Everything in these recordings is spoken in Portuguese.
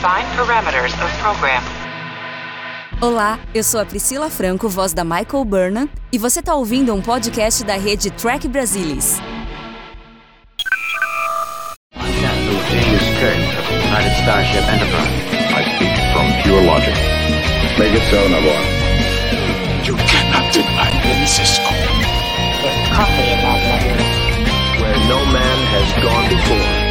Define parameters of program. Olá, eu sou a Priscila Franco, voz da Michael Burnham, e você está ouvindo um podcast da rede Track Brasilis. Captain James Kirk of the United Starship Enterprise. I speak from pure logic. Make it so, Navarre. You cannot deny me, Cisco. There's coffee in that letter. Where no man has gone before.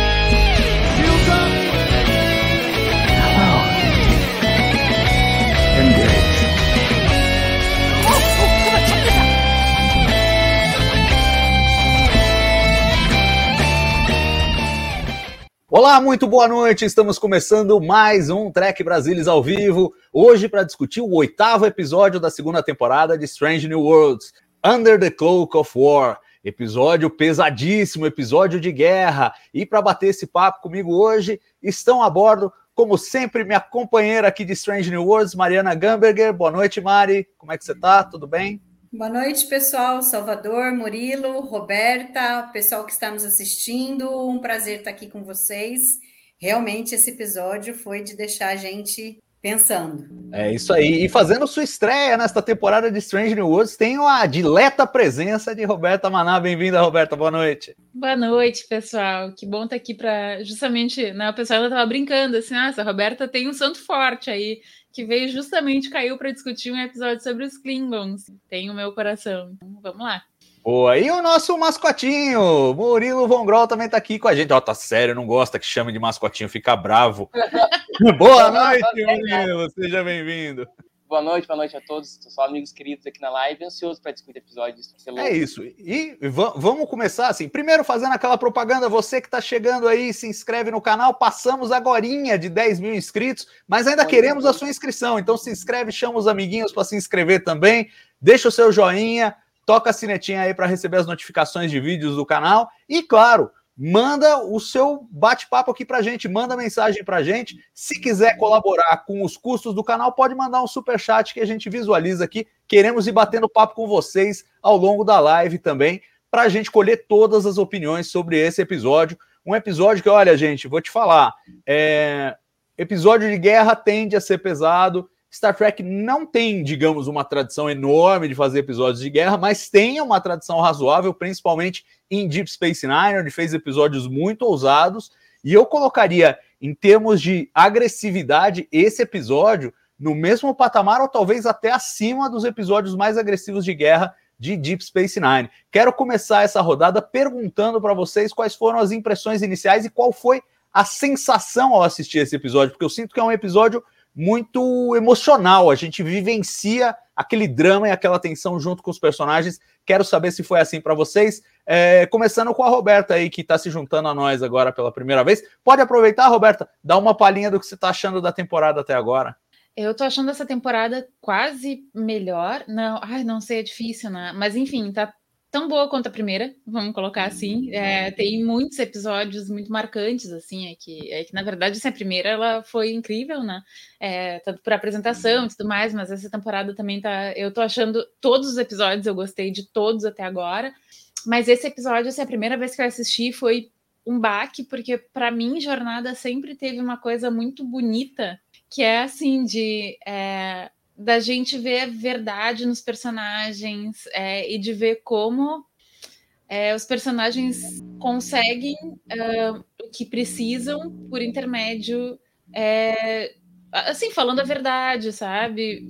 Olá, muito boa noite. Estamos começando mais um Trek Brasilis ao vivo. Hoje para discutir o oitavo episódio da segunda temporada de Strange New Worlds, Under the Cloak of War. Episódio pesadíssimo, episódio de guerra. E para bater esse papo comigo hoje, estão a bordo, como sempre, minha companheira aqui de Strange New Worlds, Mariana Gamberger. Boa noite, Mari. Como é que você tá? Tudo bem? Boa noite, pessoal. Salvador, Murilo, Roberta, pessoal que está nos assistindo. Um prazer estar aqui com vocês. Realmente, esse episódio foi de deixar a gente pensando. É isso aí. E fazendo sua estreia nesta temporada de Strange New Worlds, tenho a dileta presença de Roberta Maná. Bem-vinda, Roberta. Boa noite. Boa noite, pessoal. Que bom estar aqui para justamente, né, o pessoal ainda estava brincando assim, ah, essa Roberta tem um santo forte aí, que veio justamente caiu para discutir um episódio sobre os Klingons. Tem o meu coração. Então, vamos lá. Boa. E o nosso mascotinho, Murilo Von Groll, também tá aqui com a gente. Ó, tá sério, não gosta que chame de mascotinho, fica bravo. boa noite, Murilo. Seja bem-vindo. Boa noite, boa noite a todos. Sou amigos queridos aqui na live, ansioso para discutir episódios. É isso. E va- vamos começar assim. Primeiro, fazendo aquela propaganda, você que está chegando aí, se inscreve no canal. Passamos agorinha de 10 mil inscritos, mas ainda queremos a sua inscrição. Então se inscreve, chama os amiguinhos para se inscrever também. Deixa o seu joinha, toca a sinetinha aí para receber as notificações de vídeos do canal. E claro, manda o seu bate-papo aqui pra gente, manda mensagem pra gente. Se quiser colaborar com os custos do canal, pode mandar um super chat que a gente visualiza aqui. Queremos ir batendo papo com vocês ao longo da live também, para a gente colher todas as opiniões sobre esse episódio. Um episódio que, olha, gente, vou te falar, é... episódio de guerra tende a ser pesado. Star Trek não tem, digamos, uma tradição enorme de fazer episódios de guerra, mas tem uma tradição razoável, principalmente em Deep Space Nine, onde fez episódios muito ousados. E eu colocaria, em termos de agressividade, esse episódio no mesmo patamar ou talvez até acima dos episódios mais agressivos de guerra de Deep Space Nine. Quero começar essa rodada perguntando para vocês quais foram as impressões iniciais e qual foi a sensação ao assistir esse episódio, porque eu sinto que é um episódio muito emocional. A gente vivencia aquele drama e aquela tensão junto com os personagens. Quero saber se foi assim para vocês. É, começando com a Roberta aí, que está se juntando a nós agora pela primeira vez. Pode aproveitar, Roberta, dar uma palhinha do que você está achando da temporada até agora. Eu tô achando essa temporada quase melhor. Não, ai, não sei, é difícil, né? Mas enfim, tá tão boa quanto a primeira, vamos colocar assim. É, tem muitos episódios muito marcantes, assim, é que, é que na verdade essa primeira ela foi incrível, né? É, tanto por apresentação e tudo mais, mas essa temporada também tá. Eu tô achando todos os episódios, eu gostei de todos até agora. Mas esse episódio, assim, a primeira vez que eu assisti foi um baque, porque para mim, jornada sempre teve uma coisa muito bonita, que é assim, de. É, da gente ver a verdade nos personagens é, e de ver como é, os personagens conseguem uh, o que precisam por intermédio. É, assim, falando a verdade, sabe?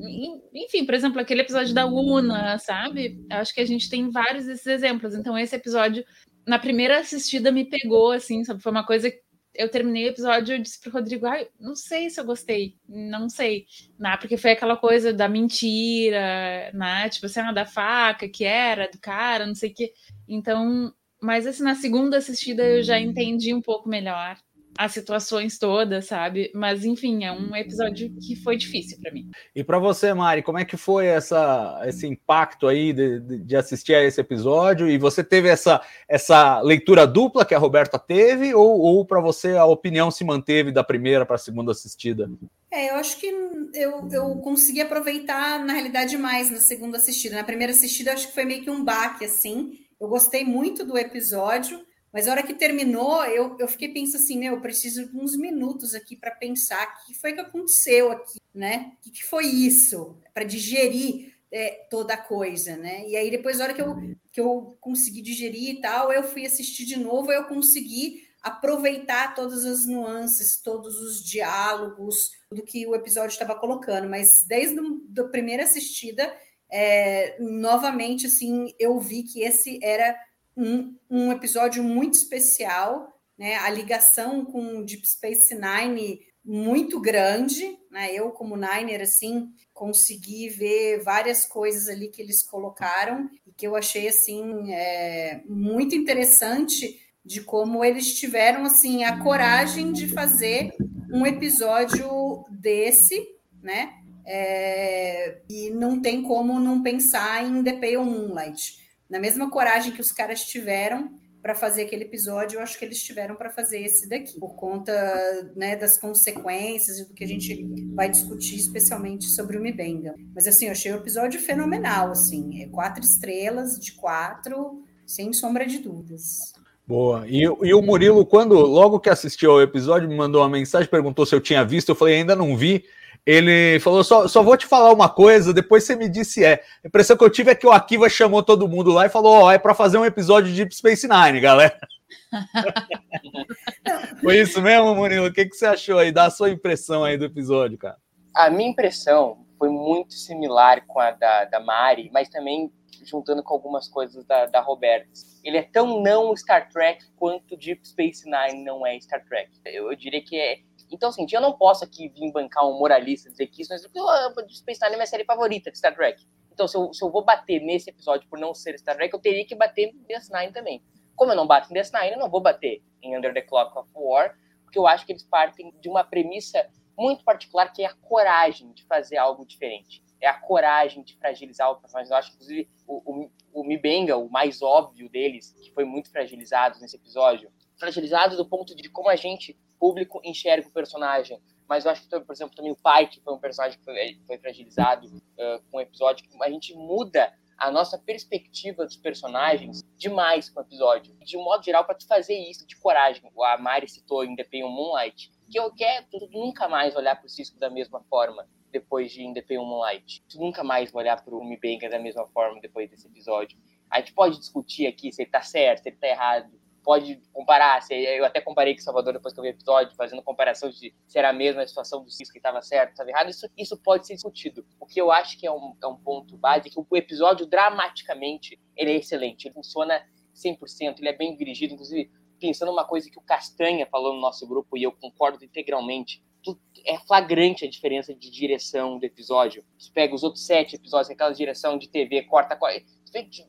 Enfim, por exemplo, aquele episódio da Una, sabe? Acho que a gente tem vários desses exemplos. Então, esse episódio, na primeira assistida, me pegou, assim, sabe? Foi uma coisa eu terminei o episódio e disse pro Rodrigo, ai, não sei se eu gostei, não sei, né? Porque foi aquela coisa da mentira, né? Tipo assim, da faca que era, do cara, não sei o que. Então, mas assim, na segunda assistida eu já entendi um pouco melhor as situações todas, sabe? Mas enfim, é um episódio que foi difícil para mim. E para você, Mari, como é que foi essa, esse impacto aí de, de, assistir a esse episódio? E você teve essa, essa leitura dupla que a Roberta teve, ou, ou para você a opinião se manteve da primeira para a segunda assistida? É, eu acho que eu, eu consegui aproveitar, na realidade, mais na segunda assistida. Na primeira assistida, acho que foi meio que um baque, assim. Eu gostei muito do episódio, Mas a hora que terminou, eu, eu fiquei pensando assim, meu, eu preciso de uns minutos aqui para pensar o que foi que aconteceu aqui, né? O que, que foi isso? Para digerir é, toda a coisa, né? E aí depois, a hora que eu, que eu consegui digerir e tal, eu fui assistir de novo, eu consegui aproveitar todas as nuances, todos os diálogos do que o episódio estava colocando. Mas desde a primeira assistida, é, novamente, assim, eu vi que esse era um, um episódio muito especial, né? A ligação com Deep Space Nine muito grande, né? Eu, como Niner, assim, consegui ver várias coisas ali que eles colocaram e que eu achei, assim, é, muito interessante de como eles tiveram, assim, a coragem de fazer um episódio desse, né? É, e não tem como não pensar em The Pale Moonlight na mesma coragem que os caras tiveram para fazer aquele episódio, eu acho que eles tiveram para fazer esse daqui, por conta né, das consequências e do que a gente vai discutir, especialmente sobre o Mibenga. Mas assim, eu achei o episódio fenomenal, assim, é quatro estrelas de quatro, sem sombra de dúvidas. Boa. E, e, o Murilo, quando logo que assistiu ao episódio, me mandou uma mensagem, perguntou se eu tinha visto. Eu falei, ainda não vi. Ele falou: só, só vou te falar uma coisa, depois você me disse é. A impressão que eu tive é que o Akiva chamou todo mundo lá e falou: Ó, oh, é para fazer um episódio de Deep Space Nine, galera. Foi isso mesmo, Murilo? O que, que você achou aí? Dá a sua impressão aí do episódio, cara. A minha impressão foi muito similar com a da, da Mari, mas também juntando com algumas coisas da, da Roberta. Ele é tão não Star Trek quanto Deep Space Nine não é Star Trek. Eu, eu diria que é, então, assim, eu não posso aqui vir bancar um moralista dizer que isso, mas eu, Nine é minha série favorita de Star Trek. Então, se eu, se eu vou bater nesse episódio por não ser Star Trek, eu teria que bater em DS9 também. Como eu não bato em DS9, eu não vou bater em Under the Clock of War, porque eu acho que eles partem de uma premissa muito particular, que é a coragem de fazer algo diferente. É a coragem de fragilizar o personagem. Eu acho, inclusive, o, o, o Mibenga, o mais óbvio deles, que foi muito fragilizado nesse episódio, fragilizado do ponto de como a gente público enxerga o personagem. Mas eu acho que, por exemplo, também o pai, que foi um personagem que foi, foi fragilizado uh, com o episódio, que a gente muda a nossa perspectiva dos personagens demais com o episódio. De um modo geral, para tu fazer isso de coragem. A Mari citou Pale Moonlight, que eu quero nunca mais olhar para o Cisco da mesma forma depois de In The Pale Moonlight. Tu nunca mais olhar para o Mibenga da mesma forma depois desse episódio. A gente pode discutir aqui se ele tá certo, se ele tá errado, pode comparar. Eu até comparei com Salvador depois que eu vi o episódio, fazendo comparação de se era a mesma situação do Cisco que estava certo, estava errado. Isso, isso pode ser discutido. O que eu acho que é um, é um ponto básico, o episódio, dramaticamente, ele é excelente. Ele funciona 100%, ele é bem dirigido. Inclusive, pensando uma coisa que o Castanha falou no nosso grupo, e eu concordo integralmente, é flagrante a diferença de direção do episódio. Você pega os outros sete episódios, aquela direção de TV, corta,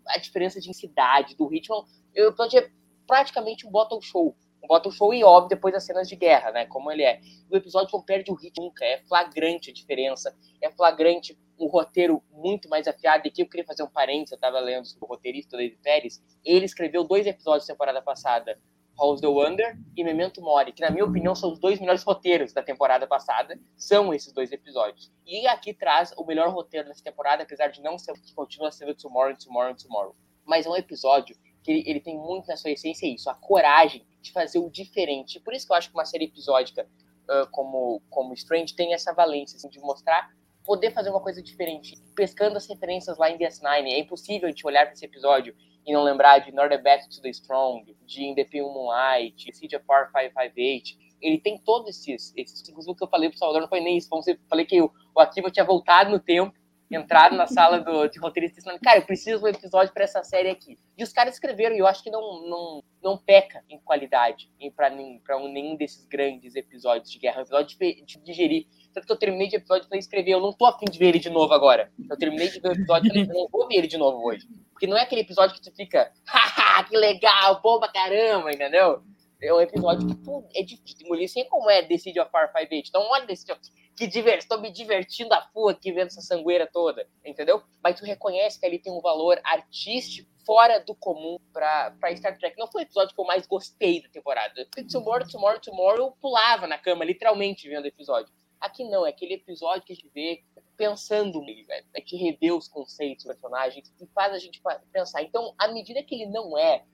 a diferença de intensidade, do ritmo. O episódio é praticamente um bottle show. Um bottle show e óbvio depois das cenas de guerra, né? Como ele é. O episódio não perde o ritmo nunca. É flagrante a diferença. É flagrante um roteiro muito mais afiado. E aqui eu queria fazer um parênteses. Eu estava lendo sobre o roteirista David Pérez. Ele escreveu dois episódios da temporada passada. House the Wonder e Memento Mori, que na minha opinião são os dois melhores roteiros da temporada passada, são esses dois episódios. E aqui traz o melhor roteiro dessa temporada, apesar de não ser que continua sendo Tomorrow, Tomorrow, Tomorrow. Mas é um episódio que ele, ele, tem muito na sua essência isso, a coragem de fazer o diferente. Por isso que eu acho que uma série episódica uh, como, como Strange tem essa valência assim, de mostrar poder fazer uma coisa diferente, pescando as referências lá em DS9. É impossível gente olhar para esse episódio e não lembrar de North Back to the Strong, de In the Pale Moonlight, Siege of War 558. Ele tem todos esses, esses. Inclusive, o que eu falei pro Salvador não foi nem isso. Eu falei que o Akiva tinha voltado no tempo entraram na sala do, de roteiristas falando, cara, eu preciso um episódio para essa série aqui. E os caras escreveram, e eu acho que não, não, não peca em qualidade para nenhum desses grandes episódios de guerra. É um episódio de, digerir. Tanto que eu terminei de episódio falei, escrever, eu não tô afim de ver ele de novo agora. Eu terminei de ver o episódio e falei, não vou ver ele de novo hoje. Porque não é aquele episódio que tu fica, haha, que legal, bom pra caramba, entendeu? É um episódio que tu, é difícil de engolir, assim como é Decide of Far 58. Então, olha of que diversão, estou me divertindo a full aqui vendo essa sangueira toda, entendeu? Mas tu reconhece que ali tem um valor artístico fora do comum para Star Trek. Não foi o episódio que eu mais gostei da temporada. Tomorrow, Tomorrow, Tomorrow, eu pulava na cama, literalmente, vendo o episódio. Aqui não, é aquele episódio que a gente vê pensando nele, velho. É que revê os conceitos personagens e faz a gente pensar. Então, à medida que ele não é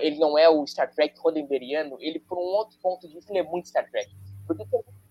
ele não é o Star Trek rodenderiano, ele, por um outro ponto de vista, ele é muito Star Trek. Porque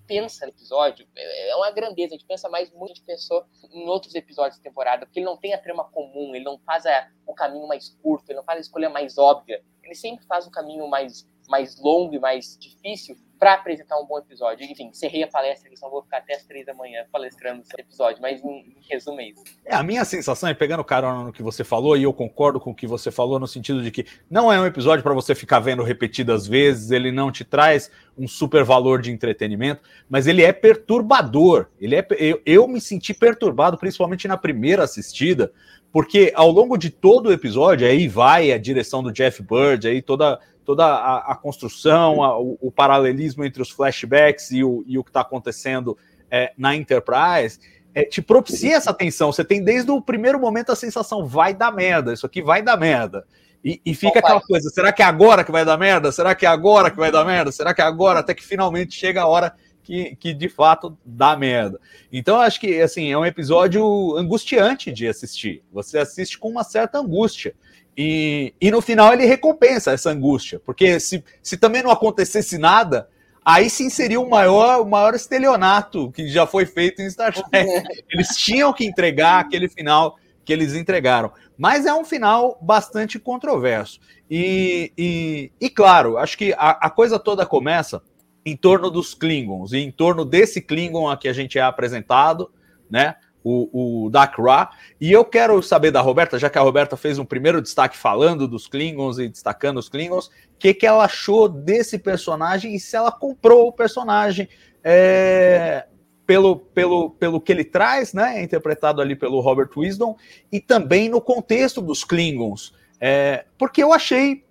pensa no episódio, é, é uma grandeza. A gente pensa mais muito, a gente pensou em outros episódios da temporada, porque ele não tem a trama comum, ele não faz a, o caminho mais curto, ele não faz a escolha mais óbvia. Ele sempre faz o caminho mais, mais longo e mais difícil para apresentar um bom episódio. Enfim, encerrei a palestra, senão vou ficar até as três da manhã palestrando esse episódio, mas em, em resumo é isso. É, a minha sensação é, pegando carona no que você falou, e eu concordo com o que você falou, no sentido de que não é um episódio para você ficar vendo repetidas vezes, ele não te traz um super valor de entretenimento, mas ele é perturbador. Ele é, eu, eu me senti perturbado, principalmente na primeira assistida, porque ao longo de todo o episódio, aí vai a direção do Jeff Bird, aí toda toda a, a construção, a, o, o, paralelismo entre os flashbacks e o, e o que está acontecendo é, na Enterprise, é, te propicia essa tensão. Você tem desde o primeiro momento a sensação, vai dar merda, isso aqui vai dar merda. E, e fica aquela coisa, será que é agora que vai dar merda? Será que é agora que vai dar merda? Será que é agora? Até que finalmente chega a hora que, que de fato dá merda. Então, eu acho que assim, é um episódio angustiante de assistir. Você assiste com uma certa angústia. E, e no final ele recompensa essa angústia, porque se, se também não acontecesse nada, aí sim seria o maior, o maior estelionato que já foi feito em Star Trek. Eles tinham que entregar aquele final que eles entregaram. Mas é um final bastante controverso. E, e, e claro, acho que a, a, coisa toda começa em torno dos Klingons, e em torno desse Klingon a que a gente é apresentado, né? O, o Dakra. E eu quero saber da Roberta, já que a Roberta fez um primeiro destaque falando dos Klingons e destacando os Klingons, o que, que ela achou desse personagem e se ela comprou o personagem é, pelo, pelo, pelo que ele traz, né? Interpretado ali pelo Robert Wisdom, e também no contexto dos Klingons. É, porque eu achei.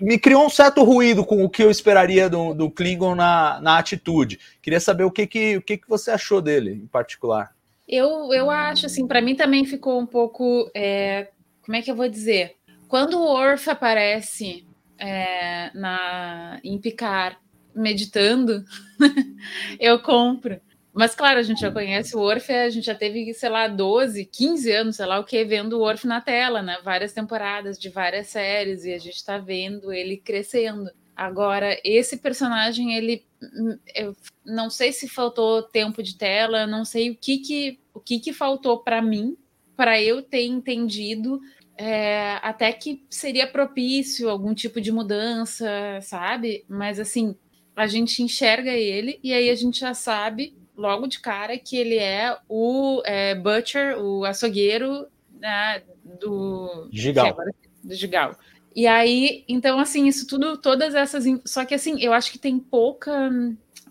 Me, criou um certo ruído com o que eu esperaria do, do Klingon na, na atitude. Queria saber o que, que, o que, que você achou dele em particular. Eu, eu acho, assim, para mim também ficou um pouco. É, como é que eu vou dizer? Quando o Orf aparece é, na, em Picar meditando, eu compro. Mas, claro, a gente já conhece o Orf, a gente já teve, sei lá, 12, 15 anos, sei lá o que, vendo o Orf na tela, né? Várias temporadas de várias séries, e a gente está vendo ele crescendo. Agora, esse personagem, ele. Hum, eu não sei se faltou tempo de tela, não sei o que, que o que, que faltou para mim para eu ter entendido é, até que seria propício algum tipo de mudança, sabe? Mas assim, a gente enxerga ele e aí a gente já sabe logo de cara que ele é o é, Butcher, o açougueiro né, do Gigal. do Gigal. E aí, então, assim, isso tudo, todas essas. Só que, assim, eu acho que tem pouca.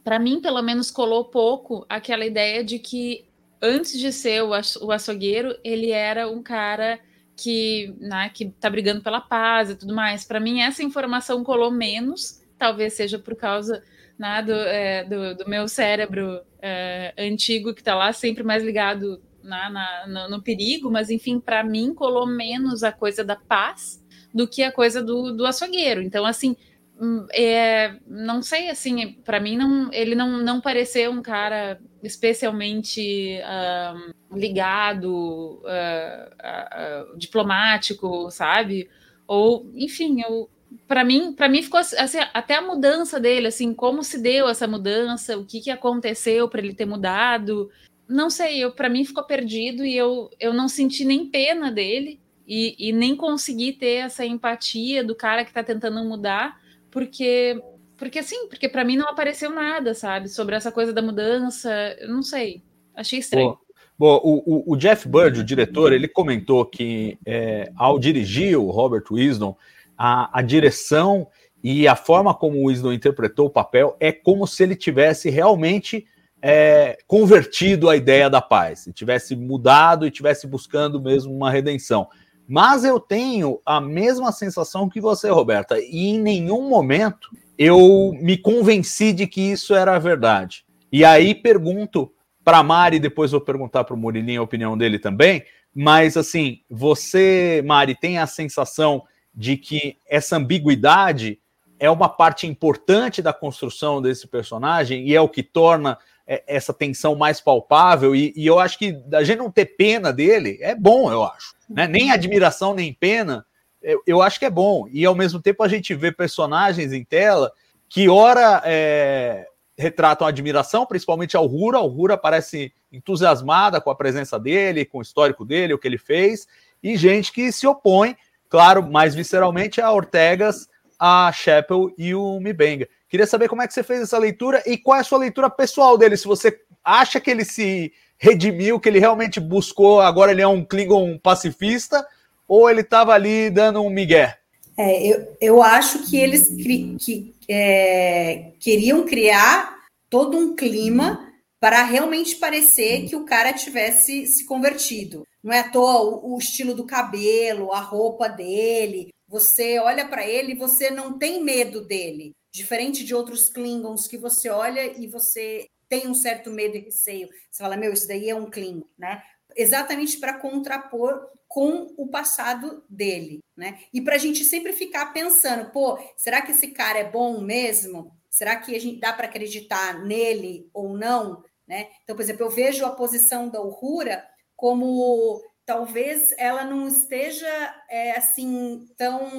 Para mim, pelo menos, colou pouco aquela ideia de que antes de ser o, açougueiro, ele era um cara que, né, que tá brigando pela paz e tudo mais. Para mim, essa informação colou menos, talvez seja por causa né, do, é, do, do, meu cérebro é, antigo, que está lá sempre mais ligado na, na, no, no, perigo, mas enfim, para mim colou menos a coisa da paz do que a coisa do, do açougueiro. Então, assim, hum, é, não sei, assim, para mim não, ele não, não pareceu um cara especialmente uh, ligado, uh, uh, diplomático, sabe? Ou, enfim, eu, para mim, para mim ficou assim, até a mudança dele, assim, como se deu essa mudança, o que, que aconteceu para ele ter mudado, não sei, eu para mim ficou perdido e eu, eu não senti nem pena dele e, e nem consegui ter essa empatia do cara que está tentando mudar, porque porque assim, porque para mim não apareceu nada, sabe? Sobre essa coisa da mudança, eu não sei. Achei estranho. Bom, o, o, Jeff Bird, o diretor, ele comentou que é, ao dirigir o Robert Wisdom, a, a direção e a forma como o Wisdom interpretou o papel é como se ele tivesse realmente é, convertido a ideia da paz, tivesse mudado e tivesse buscando mesmo uma redenção. Mas eu tenho a mesma sensação que você, Roberta, e em nenhum momento eu me convenci de que isso era verdade. E aí pergunto para Mari, depois vou perguntar para o Murilinho a opinião dele também. Mas assim, você, Mari, tem a sensação de que essa ambiguidade é uma parte importante da construção desse personagem e é o que torna essa tensão mais palpável. E, e, eu acho que a gente não ter pena dele é bom, eu acho. Né? Nem admiração, nem pena eu, eu acho que é bom. E ao mesmo tempo a gente vê personagens em tela que, ora, é, retratam admiração, principalmente ao Rura. O Rura parece entusiasmada com a presença dele, com o histórico dele, o que ele fez, e gente que se opõe, claro, mais visceralmente a Ortegas, a Chappell e o Mibenga. Queria saber como é que você fez essa leitura e qual é a sua leitura pessoal dele. Se você acha que ele se redimiu, que ele realmente buscou, agora ele é um Klingon pacifista, ou ele estava ali dando um migué? É, eu, eu acho que eles cri, que, é, queriam criar todo um clima para realmente parecer que o cara tivesse se convertido. Não é à toa o, o estilo do cabelo, a roupa dele. Você olha para ele e você não tem medo dele. Diferente de outros Klingons que você olha e você tem um certo medo e receio. Você fala, meu, isso daí é um Klingon, né? Exatamente para contrapor com o passado dele, né? E para a gente sempre ficar pensando, pô, será que esse cara é bom mesmo? Será que a gente dá para acreditar nele ou não? Né? Então, por exemplo, eu vejo a posição da Uhura como talvez ela não esteja é, assim tão,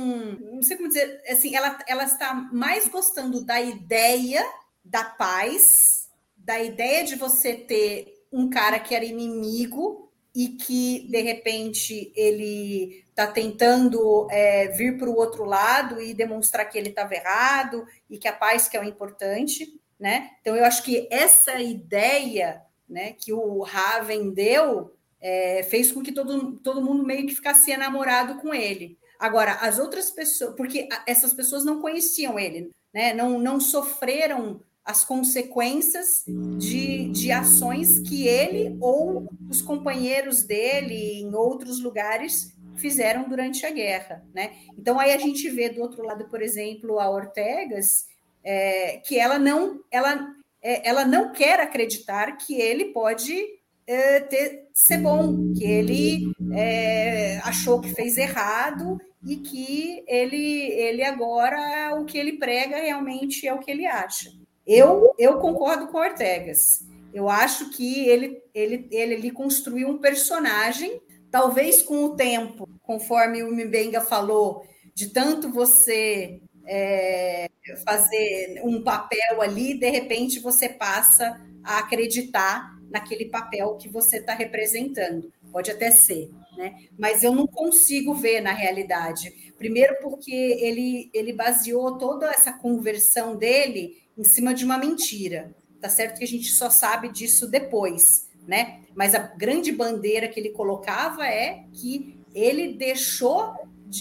não sei como dizer, assim, ela, ela está mais gostando da ideia da paz, da ideia de você ter um cara que era inimigo e que de repente ele está tentando é, vir para o outro lado e demonstrar que ele estava errado e que a paz que é o importante, né? Então eu acho que essa ideia, né, que o Raven deu é, fez com que todo, todo mundo meio que ficasse enamorado com ele. Agora as outras pessoas, porque essas pessoas não conheciam ele, né? Não não sofreram as consequências de, de ações que ele ou os companheiros dele em outros lugares fizeram durante a guerra, né? Então aí a gente vê do outro lado, por exemplo, a Ortegas, é, que ela não, ela, é, ela não quer acreditar que ele pode é, ter, ser bom, que ele é, achou que fez errado e que ele, ele agora o que ele prega realmente é o que ele acha. Eu, eu concordo com Ortegas. Eu acho que ele, ele, ele, ele construiu um personagem, talvez com o tempo, conforme o Mbenga falou, de tanto você é, fazer um papel ali, de repente você passa a acreditar naquele papel que você está representando. Pode até ser, né? Mas eu não consigo ver na realidade. Primeiro, porque ele, ele baseou toda essa conversão dele em cima de uma mentira. Tá certo que a gente só sabe disso depois, né? Mas a grande bandeira que ele colocava é que ele deixou,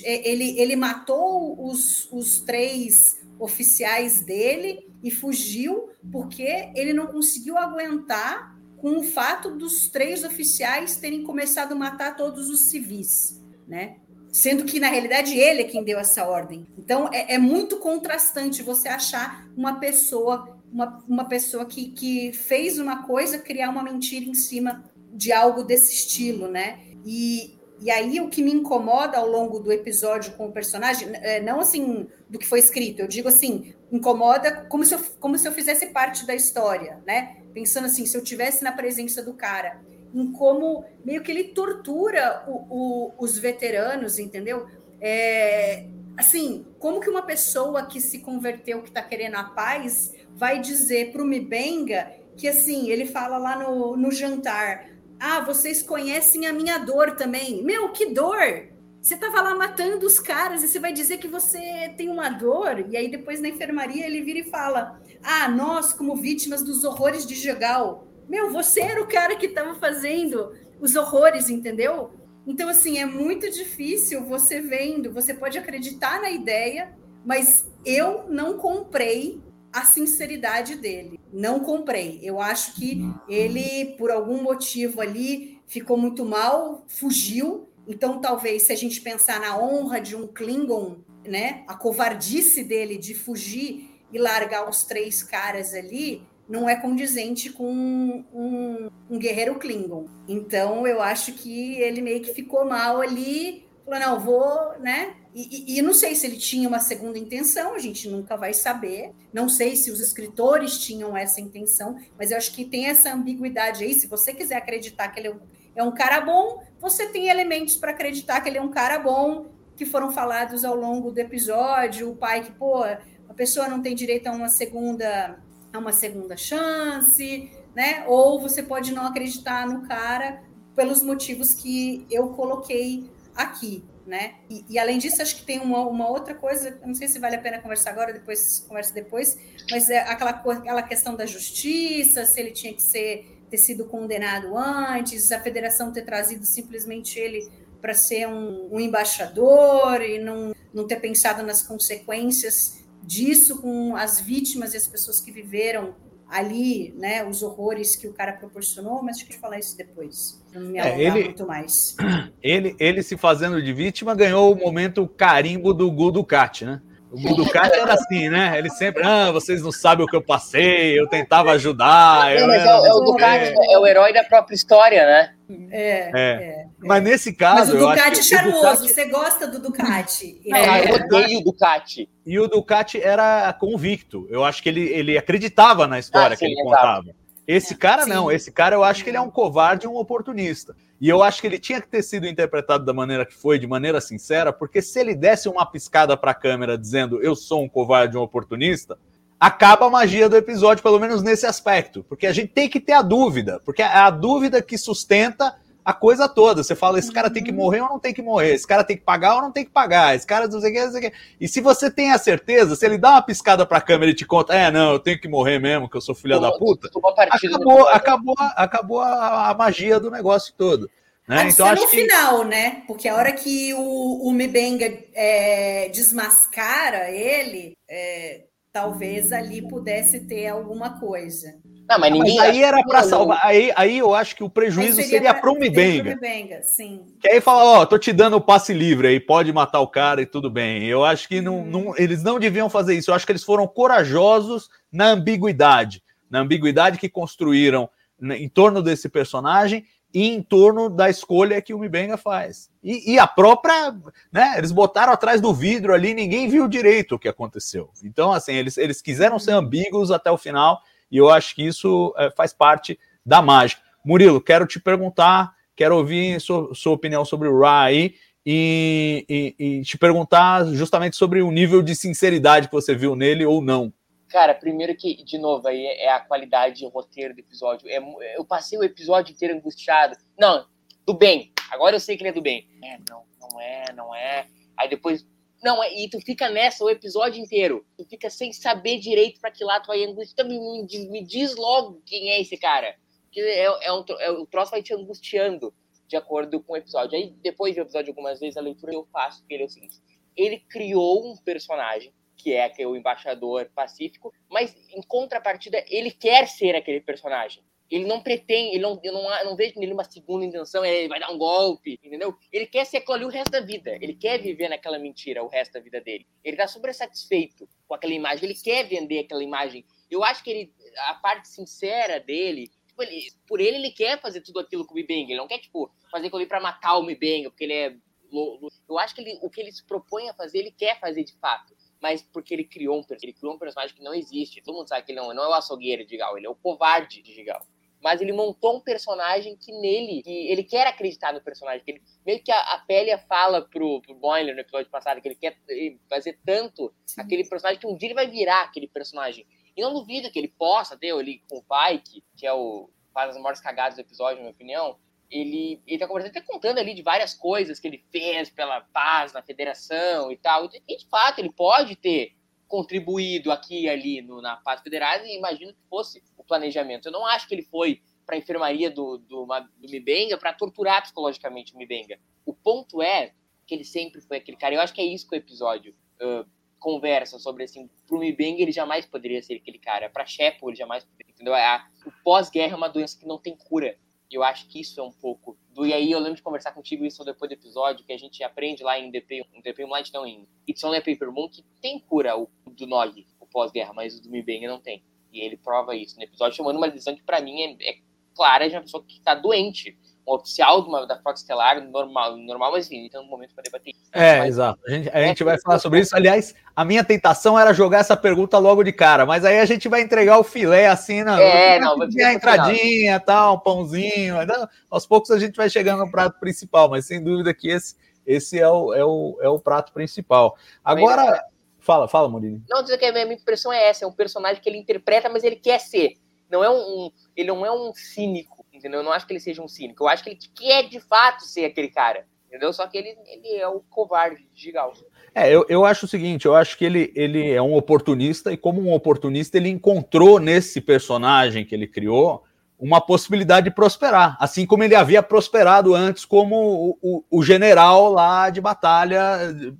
é, ele, ele matou os, os três oficiais dele e fugiu porque ele não conseguiu aguentar com o fato dos três oficiais terem começado a matar todos os civis, né? sendo que na realidade ele é quem deu essa ordem. Então é, é muito contrastante você achar uma pessoa, uma, uma pessoa que, que fez uma coisa criar uma mentira em cima de algo desse estilo, né? E, e aí o que me incomoda ao longo do episódio com o personagem, é, não assim do que foi escrito, eu digo assim, incomoda como se eu, como se eu fizesse parte da história, né? Pensando assim, se eu tivesse na presença do cara em como meio que ele tortura o, o, os veteranos, entendeu? É, assim, como que uma pessoa que se converteu, que está querendo a paz, vai dizer para o Mibenga que assim, ele fala lá no, no jantar: Ah, vocês conhecem a minha dor também. Meu, que dor! Você estava lá matando os caras e você vai dizer que você tem uma dor? E aí depois na enfermaria ele vira e fala: Ah, nós, como vítimas dos horrores de Jagal, meu, você era o cara que estava fazendo os horrores, entendeu? Então, assim, é muito difícil você vendo, você pode acreditar na ideia, mas eu não comprei a sinceridade dele. Não comprei. Eu acho que ele, por algum motivo ali, ficou muito mal, fugiu. Então, talvez, se a gente pensar na honra de um Klingon, né, a covardice dele de fugir e largar os três caras ali, não é condizente com um, um, um, guerreiro Klingon. Então, eu acho que ele meio que ficou mal ali, falou, não, vou, né? E, e, e, não sei se ele tinha uma segunda intenção, a gente nunca vai saber. Não sei se os escritores tinham essa intenção, mas eu acho que tem essa ambiguidade aí. Se você quiser acreditar que ele é é um cara bom, você tem elementos para acreditar que ele é um cara bom, que foram falados ao longo do episódio, o pai que, pô, a pessoa não tem direito a uma segunda a uma segunda chance, né? Ou você pode não acreditar no cara pelos motivos que eu coloquei aqui, né? E, e, além disso, acho que tem uma, uma outra coisa, não sei se vale a pena conversar agora, depois conversa depois, mas é aquela, aquela questão da justiça, se ele tinha que ser ter sido condenado antes, a federação ter trazido simplesmente ele para ser um, um, embaixador e não, não ter pensado nas consequências disso com as vítimas e as pessoas que viveram ali, né, os horrores que o cara proporcionou, mas deixa eu falar isso depois, não me é, ele, muito mais. Ele, ele se fazendo de vítima ganhou o momento carimbo do Gu Ducati, né? O Ducati era assim, né? Ele sempre, ah, vocês não sabem o que eu passei, eu tentava ajudar. Não, mas é, é, o Ducati, é o herói da própria história, né? É, é. é mas nesse caso. Mas o Ducati é charmoso, Ducati... você gosta do Ducati? Não, é. eu odeio o Ducati. E o Ducati era convicto. Eu acho que ele, ele acreditava na história ah, que sim, ele contava. Esse cara sim. não, esse cara eu acho que ele é um covarde e um oportunista. E eu acho que ele tinha que ter sido interpretado da maneira que foi, de maneira sincera, porque se ele desse uma piscada para a câmera dizendo eu sou um covarde um oportunista, acaba a magia do episódio, pelo menos nesse aspecto. Porque a gente tem que ter a dúvida, porque é a dúvida que sustenta a coisa toda. Você fala, esse cara tem que morrer ou não tem que morrer? Esse cara tem que pagar ou não tem que pagar? Esse cara não sei o que, não sei o que. E se você tem a certeza, se ele dá uma piscada pra câmera e te conta, é, não, eu tenho que morrer mesmo, que eu sou filha da puta, acabou, acabou, acabou a, a, magia do negócio todo. Né? então, acho no que... final, né? Porque a hora que o, o Mibenga é, desmascara ele, é, talvez ali pudesse ter alguma coisa. Não, mas ninguém. Mas aí era para salvar. Aí, aí eu acho que o prejuízo seria, seria para o Mibenga. sim. Que aí fala, ó, tô te dando o passe livre aí, pode matar o cara e tudo bem. Eu acho que não, não, uhum. eles não deviam fazer isso. Eu acho que eles foram corajosos na ambiguidade, na ambiguidade que construíram em torno desse personagem e em torno da escolha que o Mibenga faz. E, e, a própria, né? Eles botaram atrás do vidro ali, ninguém viu direito o que aconteceu. Então, assim, eles, eles quiseram ser ambíguos até o final e eu acho que isso é, faz parte da mágica. Murilo, quero te perguntar, quero ouvir sua, sua opinião sobre o Ra aí e, e, e, te perguntar justamente sobre o nível de sinceridade que você viu nele ou não. Cara, primeiro que, de novo, aí é a qualidade de roteiro do episódio. É, eu passei o episódio inteiro angustiado. Não, do bem. Agora eu sei que ele é do bem. É, não, não é, não é. Aí depois, não, é, e tu fica nessa o episódio inteiro. Tu fica sem saber direito para que lado tu vai angustiar. Me, me, me, diz logo quem é esse cara. Porque é, é, um, é, o troço vai te angustiando de acordo com o episódio. Aí, depois do episódio, algumas vezes, a leitura eu faço, que ele é o seguinte. Ele criou um personagem, que é, que é o embaixador pacífico, mas, em contrapartida, ele quer ser aquele personagem. Ele não pretende, ele não, eu não, eu não vejo nele uma segunda intenção, ele vai dar um golpe, entendeu? Ele quer ser aquilo ali o resto da vida. Ele quer viver naquela mentira o resto da vida dele. Ele tá super satisfeito com aquela imagem, ele quer vender aquela imagem. Eu acho que ele, a parte sincera dele, tipo, ele, por ele, ele quer fazer tudo aquilo com o Mibenga. Ele não quer, tipo, fazer aquilo ali pra matar o Mibenga, porque ele é. Eu acho que ele, o que ele se propõe a fazer, ele quer fazer de fato mas porque ele criou um ele criou um personagem que não existe. Todo mundo sabe que ele não, não é o açougueiro de Gal, ele é o covarde de Gigal mas ele montou um personagem que nele, que ele quer acreditar no personagem, que ele, meio que a, a Pélia fala pro, pro Boiler no episódio passado, que ele quer fazer tanto Sim. aquele personagem que um dia ele vai virar aquele personagem. E não duvido que ele possa ter ali com o Pike, que é o faz as maiores cagadas do episódio, na minha opinião, ele, ele tá conversando, até contando ali de várias coisas que ele fez pela paz na federação e tal. E de fato, ele pode ter contribuído aqui e ali no, na paz federal e imagino que fosse planejamento. Eu não acho que ele foi para a enfermaria do, do, do Mibenga para torturar psicologicamente o Mibenga. O ponto é que ele sempre foi aquele cara. Eu acho que é isso que o episódio uh, conversa sobre assim. Pro Mibenga ele jamais poderia ser aquele cara. Para Shepo ele jamais poderia. Entendeu? A, o pós-guerra é uma doença que não tem cura. Eu acho que isso é um pouco do. E aí eu lembro de conversar contigo isso depois do episódio, que a gente aprende lá em DP, um DP Light, não, em It's Only a Paper Moon, que tem cura o do Nog, o pós-guerra, mas o do Mibenga não tem. E ele prova isso no episódio, chamando uma lição que, para mim, é, é, clara de uma pessoa que está doente. Um oficial de uma, da Frota Estelar, normal, normal, mas enfim, tem um momento para debater. É, mas, exato. A gente, a gente vai falar sobre isso. Aliás, a minha tentação era jogar essa pergunta logo de cara, mas aí a gente vai entregar o filé assim, não. É, não, vai a entradinha, tal, um pãozinho. Aos poucos a gente vai chegando no prato principal, mas sem dúvida que esse esse é o, é o, é o prato principal. Agora, fala, fala, Murilo. Não, dizer que a minha impressão é essa, é um personagem que ele interpreta, mas ele quer ser. Não é um, um ele não é um cínico, entendeu? Eu não acho que ele seja um cínico. Eu acho que ele quer de fato ser aquele cara, entendeu? Só que ele, ele é o covarde gigal. É, eu, eu acho o seguinte, eu acho que ele, ele é um oportunista, e como um oportunista, ele encontrou nesse personagem que ele criou uma possibilidade de prosperar, assim como ele havia prosperado antes como o, o, o general lá de batalha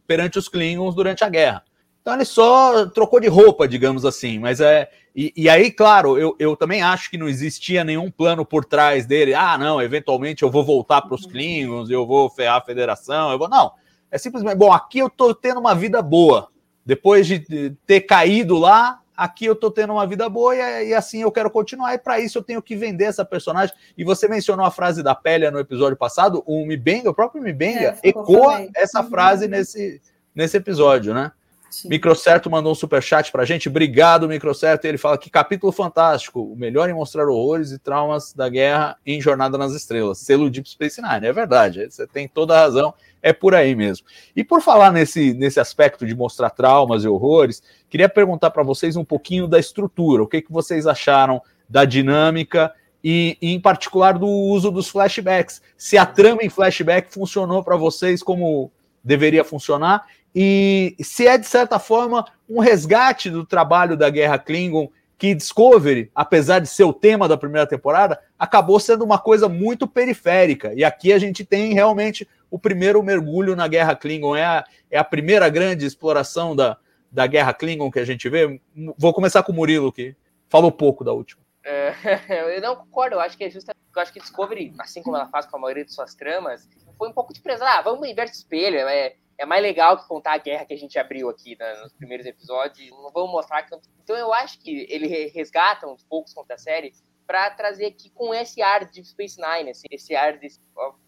perante os Klingons durante a guerra. Então ele só trocou de roupa, digamos assim. Mas é. E, e, aí, claro, eu, eu também acho que não existia nenhum plano por trás dele. Ah, não, eventualmente eu vou voltar para os Klingons, eu vou ferrar a federação, eu vou. Não. É simplesmente, bom, aqui eu tô tendo uma vida boa. Depois de ter caído lá, aqui eu tô tendo uma vida boa e, e assim eu quero continuar. E para isso eu tenho que vender essa personagem. E você mencionou a frase da Pélia no episódio passado. O Mibenga, o próprio Mibenga, é, ecoa essa frase nesse, nesse episódio, né? Sim. Microcerto mandou um superchat pra gente. Obrigado, Microcerto. Ele fala que capítulo fantástico. O melhor em mostrar horrores e traumas da guerra em Jornada nas Estrelas. Selo Deep Space Nine. É verdade. Você tem toda a razão. É por aí mesmo. E por falar nesse, nesse aspecto de mostrar traumas e horrores, queria perguntar para vocês um pouquinho da estrutura. O que, que vocês acharam da dinâmica e, e, em particular, do uso dos flashbacks? Se a trama em flashback funcionou para vocês como deveria funcionar e se é, de certa forma, um resgate do trabalho da Guerra Klingon, que Discovery, apesar de ser o tema da primeira temporada, acabou sendo uma coisa muito periférica. E aqui a gente tem realmente o primeiro mergulho na Guerra Klingon. É a, é a primeira grande exploração da, da Guerra Klingon que a gente vê. Vou começar com o Murilo, que falou pouco da última. É, eu não concordo, eu acho que é justamente. Eu acho que Discovery, assim como ela faz com a maioria de suas tramas, foi um pouco de presa. Ah, vamos inverter espelho. É, é mais legal que contar a guerra que a gente abriu aqui né, nos primeiros episódios. Não vamos mostrar que. Então eu acho que ele resgata uns poucos contra a série para trazer aqui com esse ar de Space Nine, assim, esse ar de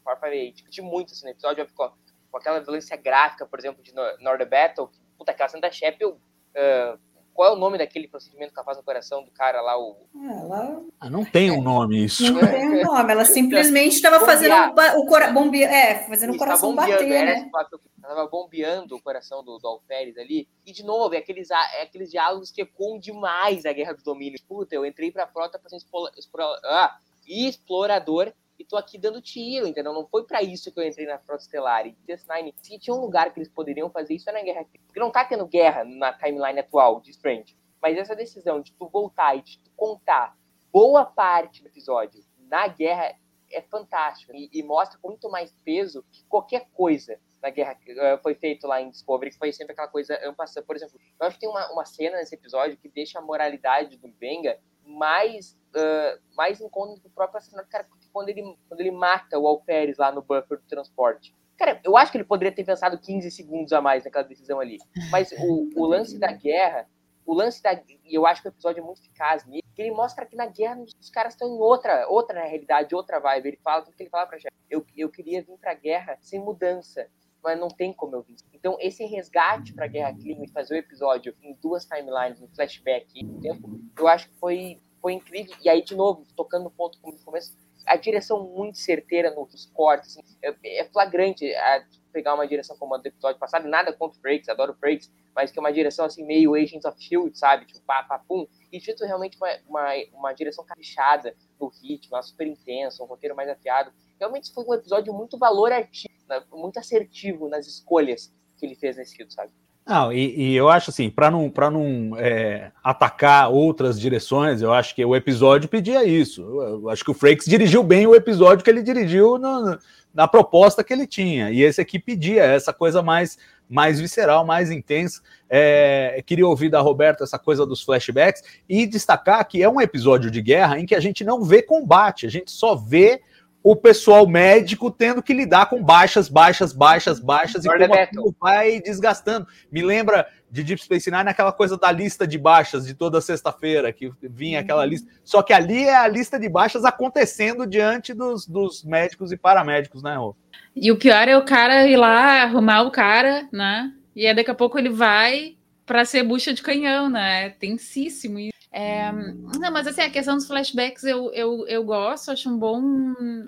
Warfare Discuti muito assim, no episódio, com, com aquela violência gráfica, por exemplo, de Northern Battle. Puta, aquela cena da. Uh, qual é o nome daquele procedimento que ela faz no coração do cara lá? O... Ela... Ah, não tem um nome isso. Não tem um nome, ela simplesmente estava fazendo o coração bombe... é, fazendo o coração bater, né? Ela estava bombeando o coração do, do Alferes ali. E, de novo, é aqueles, é aqueles diálogos que ecoam demais a Guerra do Domínio. Puta, eu entrei pra frota pra ser explora... ah, explorador e tô aqui dando tiro, entendeu? Não foi para isso que eu entrei na Frota Estelar. E DS9, se tinha um lugar que eles poderiam fazer isso, é na Guerra Porque não tá tendo guerra na timeline atual de Strange. Mas essa decisão de tu voltar e de tu contar boa parte do episódio na guerra é fantástico. E, e mostra com muito mais peso que qualquer coisa na guerra uh, foi feito lá em Discovery, que foi sempre aquela coisa ampassando. Por exemplo, eu acho que tem uma, uma cena nesse episódio que deixa a moralidade do Benga mais, uh, mais em conta do próprio assassinato. Cara, quando ele, quando ele mata o Alferes lá no buffer do transporte. Cara, eu acho que ele poderia ter pensado 15 segundos a mais naquela decisão ali. Mas o, o lance da guerra, o lance da. E eu acho que o episódio é muito eficaz nisso, que ele mostra que na guerra os caras estão em outra, outra realidade, outra vibe. Ele fala tudo que ele fala pra chefe. Eu, eu queria vir pra guerra sem mudança mas não tem como eu vir. Então, esse resgate para Guerra Clima e fazer o episódio em duas timelines, um flashback e um tempo, eu acho que foi, foi incrível. E aí, de novo, tocando no ponto como no começo, a direção muito certeira nos cortes, assim, é, é, flagrante a pegar uma direção como a do episódio passado, nada contra o Frakes, adoro o Frakes, mas que é uma direção assim meio Agents of S.H.I.E.L.D., sabe, tipo, pá, pá, pum, e feito realmente uma, uma, uma direção caprichada no ritmo, super intenso, um roteiro mais afiado, realmente foi um episódio muito valor artístico, né, muito assertivo nas escolhas que ele fez nesse sentido, sabe. Não, e, e, eu acho assim, para não, pra não é, atacar outras direções, eu acho que o episódio pedia isso. Eu, eu acho que o Frakes dirigiu bem o episódio que ele dirigiu no, na proposta que ele tinha. E esse aqui pedia essa coisa mais, mais visceral, mais intensa. É, queria ouvir da Roberta essa coisa dos flashbacks e destacar que é um episódio de guerra em que a gente não vê combate, a gente só vê o pessoal médico tendo que lidar com baixas, baixas, baixas, baixas, e como aquilo vai desgastando. Me lembra de Deep Space Nine aquela coisa da lista de baixas de toda sexta-feira, que vinha aquela lista. Só que ali é a lista de baixas acontecendo diante dos, dos médicos e paramédicos, né, Rô? E o pior é o cara ir lá arrumar o cara, né? E aí daqui a pouco ele vai para ser bucha de canhão, né? É tensíssimo isso. É, não, mas assim, a questão dos flashbacks eu, eu, eu gosto, acho um bom,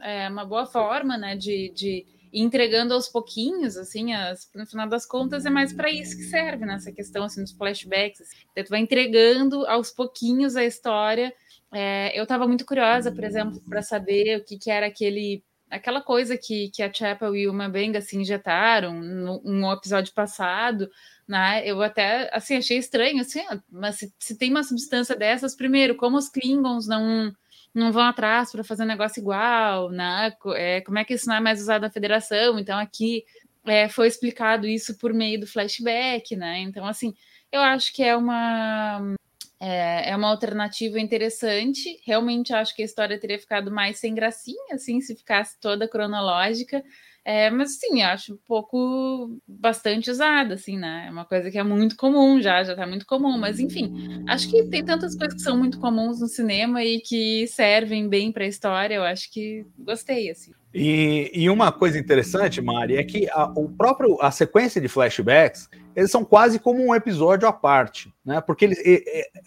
é, uma boa forma, né, de, de entregando aos pouquinhos, assim, as, no final das contas é mais para isso que serve nessa questão, assim, dos flashbacks. Então, tu vai entregando aos pouquinhos a história. É, eu estava muito curiosa, por exemplo, para saber o que, que era aquele aquela coisa que, que a Chapel e o Mabenga se injetaram no, episódio passado, né? Eu até assim achei estranho, assim, mas se, se tem uma substância dessas, primeiro, como os Klingons não não vão atrás para fazer um negócio igual, né? É, como é que isso não é mais usado na federação? Então aqui é, foi explicado isso por meio do flashback, né? Então assim, eu acho que é uma é, é uma alternativa interessante. Realmente acho que a história teria ficado mais sem gracinha, assim, se ficasse toda cronológica. É, mas sim, acho um pouco bastante usada, assim, né? É uma coisa que é muito comum já, já tá muito comum, mas enfim, acho que tem tantas coisas que são muito comuns no cinema e que servem bem para a história, eu acho que gostei, assim. E, e uma coisa interessante, Mari, é que a, o próprio, a sequência de flashbacks, eles são quase como um episódio à parte, né? Porque ele,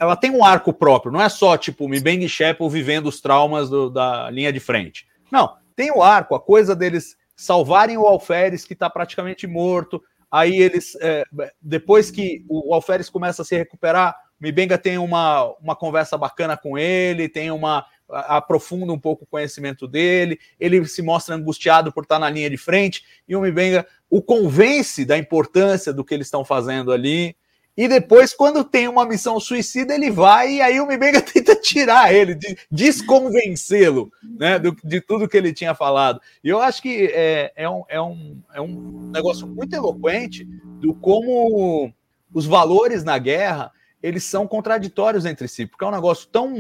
ela tem um arco próprio, não é só tipo Mibeng e Sheppel vivendo os traumas do, da linha de frente. Não, tem o arco, a coisa deles salvarem o Alferes, que está praticamente morto. Aí eles, é, depois que o Alferes começa a se recuperar, Mibenga tem uma, uma conversa bacana com ele, tem uma aprofunda um pouco o conhecimento dele, ele se mostra angustiado por estar na linha de frente, e o Mibenga o convence da importância do que eles estão fazendo ali. E depois, quando tem uma missão suicida, ele vai e aí o Mibenga tenta tirar ele, desconvencê-lo né, de tudo que ele tinha falado. E eu acho que é, é, um, é, um, é um negócio muito eloquente do como os valores na guerra eles são contraditórios entre si, porque é um negócio tão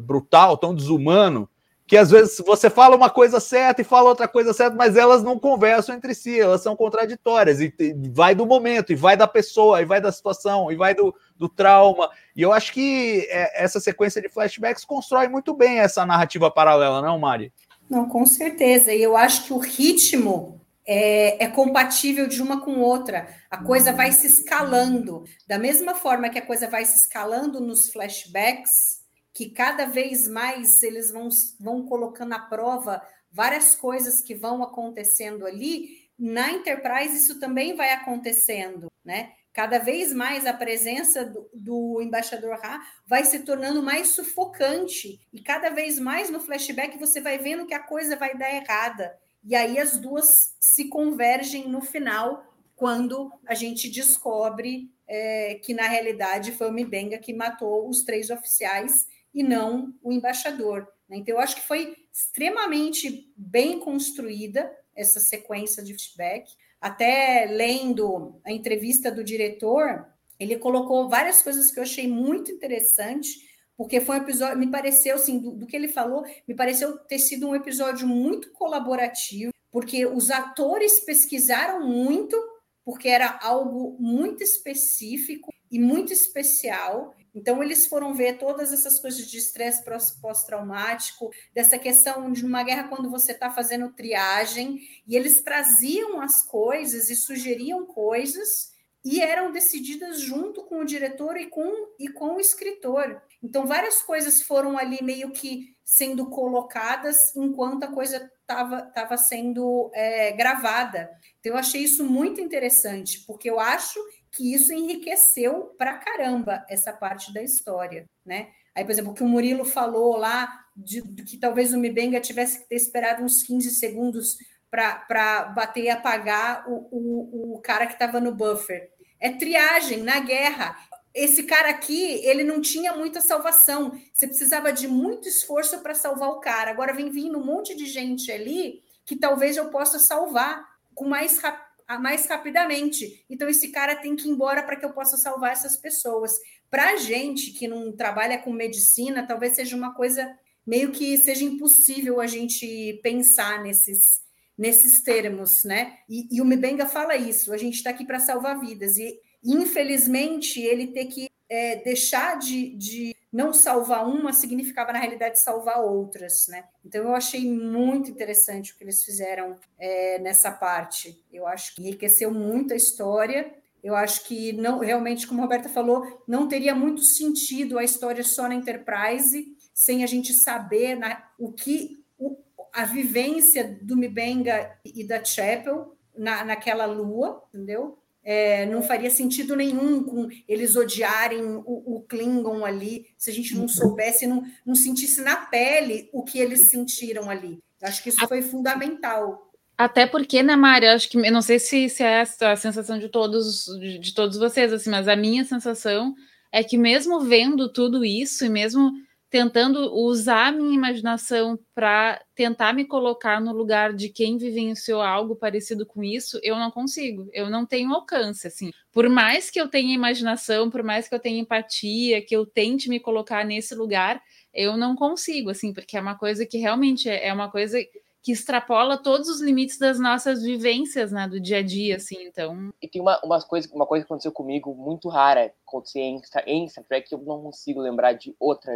brutal, tão desumano, que às vezes você fala uma coisa certa e fala outra coisa certa, mas elas não conversam entre si, elas são contraditórias, e, vai do momento, e vai da pessoa, e vai da situação, e vai do, do trauma. E eu acho que é, essa sequência de flashbacks constrói muito bem essa narrativa paralela, não, Mari? Não, com certeza. E eu acho que o ritmo é, é, compatível de uma com outra. A coisa vai se escalando. Da mesma forma que a coisa vai se escalando nos flashbacks, que cada vez mais eles vão, vão colocando à prova várias coisas que vão acontecendo ali, na Enterprise isso também vai acontecendo, né? Cada vez mais a presença do, do embaixador Ha vai se tornando mais sufocante, e cada vez mais no flashback você vai vendo que a coisa vai dar errada. E aí as duas se convergem no final, quando a gente descobre é, que na realidade foi o Mibenga que matou os três oficiais e não o embaixador. Né? Então, eu acho que foi extremamente bem construída essa sequência de feedback. Até lendo a entrevista do diretor, ele colocou várias coisas que eu achei muito interessante, porque foi um episódio, me pareceu, assim, do, do que ele falou, me pareceu ter sido um episódio muito colaborativo, porque os atores pesquisaram muito, porque era algo muito específico e muito especial, então, eles foram ver todas essas coisas de estresse pós-traumático, dessa questão de uma guerra quando você está fazendo triagem, e eles traziam as coisas e sugeriam coisas e eram decididas junto com o diretor e com, e com o escritor. Então, várias coisas foram ali meio que sendo colocadas enquanto a coisa estava sendo é, gravada. Então, eu achei isso muito interessante, porque eu acho que isso enriqueceu para caramba essa parte da história, né? Aí, por exemplo, o que o Murilo falou lá, de, de que talvez o Mibenga tivesse que ter esperado uns 15 segundos para bater e apagar o, o, o cara que estava no buffer. É triagem na guerra. Esse cara aqui, ele não tinha muita salvação. Você precisava de muito esforço para salvar o cara. Agora vem vindo um monte de gente ali que talvez eu possa salvar com mais rapidez mais rapidamente. Então, esse cara tem que ir embora para que eu possa salvar essas pessoas. Para a gente que não trabalha com medicina, talvez seja uma coisa meio que seja impossível a gente pensar nesses, nesses termos, né? E, e o Mibenga fala isso: a gente está aqui para salvar vidas. E, infelizmente, ele ter que é, deixar de, de não salvar uma significava, na realidade, salvar outras, né? Então, eu achei muito interessante o que eles fizeram é, nessa parte. Eu acho que enriqueceu muito a história. Eu acho que, não, realmente, como a Roberta falou, não teria muito sentido a história só na Enterprise, sem a gente saber na, o que. O, a vivência do Mibenga e da Chapel na, naquela lua, entendeu? É, não faria sentido nenhum com eles odiarem o, o, Klingon ali, se a gente não soubesse, não, não sentisse na pele o que eles sentiram ali. Acho que isso foi fundamental. Até porque, né, Mari, acho que eu não sei se, se é a sensação de todos de, de todos vocês, assim, mas a minha sensação é que mesmo vendo tudo isso e mesmo tentando usar a minha imaginação para tentar me colocar no lugar de quem vivenciou algo parecido com isso, eu não consigo. Eu não tenho alcance, assim. Por mais que eu tenha imaginação, por mais que eu tenha empatia, que eu tente me colocar nesse lugar, eu não consigo, assim, porque é uma coisa que realmente é, é uma coisa que extrapola todos os limites das nossas vivências, né, do dia a dia, assim, então... E tem uma, uma, coisa, uma coisa que aconteceu comigo muito rara, aconteceu em, em Star Trek, que eu não consigo lembrar de outra,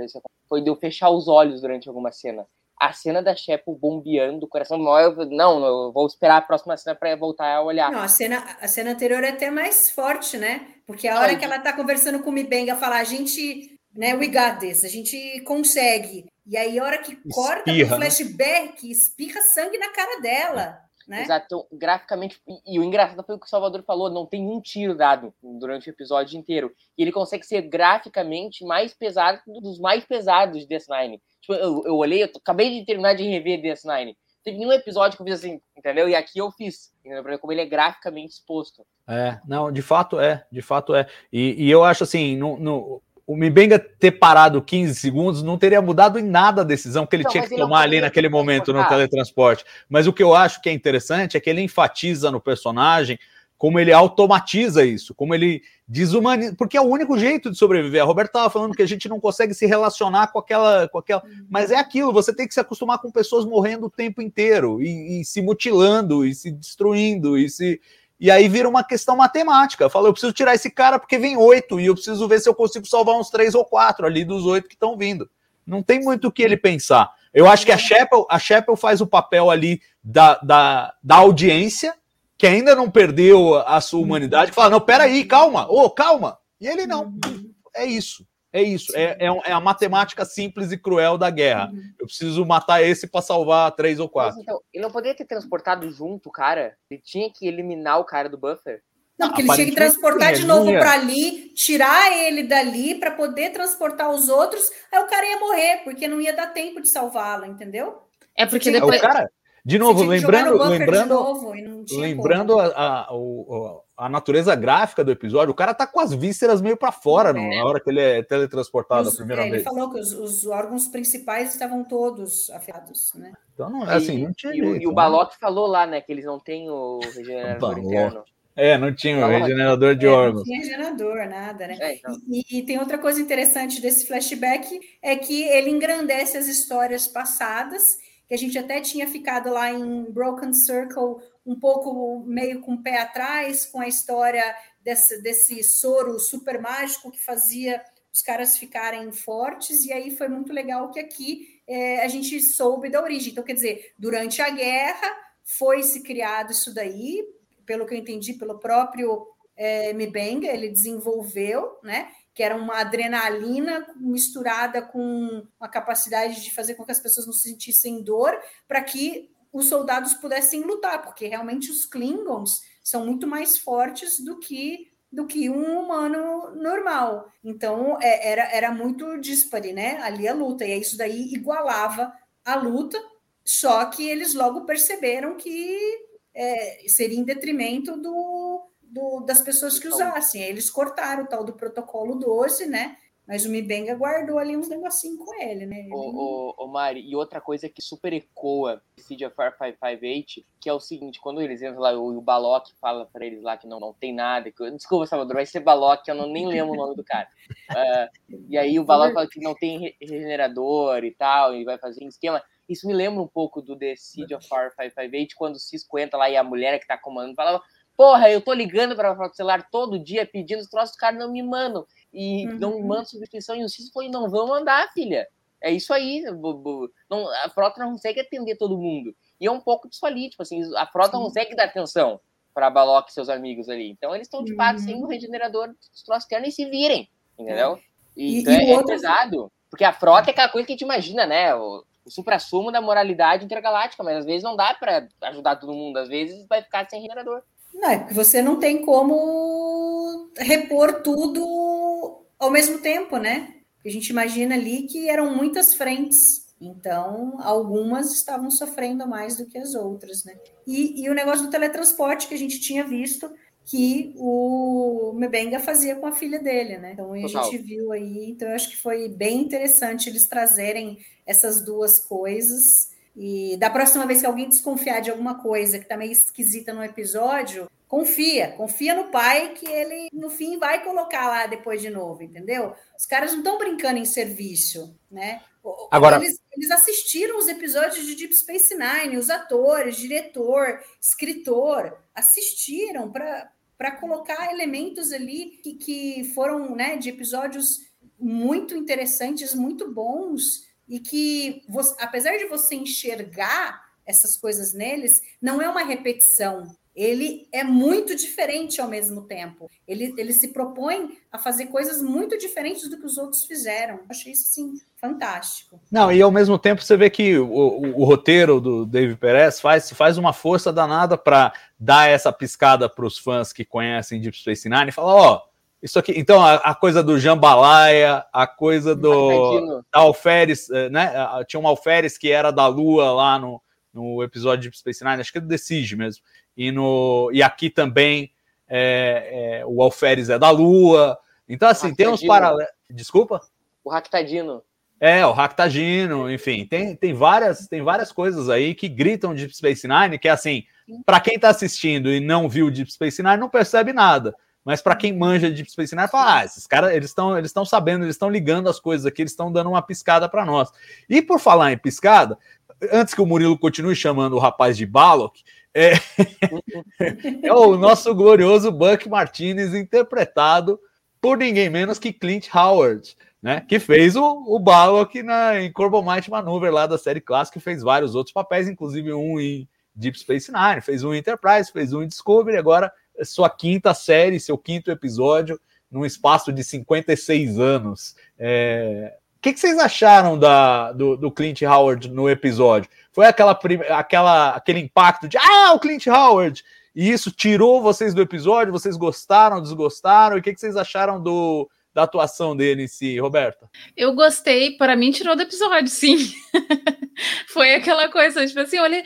foi de eu fechar os olhos durante alguma cena. A cena da Sheppel bombeando o coração, não, eu, não, eu vou esperar a próxima cena para voltar a olhar. Não, a cena, a cena anterior é até mais forte, né? Porque a hora que ela tá conversando com o Mibenga, fala, a gente, né, we got this, a gente consegue. E aí, a hora que corta o né? flashback, né? espirra sangue na cara dela. Né? Exato, então, graficamente, e, e, o engraçado foi o que o Salvador falou, não tem um tiro dado durante o episódio inteiro. E ele consegue ser graficamente mais pesado dos mais pesados de DS9. Tipo, eu, eu olhei, eu acabei de terminar de rever DS9. Teve nenhum episódio que eu fiz assim, entendeu? E aqui eu fiz, entendeu? como ele é graficamente exposto. É, não, de fato é, de fato é. E, e eu acho assim, no, no, o Mibenga ter parado 15 segundos não teria mudado em nada a decisão que ele não, tinha que tomar ali naquele momento no teletransporte. Mas o que eu acho que é interessante é que ele enfatiza no personagem como ele automatiza isso, como ele desumaniza, porque é o único jeito de sobreviver. A Roberta estava falando que a gente não consegue se relacionar com aquela, com aquela, mas é aquilo. Você tem que se acostumar com pessoas morrendo o tempo inteiro e, e se mutilando e se destruindo e se e aí vira uma questão matemática. Fala, eu preciso tirar esse cara porque vem oito, e eu preciso ver se eu consigo salvar uns três ou quatro ali dos oito que estão vindo. Não tem muito o que ele pensar. Eu acho que a Shepel, a Shepel faz o papel ali da, da, da audiência, que ainda não perdeu a sua humanidade, que fala: não, peraí, calma, ô, oh, calma. E ele não. É isso. É isso, é, é, é, a matemática simples e cruel da guerra. Uhum. Eu preciso matar esse para salvar três ou quatro. Mas, então, ele não poderia ter transportado junto o cara? Ele tinha que eliminar o cara do buffer? Não, porque ele tinha que transportar de novo para ali, tirar ele dali para poder transportar os outros. Aí o cara ia morrer, porque não ia dar tempo de salvá-lo, entendeu? É porque depois. O cara, de novo, lembrando, lembrando, novo lembrando a, a, a, a, natureza gráfica do episódio, o cara tá com as vísceras meio para fora é. na hora que ele é teletransportado os, a primeira é, vez. Ele falou que os, os, órgãos principais estavam todos afetados, né? Então não é assim, não tinha e, jeito, e o né? Balok falou lá, né, que eles não têm o regenerador interno. É, não tinha o regenerador de é, órgãos. Não tinha regenerador, nada, né? É, então. e, e, tem outra coisa interessante desse flashback, é que ele engrandece as histórias passadas que a gente até tinha ficado lá em Broken Circle um pouco meio com o pé atrás, com a história desse, desse soro super mágico que fazia os caras ficarem fortes, e aí foi muito legal que aqui é, a gente soube da origem. Então, quer dizer, durante a guerra foi se criado isso daí, pelo que eu entendi, pelo próprio é, Mibenga, ele desenvolveu, né? que era uma adrenalina misturada com a capacidade de fazer com que as pessoas não sentissem dor, para que os soldados pudessem lutar, porque realmente os Klingons são muito mais fortes do que do que um humano normal. Então é, era, era muito dispare, né? Ali a luta, e isso daí igualava a luta, só que eles logo perceberam que é, seria em detrimento do, do, das pessoas que então. usassem. Eles cortaram o tal do protocolo 12, né? Mas o Mibenga guardou ali uns negocinhos com ele, né? Ele... O, o, o, Mari, e outra coisa que super ecoa of 558, que é o seguinte, quando eles entram lá, o, o Balok fala para eles lá que não, não tem nada, que, desculpa, Salvador, vai ser Balok, eu não, nem lembro o nome do cara. Uh, e aí o Balok fala que não tem regenerador e tal, e vai fazer um esquema. Isso me lembra um pouco do The Siege of 558, quando o Cisco entra lá e a mulher que tá comandando fala Porra, eu tô ligando para o celular todo dia pedindo os troços, os caras não me mandam. E uhum. não mandam substituição. E o Cis falou: não vão mandar, filha. É isso aí. Não, a frota não consegue atender todo mundo. E é um pouco disso ali, tipo assim, a frota não consegue dar atenção para Balok e seus amigos ali. Então eles estão de fato uhum. sem o regenerador dos troços e se virem, entendeu? E, então e é, é outro... é, pesado. Porque a frota é aquela coisa que a gente imagina, né? O, o supra-sumo da moralidade intergaláctica, mas às vezes não dá para ajudar todo mundo, às vezes vai ficar sem regenerador. Não, é porque você não tem como repor tudo ao mesmo tempo, né? A gente imagina ali que eram muitas frentes, então algumas estavam sofrendo mais do que as outras, né? E, e o negócio do teletransporte que a gente tinha visto que o Mebenga fazia com a filha dele, né? Então a Total. gente viu aí, então eu acho que foi bem interessante eles trazerem essas duas coisas. E da próxima vez que alguém desconfiar de alguma coisa que tá meio esquisita no episódio, confia, confia no pai que ele no fim vai colocar lá depois de novo, entendeu? Os caras não estão brincando em serviço, né? Agora- eles, eles assistiram os episódios de Deep Space Nine, os atores, diretor, escritor, assistiram para para colocar elementos ali que, que foram né, de episódios muito interessantes, muito bons, e que, você- apesar de você enxergar essas coisas neles, não é uma repetição. Ele é muito diferente ao mesmo tempo. Ele, ele se propõe a fazer coisas muito diferentes do que os outros fizeram. Achei isso, assim, fantástico. Não, e ao mesmo tempo você vê que o, o- o roteiro do David Perez faz, faz uma força danada para dar essa piscada para os fãs que conhecem Deep Space Nine e falar, ó, isso aqui. Então, a, a coisa do Jambalaya, a coisa do da Alferes, eh, né? Tinha uma Alferes que era da Lua lá no, no episódio de Deep Space Nine, acho que é do The Siege mesmo. E, no, e aqui também é, é, o Alferes é da Lua. Então, assim, tem uns paralelos. Desculpa? O Ractadino. É, o Ractagino, enfim, tem, tem, várias, tem várias coisas aí que gritam Deep Space Nine, que é assim, para quem tá assistindo e não viu Deep Space Nine, não percebe nada. Mas para quem manja de Space Nine, fala, ah, esses caras, eles estão eles sabendo, eles estão ligando as coisas aqui, eles estão dando uma piscada para nós. E por falar em piscada, antes que o Murilo continue chamando o rapaz de Balok, é, é o nosso glorioso Buck Martinez interpretado por ninguém menos que Clint Howard, né? Que fez o, o Balok na, em Corbomite Maneuver lá da série clássica fez vários outros papéis, inclusive um em Deep Space Nine, fez um em Enterprise, fez um em Discovery, agora sua quinta série, seu quinto episódio, num espaço de 56 anos. É, O que, vocês acharam da, do, do Clint Howard no episódio? Foi aquela, aquela, aquele impacto de ah, o Clint Howard! E isso tirou vocês do episódio? Vocês gostaram, desgostaram? E o que, que vocês acharam do, da atuação dele em si, Roberta? Eu gostei, para mim tirou do episódio, sim. Foi aquela coisa, tipo assim, olha.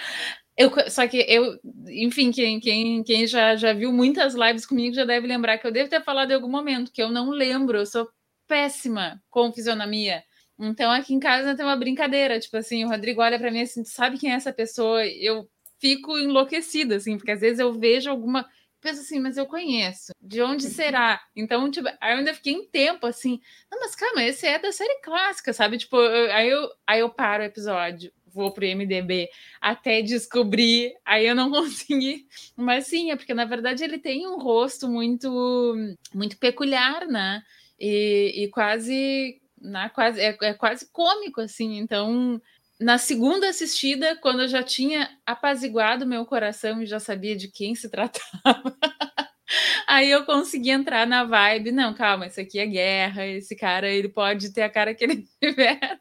Eu, só que eu, enfim, quem, quem, quem já, já viu muitas lives comigo já deve lembrar que eu devo ter falado em algum momento, que eu não lembro, eu sou péssima com fisionomia. Então aqui em casa tem uma brincadeira, tipo assim, o Rodrigo olha para mim assim, "Tu sabe quem é essa pessoa? Eu fico enlouquecida, assim, porque às vezes eu vejo alguma. Penso assim, mas eu conheço. De onde será? Então, tipo, aí eu ainda fiquei em tempo assim. Não, mas calma, esse é da série clássica, sabe? Tipo, eu- aí eu, aí eu paro o episódio, vou pro MDB até descobrir, aí eu não consegui. Mas sim, é porque na verdade ele tem um rosto muito muito peculiar, né? E, e quase, né, quase é, é quase cômico assim. Então, na segunda assistida, quando eu já tinha apaziguado meu coração e já sabia de quem se tratava, aí eu consegui entrar na vibe. Não, calma, isso aqui é guerra. Esse cara, ele pode ter a cara que ele tiver.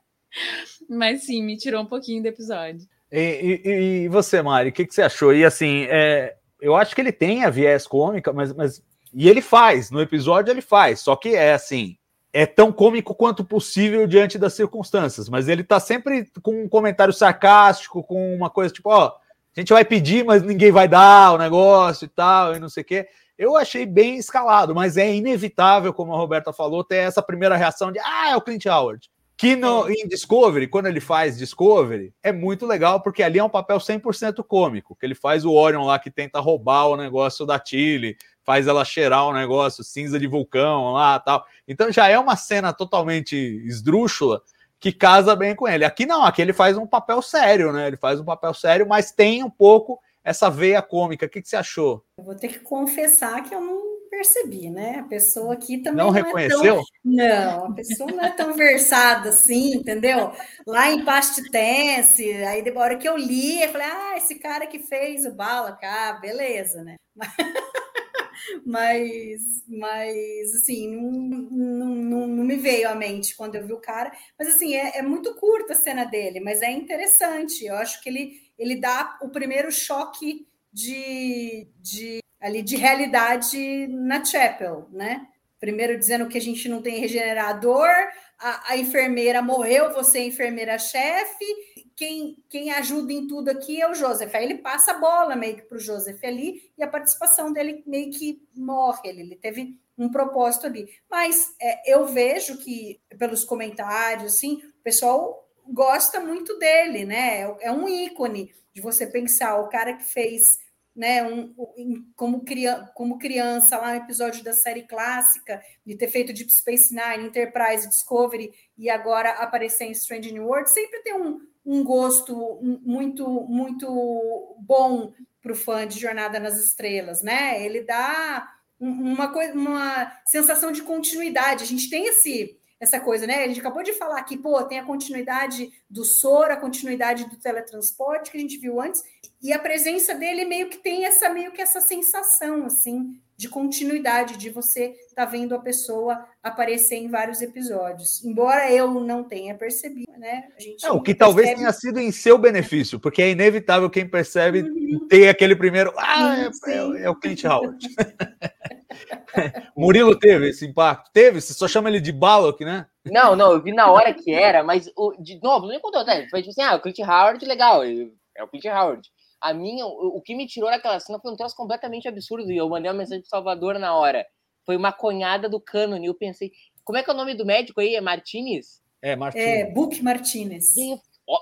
Mas sim, me tirou um pouquinho do episódio. E, e- e você, Mari, o que, que você achou? E assim, é, eu acho que ele tem a viés cômica, mas, mas. E ele faz, no episódio ele faz, só que é assim. É tão cômico quanto possível diante das circunstâncias, mas ele tá sempre com um comentário sarcástico, com uma coisa tipo, ó, a gente vai pedir, mas ninguém vai dar o negócio e tal, e não sei o quê. Eu achei bem escalado, mas é inevitável, como a Roberta falou, ter essa primeira reação de, ah, é o Clint Howard. Que no, em Discovery, quando ele faz Discovery, é muito legal, porque ali é um papel 100% cômico, que ele faz o Orion lá que tenta roubar o negócio da Tilly, faz ela cheirar o negócio cinza de vulcão lá tal. Então já é uma cena totalmente esdrúxula que casa bem com ele. Aqui não, aqui ele faz um papel sério, né? Ele faz um papel sério, mas tem um pouco essa veia cômica. O que, que você achou? Eu vou ter que confessar que eu não percebi, né? A pessoa aqui também Não não, reconheceu? é tão... Não, a pessoa não é tão versada assim, entendeu? Lá em past tense, aí de hora que eu li, eu falei, ah, esse cara que fez o bala, ah, beleza, né? mas, mas assim, não, não, não, não, me veio à mente quando eu vi o cara. Mas assim, é, é muito curta a cena dele, mas é interessante. Eu acho que ele, ele dá o primeiro choque de, de, ali, de realidade na Chapel, né? Primeiro dizendo que a gente não tem regenerador, a, a enfermeira morreu, você é enfermeira-chefe, quem, quem ajuda em tudo aqui é o Joseph. Aí ele passa a bola meio que para o Joseph ali, e a participação dele meio que morre. Ele, ele teve um propósito ali. Mas é, eu vejo que, pelos comentários, assim, o pessoal gosta muito dele, né? É, é um ícone de você pensar, o cara que fez né, um, um, como, criança, como criança, lá no episódio da série clássica, de ter feito Deep Space Nine, Enterprise, Discovery, e agora aparecer em Strange New World, sempre tem um, um gosto muito, muito bom para o fã de Jornada nas Estrelas, né? Ele dá uma, uma sensação de continuidade. A gente tem esse essa coisa, né? A gente acabou de falar aqui, pô, tem a continuidade do Sora, a continuidade do teletransporte que a gente viu antes, e a presença dele meio que tem essa meio que essa sensação assim de continuidade, de você estar tá vendo a pessoa aparecer em vários episódios. Embora eu não tenha percebido, né? A gente é, o que talvez tenha sido em seu benefício, porque é inevitável quem percebe uhum. ter aquele primeiro. Ah, é, é, é, o Clint Howard. Murilo teve esse impacto? Teve? Você só chama ele de Balok, né? Não, não, eu vi na hora que era, mas o, de novo, não me contou, né? Foi tipo assim, ah, o Clint Howard, legal, é o Clint Howard. A minha, o, o que me tirou daquela cena foi um troço completamente absurdo. E eu mandei uma mensagem pro Salvador na hora. Foi uma conhada do cânone. Eu pensei, como é que é o nome do médico aí? É Martinez? É, Martinez. É, Book Martinez.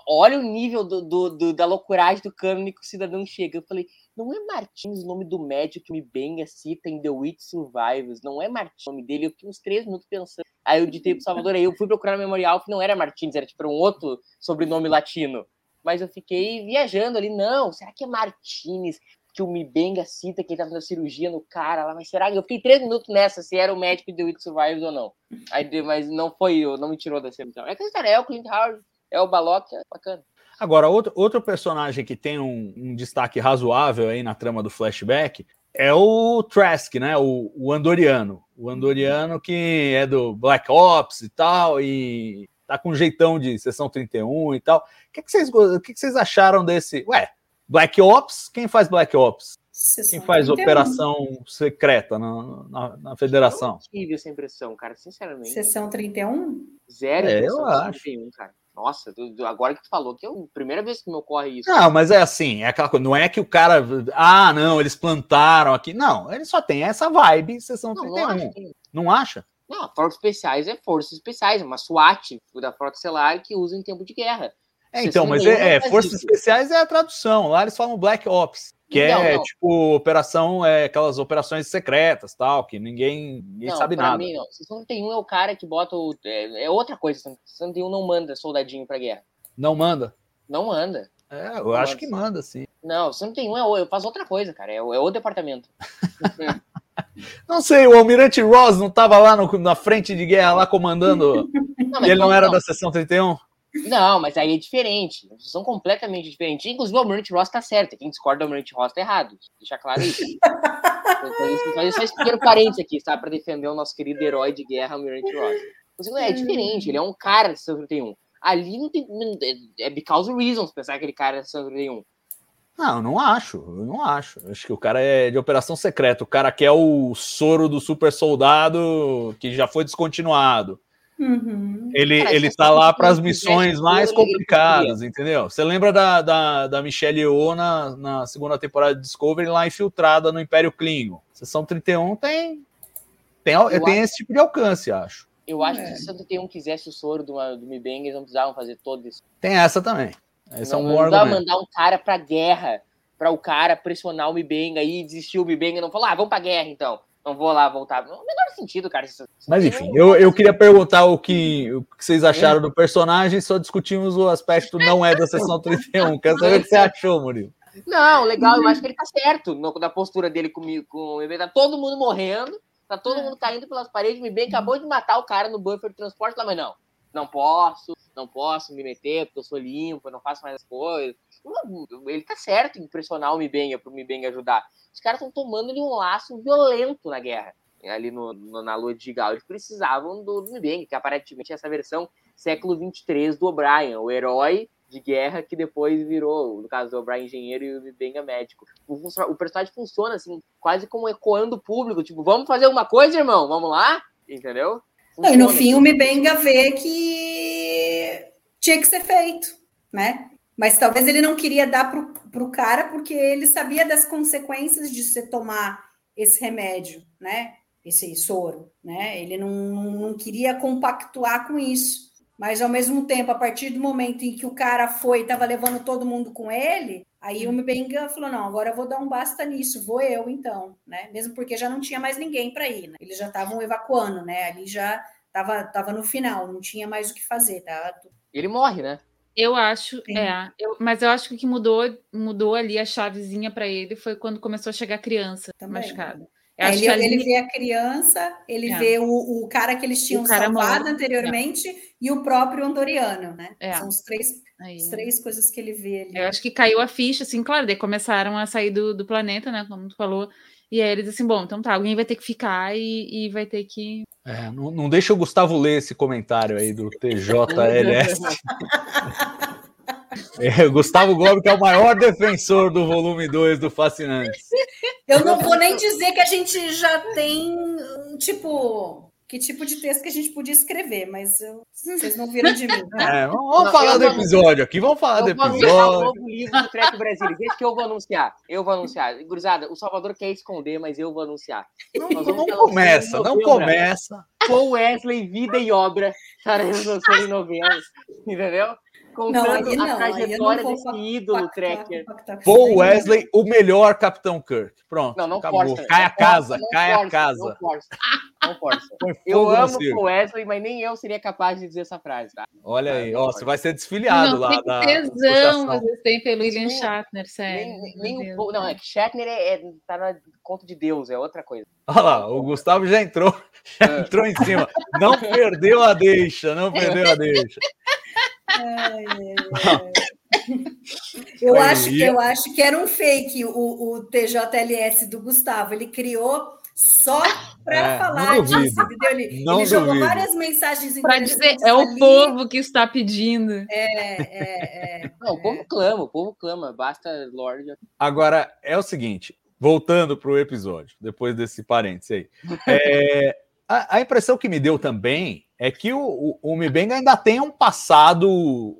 olha o nível do, do, do, da loucuragem do cânone que o cidadão chega. Eu falei, não é Martins o nome do médico que me bem cita em The Witch Survivors. Não é Martins o nome dele. Eu fiquei uns três minutos pensando. Aí eu ditei pro Salvador, aí eu fui procurar no memorial que não era Martins, era tipo um outro sobrenome latino mas eu fiquei viajando ali, não, será que é Martinez? Que o Mibenga cita que ele tá fazendo cirurgia no cara lá, mas será que eu fiquei três minutos nessa se era o médico de It Survives ou não? Aí, mas não foi eu, não me tirou da então. É que é o Clint Howard, é o Balok, é bacana. Agora, outro, outro personagem que tem um, um, destaque razoável aí na trama do flashback é o Trask, né? O, o Andoriano. O Andoriano que é do Black Ops e tal, e tá com um jeitão de sessão 31 e tal. O que, que, vocês, o que, que vocês acharam desse? Ué, Black Ops? Quem faz Black Ops? Sessão Quem faz 31. operação secreta na, na, na federação? Eu tive essa impressão, cara, sinceramente. Sessão 31? Zero. É, eu acho. 31, cara. Nossa, agora que tu falou, que é a primeira vez que me ocorre isso. Não, mas é assim, é aquela coisa, não é que o cara. Ah, não, eles plantaram aqui. Não, ele só tem essa vibe sessão não, 31. Não, que... não acha? Não, forças especiais é forças especiais, é uma SWAT da Frota Estelar que usa em tempo de guerra. É, então, mas é, é forças especiais é a tradução. Lá eles falam Black Ops, que não, é não. tipo operação, é aquelas operações secretas, tal, que ninguém, ninguém não, sabe nada. Mim, não. 61 é o cara que bota o, é, é outra coisa. 61 não manda soldadinho pra guerra. Não manda. Não manda. É, eu não acho manda, que manda, sim. Não, 61 é, eu faço outra coisa, cara. É, é o departamento. Não sei, o Almirante Ross não estava lá no, na frente de guerra, lá comandando. E ele não era da seção 31? Não, mas aí é diferente. São completamente diferentes. Inclusive, o Almirante Ross está certo. Quem discorda do Almirante Ross está errado. Deixa claro isso. então, fazer só esse pequeno parênteses aqui, sabe? Para defender o nosso querido herói de guerra, Almirante Ross. Inclusive, é diferente. Ele é um cara da seção 31. Ali não tem. É, é because of reasons pensar que aquele cara é da seção 31. Não, não acho, eu não acho. Acho que o cara é de operação secreta. O cara quer o soro do super soldado que já foi descontinuado. Uhum. Ele, cara, ele tá lá para as missões mais complicadas, entendeu? Você lembra da, da, da Michelle Yeoh na, na segunda temporada de Discovery lá infiltrada no Império Klingon? Sessão 31 tem, tem, tem esse tipo de alcance, acho. Eu acho é. que se o 31 quisesse o soro do, do Mibeng, eles não precisavam fazer todo isso. Tem essa também. Esse não, é um não dá mandar um cara pra guerra, para o cara pressionar o Mibenga e desistir o Mibenga e não falar, ah, vamos pra guerra então. Não vou lá voltar. Não menor sentido, cara. Isso, Mas enfim, eu, eu queria perguntar o que, o que vocês acharam do personagem, só discutimos o aspecto não é da sessão 31. Quero saber o que você achou, Murilo. Não, legal, eu acho que ele tá certo no, na postura dele comigo, com o Tá todo mundo morrendo, tá todo mundo caindo pelas paredes, o Mibenga acabou de matar o cara no buffer de transporte lá, mas não, não posso, não posso me meter porque eu sou limpo, eu não faço mais as coisas. Ele tá certo em pressionar o Mibenga pro Mibenga ajudar. Os caras estão tomando-lhe um laço violento na guerra, ali no, no, na lua de Gigal. Eles precisavam do, do Mibenga, que aparentemente é essa versão século 23 do O'Brien, o herói de guerra que depois virou, no caso do O'Brien engenheiro e o Mibenga médico. O, o personagem funciona assim, quase como ecoando o público, tipo, vamos fazer uma coisa, irmão, vamos lá? Entendeu? Funciona. E no fim o Mibenga vê que tinha que ser feito, né? Mas talvez ele não queria dar para o cara porque ele sabia das consequências de você tomar esse remédio, né? Esse soro, né? Ele não, não queria compactuar com isso. Mas ao mesmo tempo, a partir do momento em que o cara foi, estava levando todo mundo com ele, aí o Mbenga falou: não, agora eu vou dar um basta nisso, vou eu então, né? Mesmo porque já não tinha mais ninguém para ir, né? Eles já estavam evacuando, né? Ali já estava tava no final, não tinha mais o que fazer, tá? Ele morre, né? Eu acho, Sim. é, eu, mas eu acho que o que mudou, mudou ali a chavezinha para ele foi quando começou a chegar criança Também. machucada. É, ele, ali... ele, vê a criança, ele é. vê o, o, cara que eles tinham salvado morre. anteriormente é. e o próprio Andoriano, né? É. São os três, as três coisas que ele vê ali. Eu acho que caiu a ficha, assim, claro, daí começaram a sair do, do planeta, né? Como tu falou. E aí eles assim, bom, então tá, alguém vai ter que ficar e, e vai ter que. É, não, não deixa o Gustavo ler esse comentário aí do TJLS. É, Gustavo Gomes, que é o maior defensor do volume 2 do Fascinantes. Eu não vou nem dizer que a gente já tem, tipo, que tipo de texto que a gente podia escrever, mas eu, vocês não viram de mim. Né? É, vamos não, falar do episódio aqui, vamos falar do episódio. Eu vou o novo livro do Trek Brasil. Esse que eu vou anunciar. Eu vou anunciar. Gurizada, o Salvador quer esconder, mas eu vou anunciar. Não, não começa, não começa. Com Wesley, vida e obra. Estaremos lançando em novembro. Entendeu? Contando não, a trajetória desse ídolo pactar, tracker. Paul Wesley, o melhor Capitão Kirk. Pronto. Não, não acabou. Força, cai a casa, não cai força, a casa. Não força. Não força. eu amo o Wesley, mas nem eu seria capaz de dizer essa frase, tá? Olha aí, ó, você vai ser desfiliado não, lá tem da. Tesão, às vezes tem pelo William Shatner, sério. Nem, nem, não, é que Shatner é, é, tá na conta de Deus, é outra coisa. Olha lá, o Gustavo já entrou, já é. entrou em cima. Não perdeu a deixa, não perdeu a deixa. Eu acho, que, eu acho que era um fake o, o TJLS do Gustavo. Ele criou só para é, falar disso, entendeu? Ele, ele jogou várias mensagens para dizer é o ali. povo que está pedindo. É, é, é. Não, o povo clama, o povo clama, basta Lorde. Agora é o seguinte, voltando para o episódio, depois desse parênteses aí. É, a, a, impressão que me deu também é que o, o, o Mibenga ainda tem um passado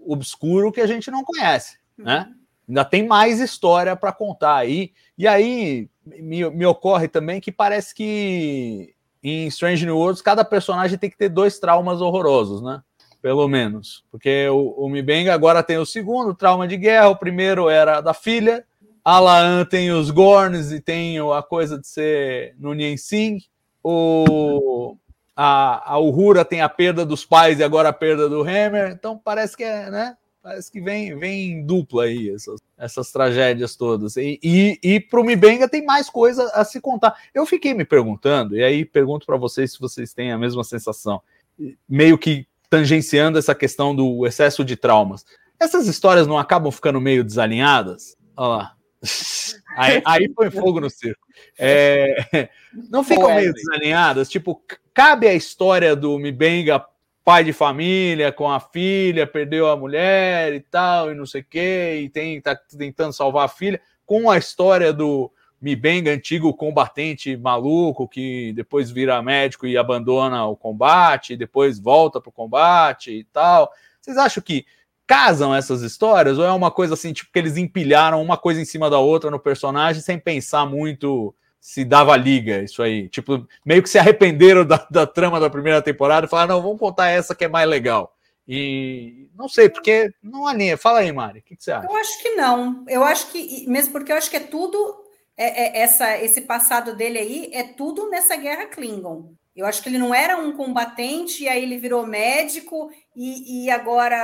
obscuro que a gente não conhece, né? Ainda tem mais história para contar aí. E aí me, me ocorre também que parece que em Strange New Worlds cada personagem tem que ter dois traumas horrorosos, né? Pelo menos. Porque o, o Mibenga agora tem o segundo trauma de guerra, o primeiro era da filha, a Laan tem os Gorns e tem a coisa de ser no Nien Sing. O, a, a Uhura tem a perda dos pais e agora a perda do Hammer, então parece que é, né? Parece que vem, vem dupla aí essas, essas tragédias todas. E, e, e para o Mibenga tem mais coisa a se contar. Eu fiquei me perguntando, e aí pergunto para vocês se vocês têm a mesma sensação, meio que tangenciando essa questão do excesso de traumas. Essas histórias não acabam ficando meio desalinhadas? Olha lá. Aí, aí põe fogo no circo. É, não ficam meio desalinhadas? Tipo, cabe a história do Mibenga, pai de família, com a filha, perdeu a mulher e tal, e não sei o quê, e tem, tá tentando salvar a filha, com a história do Mibenga, antigo combatente maluco, que depois vira médico e abandona o combate, e depois volta para o combate e tal. Vocês acham que casam essas histórias? Ou é uma coisa assim, tipo, que eles empilharam uma coisa em cima da outra no personagem sem pensar muito se dava liga isso aí? Tipo, meio que se arrependeram da, da trama da primeira temporada e falaram, não, vamos contar essa que é mais legal. E não sei, porque não alinha. Fala aí, Mari, o que, que, você acha? Eu acho que não. Eu acho que, mesmo porque eu acho que é tudo, é, é, essa, esse passado dele aí, é tudo nessa guerra Klingon. Eu acho que ele não era um combatente, e aí ele virou médico, e, e agora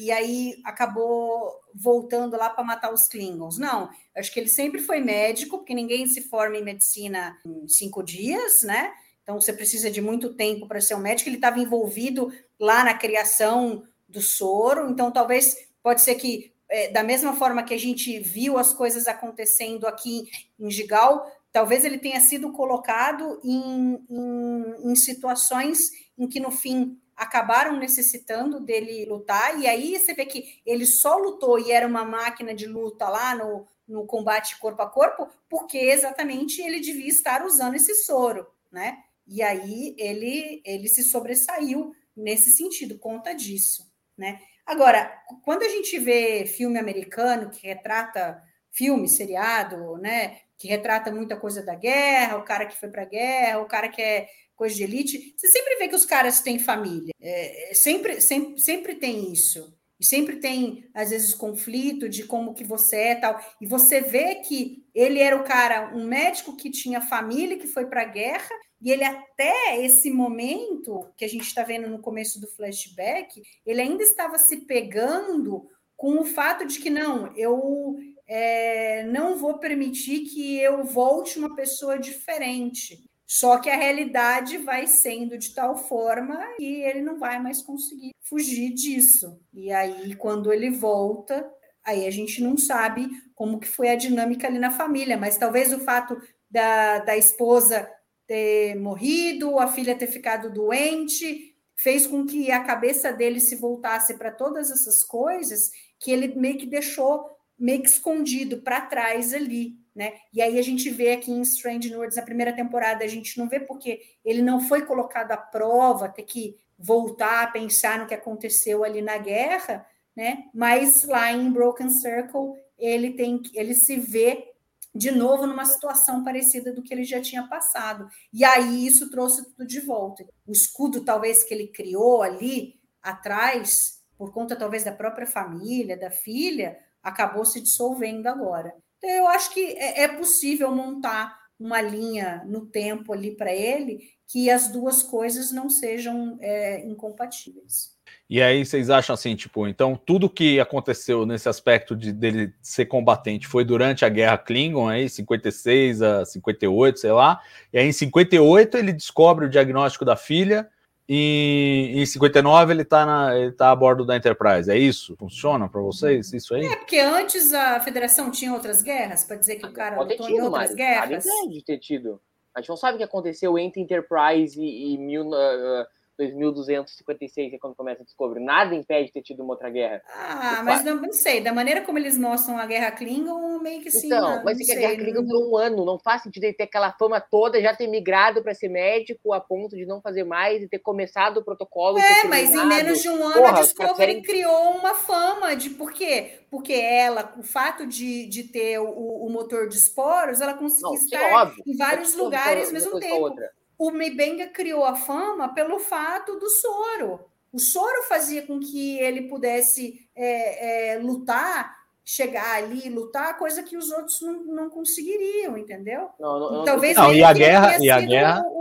e aí acabou voltando lá para matar os Klingons. Não, acho que ele sempre foi médico, porque ninguém se forma em medicina em cinco dias, né? Então você precisa de muito tempo para ser um médico. Ele estava envolvido lá na criação do soro, então talvez pode ser que é, da mesma forma que a gente viu as coisas acontecendo aqui em Gigal, talvez ele tenha sido colocado em, em, em situações em que no fim acabaram necessitando dele lutar, e aí você vê que ele só lutou e era uma máquina de luta lá no, no combate corpo a corpo, porque exatamente ele devia estar usando esse soro, né? E aí ele, ele se sobressaiu nesse sentido, conta disso, né? Agora, quando a gente vê filme americano que retrata filme, seriado, né, que retrata muita coisa da guerra, o cara que foi para a guerra, o cara que é coisa de elite, você sempre vê que os caras têm família, é, sempre, sempre, sempre tem isso. E sempre tem, às vezes, conflito de como que você é tal. E você vê que ele era o cara, um médico que tinha família, que foi para a guerra, e ele até esse momento que a gente está vendo no começo do flashback, ele ainda estava se pegando com o fato de que não, eu é, não vou permitir que eu volte uma pessoa diferente. Só que a realidade vai sendo de tal forma e ele não vai mais conseguir fugir disso. E aí, quando ele volta, aí a gente não sabe como que foi a dinâmica ali na família, mas talvez o fato da, da esposa ter morrido, a filha ter ficado doente, fez com que a cabeça dele se voltasse para todas essas coisas que ele meio que deixou meio que escondido para trás ali. Né? E aí a gente vê aqui em Strange Worlds, na primeira temporada, a gente não vê porque ele não foi colocado à prova, ter que voltar a pensar no que aconteceu ali na guerra, né? Mas lá em Broken Circle, ele tem ele se vê de novo numa situação parecida do que ele já tinha passado. E aí isso trouxe tudo de volta. O escudo talvez que ele criou ali atrás, por conta talvez da própria família, da filha, acabou se dissolvendo agora. Então, eu acho que é, é possível montar uma linha no tempo ali para ele que as duas coisas não sejam é, incompatíveis. E aí vocês acham assim, tipo, então tudo que aconteceu nesse aspecto de dele ser combatente foi durante a Guerra Klingon, aí 56 a 58, sei lá. E aí em 58 ele descobre o diagnóstico da filha e em 59 ele está ele tá a bordo da Enterprise. É isso? Funciona para vocês isso aí? É, porque antes a Federação tinha outras guerras, para dizer que o cara lutou em outras guerras. Pode ter tido. A gente não sabe o que aconteceu entre Enterprise e, e mil, uh, 2256 é quando começa a descobrir. Nada impede de ter tido uma outra guerra. Ah, mas não, não, sei. Da maneira como eles mostram a Guerra Klingon, meio que sim. Então, não, mas não é a Guerra Klingon durou um ano. Não faz sentido ele ter aquela fama toda, já ter migrado para ser médico a ponto de não fazer mais e ter começado o protocolo. É, mas em menos de um ano Porra, a Discovery querem... criou uma fama de por quê? Porque ela, o fato de, de ter o, o motor de esporos, ela conseguiu estar em vários lugares ao mesmo tempo. Outra o Mibenga criou a fama pelo fato do soro. O soro fazia com que ele pudesse é, é, lutar, chegar ali, lutar, coisa que os outros não, não conseguiriam, entendeu? Não, não, Talvez não, e a guerra, e a guerra... O,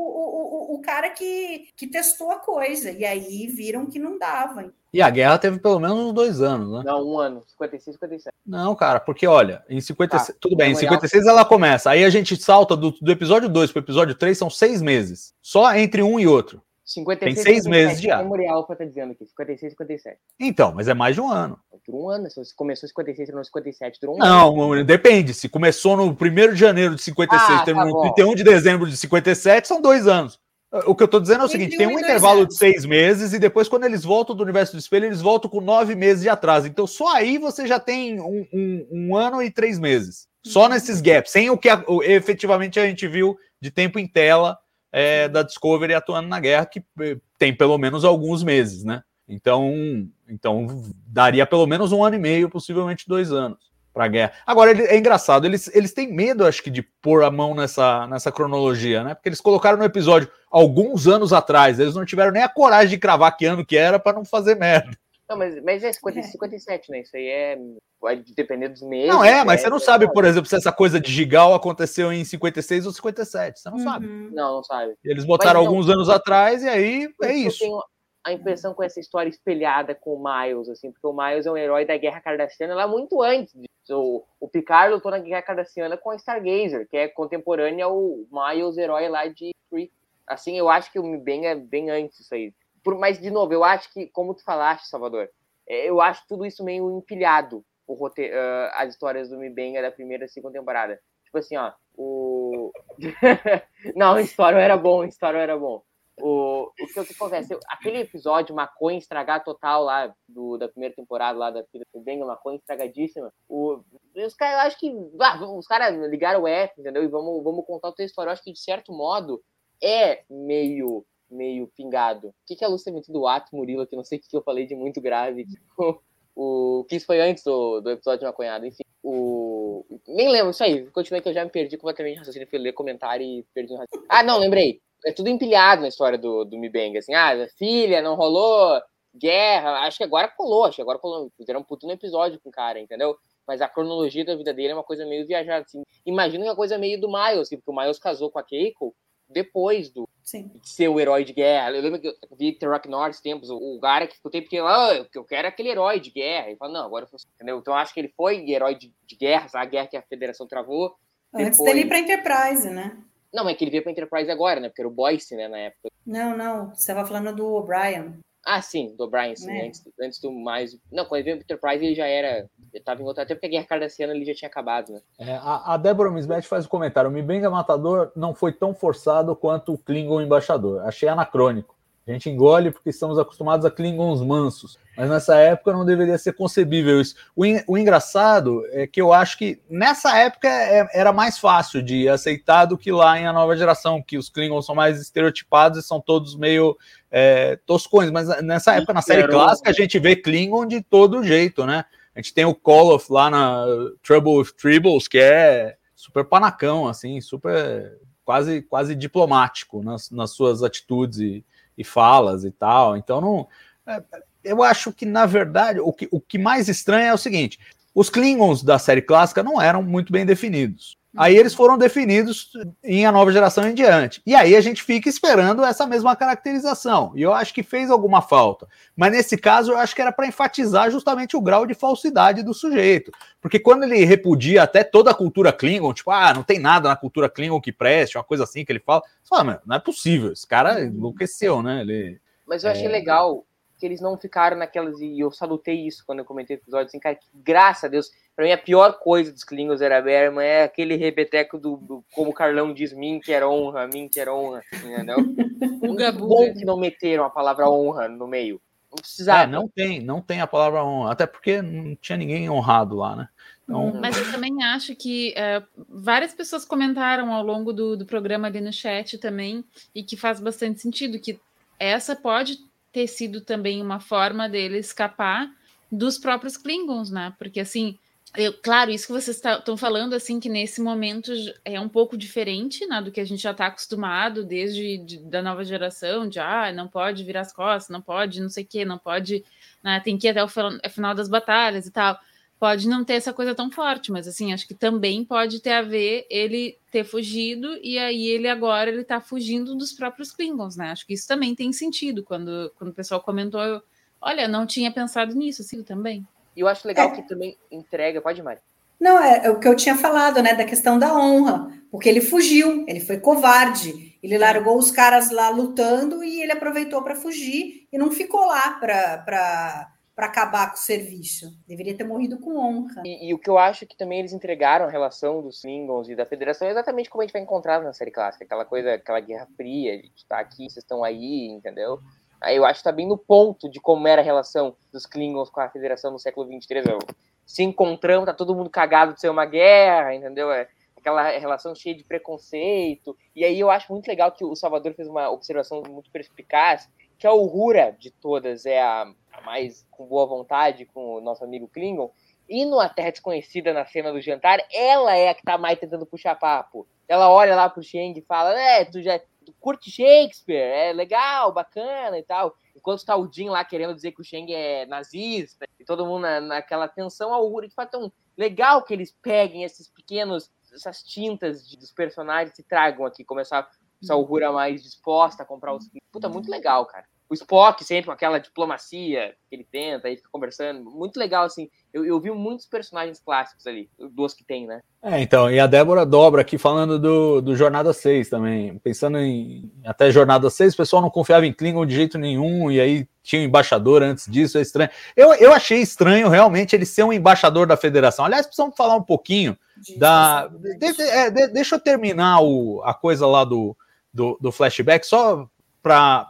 o, cara que, que testou a coisa, e aí viram que não dava. E a guerra teve pelo menos uns dois anos, né? Não, um ano, 56, 57. Não, cara, porque olha, em 56. Ah, tudo bem, em 56 ela começa. Aí a gente salta do, do episódio 2 para o episódio 3, são seis meses. Só entre um e outro. 56, Tem seis 57, meses de ar. Memorial tá dizendo aqui, 56 57. Então, mas é mais de um ano. Durou um ano, se começou em 56 terminou em 57, durou um não, ano. Não, depende. Se começou no 1 de janeiro de 56 ah, terminou tá no 31 de dezembro de 57, são dois anos. O que eu tô dizendo é o seguinte: tem um intervalo de seis meses, e depois, quando eles voltam do universo do espelho, eles voltam com nove meses de atraso. Então, só aí você já tem um, um, um ano e três meses. Só uhum. nesses gaps, sem o que a, o, efetivamente a gente viu de tempo em tela é, da Discovery atuando na guerra, que eh, tem pelo menos alguns meses, né? Então, então daria pelo menos um ano e meio, possivelmente dois anos para a guerra. Agora, é engraçado, eles, eles têm medo, acho que, de pôr a mão nessa, nessa cronologia, né? Porque eles colocaram no episódio alguns anos atrás, eles não tiveram nem a coragem de cravar que ano que era para não fazer merda. Não, mas, mas é 50, 57, né? Isso aí é. Vai depender dos meses. Não, é, mas é, você não é, sabe, por exemplo, se essa coisa de Gigal aconteceu em 56 ou 57. Você não uhum. sabe. Não, não sabe. Eles botaram mas, alguns não, anos atrás e aí é isso. Eu tenho a impressão com essa história espelhada com o Miles, assim, porque o Miles é um herói da Guerra Cardassiana lá muito antes disso. O, o Picard lutou na Guerra Cardassiana com a Stargazer, que é contemporânea ao Miles, herói lá de Free. Assim, eu acho que o bem é bem antes isso aí. Por, mas, de novo, eu acho que, como tu falaste, Salvador, é, eu acho tudo isso meio empilhado, o rote... Uh, as histórias do Mibenga da primeira e segunda temporada. Tipo assim, ó, o. não, o História era bom, o História era bom. O, o que, o acontece? Aquele episódio, maconha estragar total lá do, da primeira temporada lá da filha do Benga, maconha estragadíssima. O, os caras, acho que. Ah, os caras ligaram o F, entendeu? E vamos, vamos contar outra história. Eu acho que, de certo modo, é meio meio pingado. O que, que a Lúcia do ato, Murilo, que não sei o que, eu falei de muito grave. o, que isso foi antes do, do episódio de Maconhada. Enfim, o. Nem lembro, isso aí. Continuei que eu já me perdi completamente no raciocínio. Fui ler comentário e perdi o raciocínio. Ah, não, lembrei é tudo empilhado na história do, do Mibeng, assim, ah, filha, não rolou, guerra, acho que agora colou, acho que agora colou, fizeram um puto no episódio com o cara, entendeu? Mas a cronologia da vida dele é uma coisa meio viajada, assim. Imagina é uma coisa meio do Miles, assim, porque o Miles casou com a Keiko depois do Sim. de ser o herói de guerra. Eu lembro que eu vi The Rock North tempos, o, cara que ficou tempo que ah, eu quero aquele herói de guerra. Ele fala, não, agora eu entendeu? Então eu acho que ele foi herói de, de guerra, a guerra que a federação travou. Antes depois... dele ir pra Enterprise, né? Não, mas é que ele veio pra Enterprise agora, né? Porque era o Boyce, né, na época. Não, não. Você estava falando do O'Brien. Ah, sim, do O'Brien, sim. É. Antes, antes do mais. Não, quando ele veio pro Enterprise, ele já era. Ele tava em outra. Até porque a Guerra Cardassiana ele já tinha acabado, né? É, a, a Débora Misbeth faz o um comentário: o Mibenga Matador não foi tão forçado quanto o Klingon Embaixador. Achei anacrônico. A gente engole porque estamos acostumados a Klingons mansos. Mas nessa época não deveria ser concebível isso. O, o engraçado é que eu acho que nessa época é, era mais fácil de aceitar do que lá em A Nova Geração, que os Klingons são mais estereotipados e são todos meio é, toscões. Mas nessa época, na série clássica, a gente vê Klingon de todo jeito, né? A gente tem o Koloff lá na Trouble with Tribbles, que é super panacão, assim, super quase, quase diplomático nas, nas suas atitudes e, e falas e tal. Então, não. É, eu acho que, na verdade, o que, o que mais estranho é o seguinte: os Klingons da série clássica não eram muito bem definidos. Aí eles foram definidos em a nova geração em diante. E aí a gente fica esperando essa mesma caracterização. E eu acho que fez alguma falta. Mas nesse caso, eu acho que era para enfatizar justamente o grau de falsidade do sujeito. Porque quando ele repudia até toda a cultura Klingon, tipo, ah, não tem nada na cultura Klingon que preste, uma coisa assim que ele fala, você fala, não é possível, esse cara enlouqueceu, né? Ele, Mas eu achei é... legal que eles não ficaram naquelas, e eu salutei isso quando eu comentei o episódio, assim, cara, que, graças a Deus, pra mim a pior coisa dos Klingons era Berman é aquele repeteco do, do, como o Carlão diz, mim quer honra, mim quer honra, entendeu? um bom que não meteram a palavra honra no meio. Não precisava. É, não tem, não tem a palavra honra, até porque não tinha ninguém honrado lá, né? Então... Mas eu também acho que é, várias pessoas comentaram ao longo do, do programa ali no chat também, e que faz bastante sentido, que essa pode ter sido também uma forma dele escapar dos próprios Klingons, né? Porque assim, eu, claro, isso que vocês estão falando, assim, que nesse momento é um pouco diferente né, do que a gente já está acostumado desde de, da nova geração, de ah, não pode virar as costas, não pode, não sei o quê, não pode, né, tem que ir até o final das batalhas e tal pode não ter essa coisa tão forte, mas assim, acho que também pode ter a ver ele ter fugido e aí ele agora ele tá fugindo dos próprios Klingons, né? Acho que isso também tem sentido quando, quando o pessoal comentou, eu, olha, não tinha pensado nisso, assim, também. E eu acho legal é. que também entrega, pode mais. Não, é, é, o que eu tinha falado, né, da questão da honra, porque ele fugiu, ele foi covarde, ele largou os caras lá lutando e ele aproveitou para fugir e não ficou lá para para acabar com o serviço. Deveria ter morrido com honra. E, e, o que eu acho que também eles entregaram a relação dos Klingons e da Federação é exatamente como a gente vai encontrar na série clássica, aquela coisa, aquela guerra fria, a gente tá aqui, vocês estão aí, entendeu? Aí eu acho que tá bem no ponto de como era a relação dos Klingons com a Federação no século 23. Se encontramos, tá todo mundo cagado de ser uma guerra, entendeu? É aquela relação cheia de preconceito. E aí eu acho muito legal que o Salvador fez uma observação muito perspicaz, que a Uhura de todas é a, a mais com boa vontade com o nosso amigo Klingon. E no A Terra Desconhecida, na cena do jantar, ela é a que tá mais tentando puxar papo. Ela olha lá pro Shang e fala: É, tu já tu curte Shakespeare, é legal, bacana e tal. Enquanto tá o Jim lá querendo dizer que o Shang é nazista, e todo mundo na, naquela tensão, a Uhura, de fato, é tão legal que eles peguem esses pequenos, essas tintas de, dos personagens e tragam aqui, começar essa Uhura mais disposta a comprar os. Puta, muito legal, cara. O Spock sempre com aquela diplomacia que ele tenta, aí fica conversando. Muito legal, assim. Eu, eu vi muitos personagens clássicos ali, dos que tem, né? É, então, e a Débora dobra aqui falando do, do Jornada 6 também. Pensando em até Jornada 6, o pessoal não confiava em Klingon de jeito nenhum, e aí tinha um embaixador antes disso, é estranho. Eu, eu achei estranho realmente ele ser um embaixador da federação. Aliás, precisamos falar um pouquinho da. De, de, é, de, deixa eu terminar o, a coisa lá do, do, do flashback, só para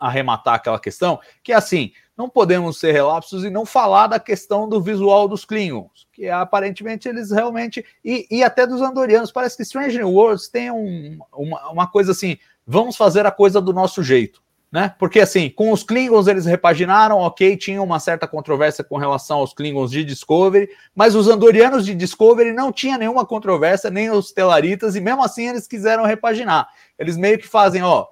arrematar aquela questão, que é assim, não podemos ser relapsos e não falar da questão do visual dos Klingons, que aparentemente eles realmente, e, e até dos Andorianos, parece que Strange New Worlds tem um, uma, uma coisa assim, vamos fazer a coisa do nosso jeito, né? Porque assim, com os Klingons eles repaginaram, ok, tinha uma certa controvérsia com relação aos Klingons de Discovery, mas os Andorianos de Discovery não tinha nenhuma controvérsia, nem os Telaritas, e mesmo assim eles quiseram repaginar. Eles meio que fazem, ó,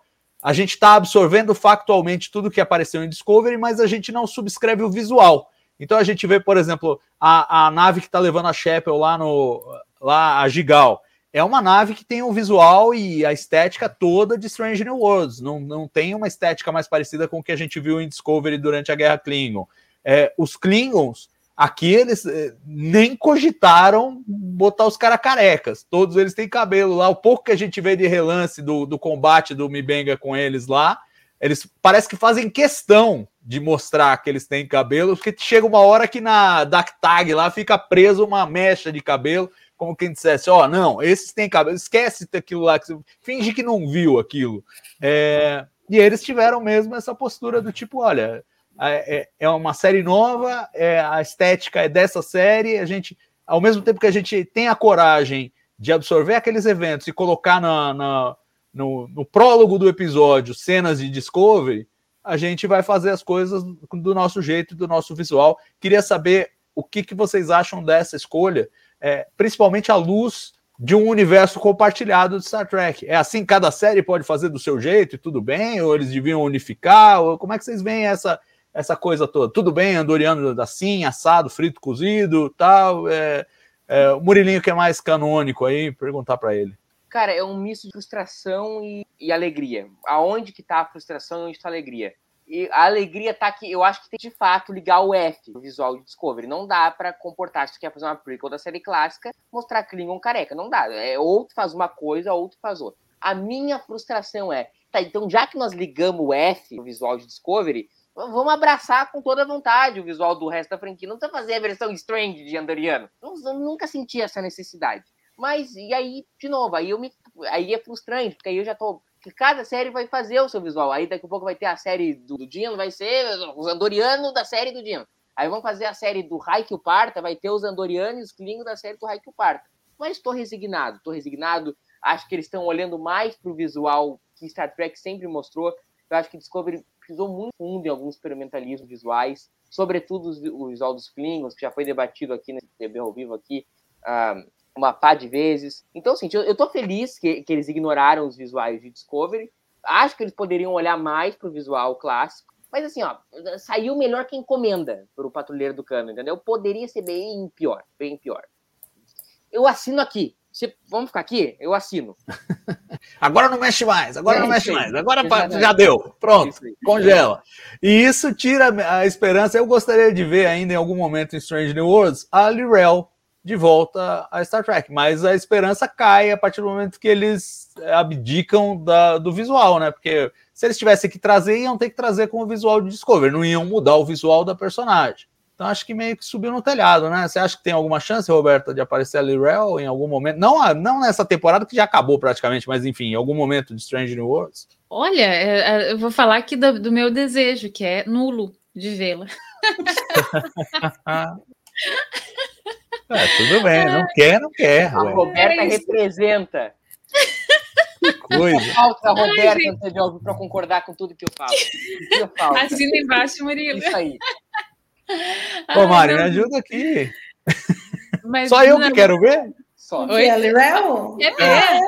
a gente está absorvendo factualmente tudo que apareceu em Discovery, mas a gente não subscreve o visual. Então a gente vê, por exemplo, a, a nave que está levando a Shepel lá no lá a Gigal. É uma nave que tem o visual e a estética toda de Strange New Worlds. Não, não tem uma estética mais parecida com o que a gente viu em Discovery durante a Guerra Klingon. É, os Klingons Aqui eles eh, nem cogitaram botar os caras carecas. Todos eles têm cabelo lá. O pouco que a gente vê de relance do, do combate do Mibenga com eles lá, eles parece que fazem questão de mostrar que eles têm cabelo, porque chega uma hora que na DAC Tag lá fica preso uma mecha de cabelo, como quem dissesse: Ó, oh, não, esses têm cabelo, esquece aquilo lá, finge que não viu aquilo. É, e eles tiveram mesmo essa postura do tipo: olha é, é, é uma série nova, é, a estética é dessa série, a gente, ao mesmo tempo que a gente tem a coragem de absorver aqueles eventos e colocar na, na no, no, prólogo do episódio cenas de Discovery, a gente vai fazer as coisas do nosso jeito, do nosso visual. Queria saber o que, que vocês acham dessa escolha, é, principalmente à luz de um universo compartilhado de Star Trek. É assim, cada série pode fazer do seu jeito e tudo bem, ou eles deviam unificar, ou como é que vocês veem essa, essa coisa toda. Tudo bem, Andoriano assim, assado, frito, cozido, tal. É, é, o Murilinho que é mais canônico aí, perguntar para ele. Cara, é um misto de frustração e, e, alegria. Aonde que tá a frustração e onde tá a alegria? E a alegria tá que eu acho que tem de fato ligar o F no visual de Discovery. Não dá para comportar, se tu quer fazer uma prequel da série clássica, mostrar Klingon careca. Não dá. É, ou tu faz uma coisa, ou tu faz outra. A minha frustração é, tá, então já que nós ligamos o F no visual de Discovery, Vamos abraçar com toda vontade o visual do resto da franquia. Não precisa fazer a versão Strange de Andoriano. Eu nunca senti essa necessidade. Mas, e aí, de novo, aí, eu me, aí é frustrante, porque aí eu já tô. Que cada série vai fazer o seu visual. Aí daqui a pouco vai ter a série do, do Dino, vai ser os Andorianos da série do Dino. Aí vão fazer a série do Raikyu Parta, vai ter os Andorianos e os da série do Raikyu Parta. Mas estou resignado, estou resignado. Acho que eles estão olhando mais pro visual que Star Trek sempre mostrou. Eu acho que Discovery pisou muito fundo em alguns experimentalismos visuais, sobretudo o visual dos Klingons, que já foi debatido aqui nesse TV ao vivo aqui uh, uma pá de vezes. Então, assim, eu, eu tô feliz que, que eles ignoraram os visuais de Discovery. Acho que eles poderiam olhar mais pro visual clássico. Mas assim, ó, saiu melhor que encomenda para o Patrulheiro do Cano, entendeu? Poderia ser bem pior, bem pior. Eu assino aqui. Vamos ficar aqui? Eu assino. agora não mexe mais, agora é, não mexe mais, agora já deu, pronto, congela. E isso tira a esperança. Eu gostaria de ver ainda em algum momento em Strange New Worlds a Lirel de volta a Star Trek, mas a esperança cai a partir do momento que eles abdicam da, do visual, né? Porque se eles tivessem que trazer, iam ter que trazer com o visual de Discovery, não iam mudar o visual da personagem. Então acho que meio que subiu no telhado, né? Você acha que tem alguma chance, Roberta, de aparecer a Lirel em algum momento? Não, não nessa temporada que já acabou praticamente, mas enfim, em algum momento de Strange New Worlds? Olha, é, é, eu vou falar aqui do, do meu desejo, que é nulo de vê-la. é, tudo bem, não quer, não quer. A Roberta é representa. Que coisa. Falta a Roberta para concordar com tudo que eu falo. Que eu falo. Assina embaixo, Murilo. Isso aí. Ô, Mari, me ajuda aqui. Mas Só eu não... que quero ver? Só. Oi? É Lirel? É, é.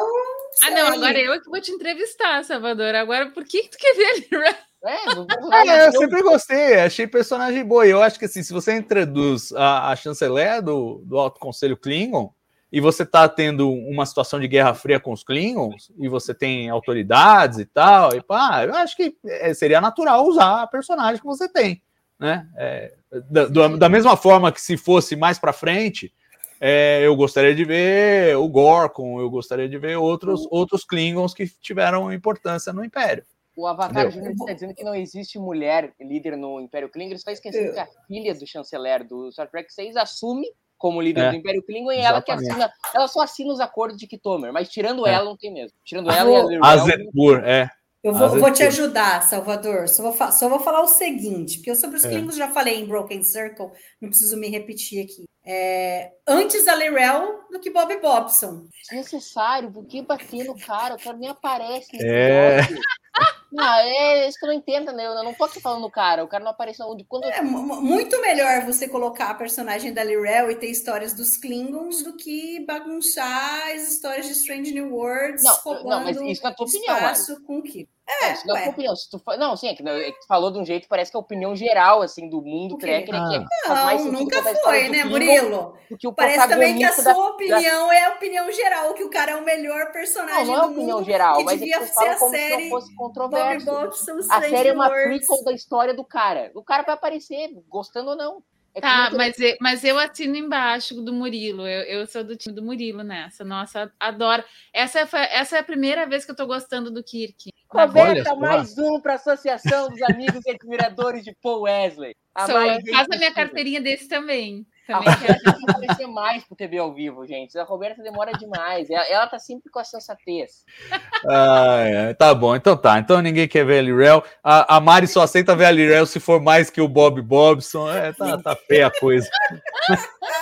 Ah, não, agora eu que vou te entrevistar, Salvador. Agora, por que, que tu quer ver a Lirel? É, é, eu sempre gostei, achei personagem boa. Eu acho que assim, se você introduz a, a chanceler do, do Alto Conselho Klingon, e você tá tendo uma situação de guerra fria com os Klingons, e você tem autoridades e tal, e pá, eu acho que é, seria natural usar a personagem que você tem, né? É, da, da mesma forma que se fosse mais para frente, é, eu gostaria de ver o Gorkon, eu gostaria de ver outros, outros Klingons que tiveram importância no Império. O Avatar? Júnior está dizendo que não existe mulher líder no Império Klingon. Ele só esquecendo que a filha do chanceler do Star Trek 6 assume como líder É, do Império Klingon e ela que assina. Ela só assina os acordos de Kitomer, mas tirando É. ela, não tem mesmo. Tirando Ah, ela e a Azetur, é. Eu vou, vou te ajudar, Salvador. Só vou, só vou falar o seguinte, porque eu sobre os É. Já falei em Broken Circle, não preciso me repetir aqui. É, antes a Lirel do que Bob Bobson. Desnecessário, por que bater no cara? O cara nem aparece nesse É. Não, é isso que eu não entendo, né? Eu não aqui falando do cara. O cara não aparece onde. Quando É mu- mu- muito melhor você colocar a personagem da Lirel e ter histórias dos Klingons do que bagunçar as histórias de Strange New Worlds Não, não, mas isso na tua opinião, espaço com o Kiko. É, isso não é opinião. Se tu Não, sim, é que, é que tu falou de um jeito, parece que é a opinião geral, assim, do mundo O quê? tracker. É que Ah. mais Não, sentido nunca a foi, né, Murilo? do que o Parece também que a sua da- opinião é a opinião geral, que o cara é o melhor personagem Não, não é do opinião mundo geral, mas é devia que tu ser fala a como se série não fosse controverso. Bobson A série é uma prequel da história do cara. O cara vai aparecer, gostando ou não. É Tá, muito- mas eu, mas eu assino embaixo do Murilo. Eu, eu sou do time do Murilo nessa. Nossa, adoro. Essa, foi- essa é a primeira vez que eu tô gostando do Kirk. Roberta, mais um para a Associação dos Amigos e Admiradores de Paul Wesley. A Sou, faz a minha carteirinha desse também. A também tem que aparecer mais pro TV ao vivo, gente. A Roberta demora demais. Ela, ela tá sempre com a sensatez. Ah, é, tá bom, então tá. Então ninguém quer ver a Lirel. A, a Mari só aceita ver a Lirel se for mais que o Bob Bobson. É, tá, tá feia a coisa.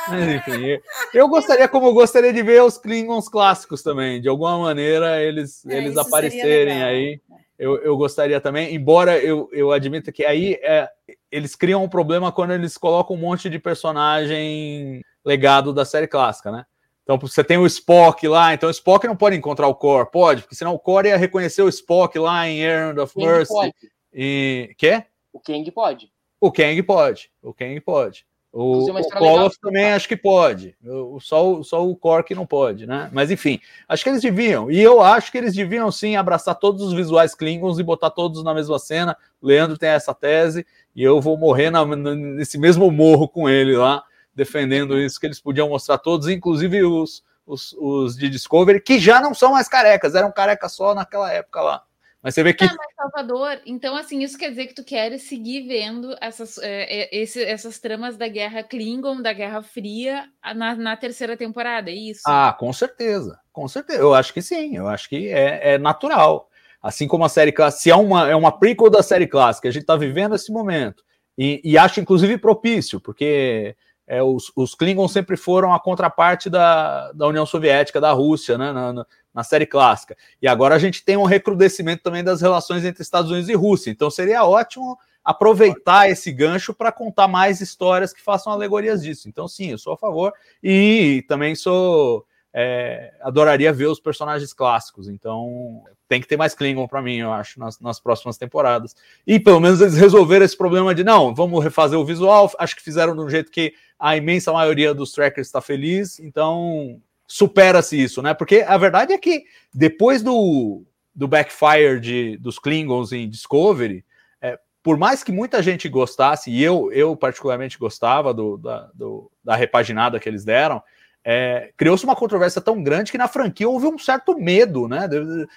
Mas enfim, eu- gostaria, como eu gostaria de ver os Klingons clássicos também. De alguma maneira eles, É, eles aparecerem aí. Eu, eu gostaria também, embora eu, eu admita que aí é, eles criam um problema quando eles colocam um monte de personagem legado da série clássica, né? Então você tem o Spock lá, então o Spock não pode encontrar o Core, pode, porque senão o Core ia reconhecer o Spock lá em Errand of Mercy. pode. E quê? O Kang pode. O Kang pode, o Kang pode. O, o. Koloff também acho que pode. O, só, o- só o que não pode, né? Mas enfim, acho que eles deviam. E eu acho que eles deviam sim abraçar todos os visuais Klingons e botar todos na mesma cena. O Leandro tem essa tese e eu vou morrer na- nesse mesmo morro com ele lá, defendendo isso, que eles podiam mostrar todos, inclusive os, os, os de Discovery, que já não são mais carecas, eram carecas só naquela época lá. Mas você vê que Ah, mas Salvador, então assim, isso quer dizer que tu queres seguir vendo essas, é, é, esse- essas tramas da Guerra Klingon, da Guerra Fria, na, na terceira temporada, é isso? Ah, com certeza, com certeza. Eu acho que sim, eu acho que é, é natural. Assim como a série clássica, se é uma, é uma prequel da série clássica, a gente está vivendo esse momento. E, e acho, inclusive, propício, porque é, os, os Klingons sempre foram a contraparte da, da União Soviética, da Rússia, né, na, na- na série clássica. E agora a gente tem um recrudescimento também das relações entre Estados Unidos e Rússia. Então seria ótimo aproveitar esse gancho para contar mais histórias que façam alegorias disso. Então, sim, eu sou a favor. E também sou. é, adoraria ver os personagens clássicos. Então, tem que ter mais Klingon para mim, eu acho, nas, nas próximas temporadas. E pelo menos eles resolveram esse problema de não, vamos refazer o visual. Acho que fizeram de um jeito que a imensa maioria dos trackers está feliz. Então, supera-se isso, né? Porque a verdade é que depois do, do backfire de, dos Klingons em Discovery, é, por mais que muita gente gostasse, e eu, eu particularmente gostava do, da, do- da repaginada que eles deram, é, criou-se uma controvérsia tão grande que na franquia houve um certo medo, né?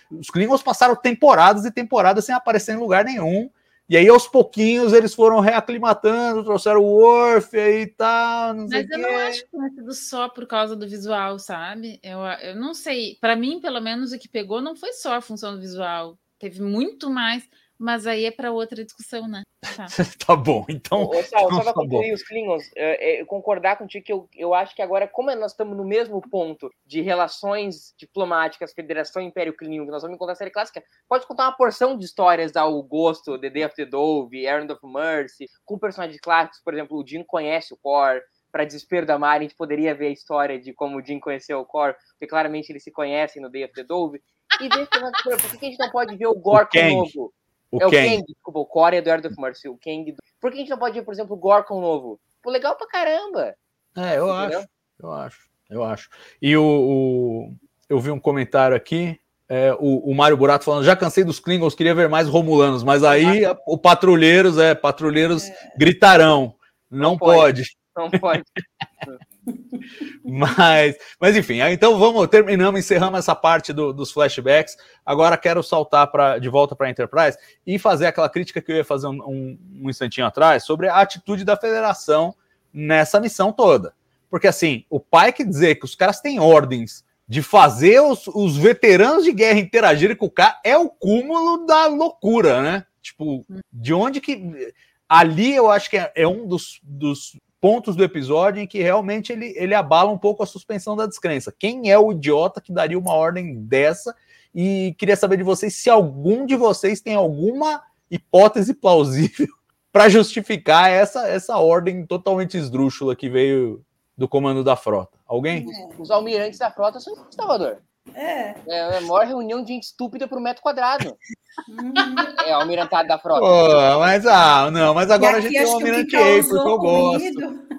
Os Klingons passaram temporadas e temporadas sem aparecer em lugar nenhum. E aí, aos pouquinhos, eles foram reaclimatando, trouxeram o Worf e tal, não Mas eu não quê. acho que tenha sido só por causa do visual, sabe? Eu, eu não sei. Para mim, pelo menos, o que pegou não foi só a função do visual. Teve muito mais, mas aí é para outra discussão, né? Tá. Tá bom, então. Ô, Sal, só tá para bom. concluir os Klingons, é, é, concordar contigo que eu, eu acho que agora, como nós estamos no mesmo ponto de relações diplomáticas, Federação Império Klingon, que nós vamos encontrar a série clássica, pode contar uma porção de histórias ao gosto, The Day of the Dove, Errand of Mercy, com personagens clássicos, por exemplo, o Jim conhece o Core, para desespero da Mari, a gente poderia ver a história de como o Jim conheceu o Core, porque claramente eles se conhecem no Day of the Dove, e ver, por que a gente não pode ver o Gorkon Kang. novo? O é o Kang. Desculpa, o Core do Earth of Mercy, o Kang. Do... Por que a gente não pode ver, por exemplo, o Gorkon novo? Pô, legal pra caramba. É, eu Entendeu? acho. Eu acho. Eu acho. E o, o eu vi um comentário aqui, é, o, o Mário Burato falando, já cansei dos Klingons, queria ver mais Romulanos, mas aí a, o Patrulheiros, é, Patrulheiros é. gritarão. Não, não pode. pode. Não pode. mas, mas enfim, então vamos, terminamos, encerramos essa parte do, dos flashbacks. Agora quero saltar pra, de volta para a Enterprise e fazer aquela crítica que eu ia fazer um, um, instantinho atrás sobre a atitude da federação nessa missão toda. Porque assim, o pai que dizer que os caras têm ordens de fazer os, os veteranos de guerra interagirem com o cara é o cúmulo da loucura, né? Tipo, de onde que. Ali eu acho que é, é um dos, dos pontos do episódio em que realmente ele, ele abala um pouco a suspensão da descrença. Quem é o idiota que daria uma ordem dessa? E queria saber de vocês se algum de vocês tem alguma hipótese plausível para justificar essa, essa ordem totalmente esdrúxula que veio do comando da frota. Alguém? Os almirantes da frota são em. É. É a maior reunião de gente estúpida por metro quadrado. Uhum. é o almirantado da frota. Pô, mas ah, não, mas agora a gente tem o almirante aí, porque eu gosto.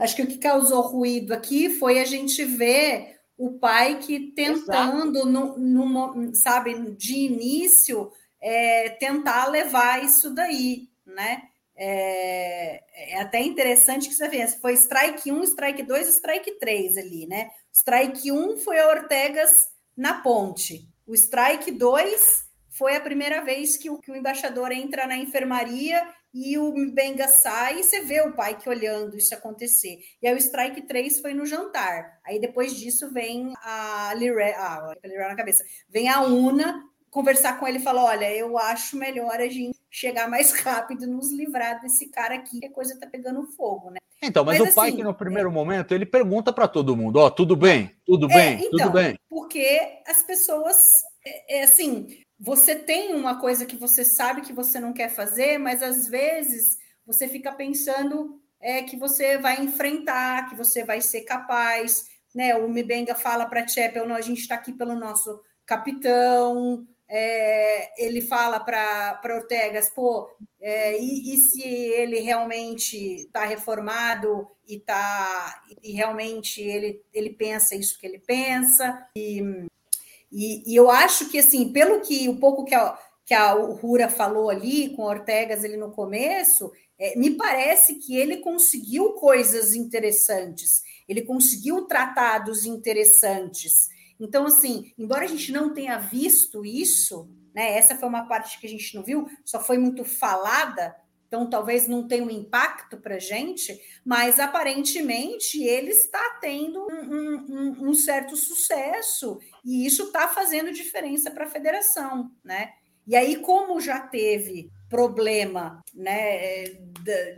Acho que o que causou ruído aqui foi a gente ver o pai que tentando, no, no, sabe, de início, é, tentar levar isso daí, né? É, é, até interessante que você vê, foi strike 1, strike 2 strike 3 ali, né? Strike 1 foi a Ortegas na ponte. O strike 2 foi a primeira vez que o, que o embaixador entra na enfermaria e o Benga sai e você vê o pai que olhando isso acontecer. E aí o strike 3 foi no jantar. Aí depois disso vem a Lire, ah, na cabeça. Vem a Una conversar com ele e falar: olha, eu acho melhor a gente chegar mais rápido, nos livrar desse cara aqui, que a coisa tá pegando fogo, né? Então, mas, mas o pai assim, que no primeiro é... momento ele pergunta para todo mundo: ó, oh, tudo bem, tudo é, bem, então, tudo bem. Porque as pessoas, é, é, assim, você tem uma coisa que você sabe que você não quer fazer, mas às vezes você fica pensando é, que você vai enfrentar, que você vai ser capaz. Né? O Mibenga fala para Chapel: não, a gente está aqui pelo nosso capitão, é, ele fala para Ortegas, pô, é, e, e, se ele realmente está reformado e tá e realmente ele, ele pensa isso que ele pensa? E, e, e eu acho que assim pelo que o pouco que a, que a Rura falou ali com Ortegas ele no começo é, me parece que ele conseguiu coisas interessantes. Ele conseguiu tratados interessantes então, assim, embora a gente não tenha visto isso, né? Essa foi uma parte que a gente não viu, só foi muito falada, então talvez não tenha um impacto para a gente, mas aparentemente ele está tendo um, um, um certo sucesso e isso está fazendo diferença para a federação, né? E aí, como já teve problema né,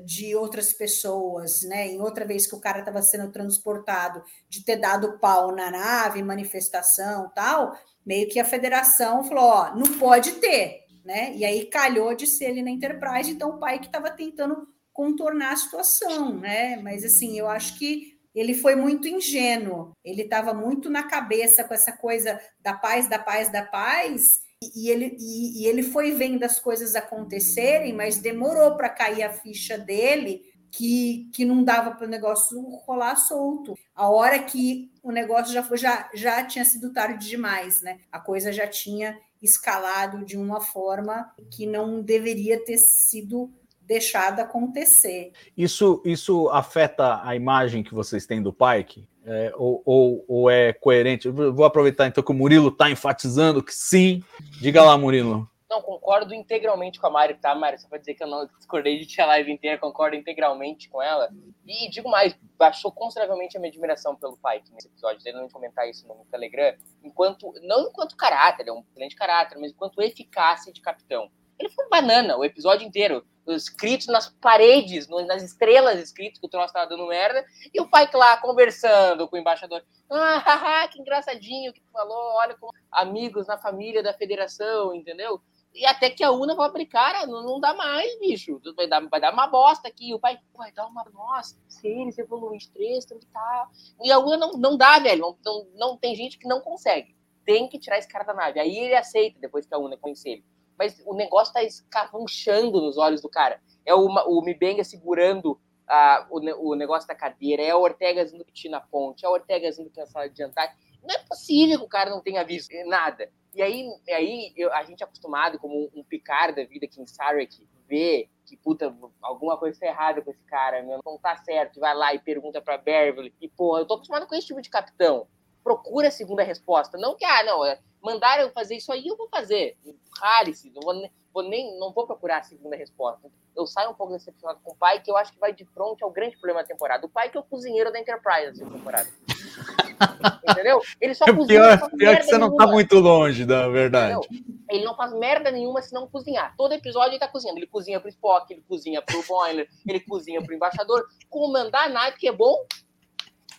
de outras pessoas, né? Em outra vez que o cara estava sendo transportado, de ter dado pau na nave, manifestação tal, meio que a federação falou: ó, não pode ter, né? E aí calhou de ser ele na Enterprise, então o pai que estava tentando contornar a situação, né? Mas assim, eu acho que ele foi muito ingênuo, ele estava muito na cabeça com essa coisa da paz, da paz, da paz e ele, e, e ele foi vendo as coisas acontecerem, mas demorou para cair a ficha dele que, que não dava para o negócio rolar solto. A hora que o negócio já, foi, já, já tinha sido tarde demais, né? A coisa já tinha escalado de uma forma que não deveria ter sido deixada acontecer. Isso, isso afeta a imagem que vocês têm do Pike? É, ou, ou, ou, é coerente? vou aproveitar então que o Murilo está enfatizando que sim. Diga lá, Murilo. Não, concordo integralmente com a Mari, tá, Mari? Só para dizer que eu não discordei de ti a live inteira, concordo integralmente com ela. E digo mais, baixou consideravelmente a minha admiração pelo Pike nesse episódio, tendo comentar isso no Telegram, enquanto, não enquanto caráter, é um excelente caráter, mas enquanto eficácia de capitão. Ele foi banana o episódio inteiro escritos nas paredes, nas estrelas escritos que o troço estava dando merda, e o pai lá conversando com o embaixador. Ah, que engraçadinho que tu falou, olha como amigos na família da federação, entendeu? E até que a Una vai abrir, cara, não, não dá mais, bicho. Vai dar, vai dar uma bosta aqui. O pai vai dar uma. Nossa, se eles evoluem de três, tal. E a Una não, não dá, velho. Não, não, não tem gente que não consegue. Tem que tirar esse cara da nave. Aí ele aceita depois que a Una conhece ele mas o negócio tá escarranchando nos olhos do cara. É o, o Mibenga segurando a, o, o negócio da cadeira, é a Ortega que tinha na ponte, é a Ortega que na sala de jantar. Não é possível que o cara não tenha visto nada. E aí, aí eu- a gente é acostumado, como um, um picar da vida aqui em Sarek, vê que, puta, alguma coisa tá errada com esse cara, meu, não tá certo, vai lá e pergunta pra Beverly. E, pô, eu tô acostumado com esse tipo de capitão. Procura a segunda resposta. Não que, ah, não, é, mandaram eu fazer isso aí, eu vou fazer. Rale-se, não vou, vou nem, não vou procurar a segunda resposta. Eu saio um pouco decepcionado com o pai, que eu acho que vai de frente ao grande problema da temporada. O pai que é o cozinheiro da Enterprise nessa temporada. Entendeu? Ele só cozinha. Pior, pior que você não tá nenhuma. muito longe da verdade. Entendeu? Ele não faz merda nenhuma se não cozinhar. Todo episódio ele tá cozinhando. Ele cozinha pro Spock, ele cozinha pro Boiler, ele cozinha pro embaixador. Comandar a nave que é bom?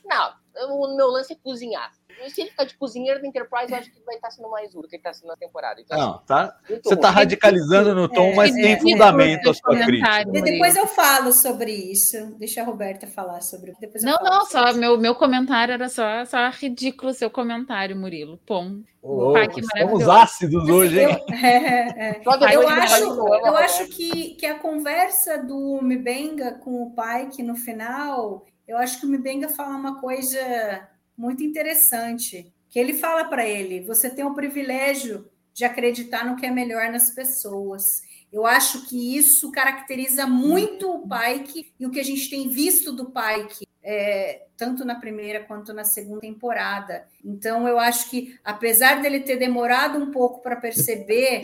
Não, o meu lance é cozinhar. Se ele ficar de cozinheiro da Enterprise, eu acho que vai estar sendo mais duro que ele tá sendo na temporada. Então, Não, tá? muito Você tá ruim. radicalizando no tom, É, mas é, tem é, fundamento a sua crítica. E depois eu falo sobre isso. Deixa a Roberta falar sobre depois Não, não, só meu, meu comentário era só, só ridículo seu comentário, Murilo. Pom. Maravilhoso. ácidos Assim, hoje, hein? eu, é, é. Eu acho, eu acho que, que a conversa do Mibenga com o pai, que no final, eu acho que o Mibenga fala uma coisa muito interessante. Que ele fala para ele: você tem o privilégio de acreditar no que é melhor nas pessoas. Eu acho que isso caracteriza muito o Pike e o que a gente tem visto do Pike, é, tanto na primeira quanto na segunda temporada. Então, eu acho que, apesar dele ter demorado um pouco para perceber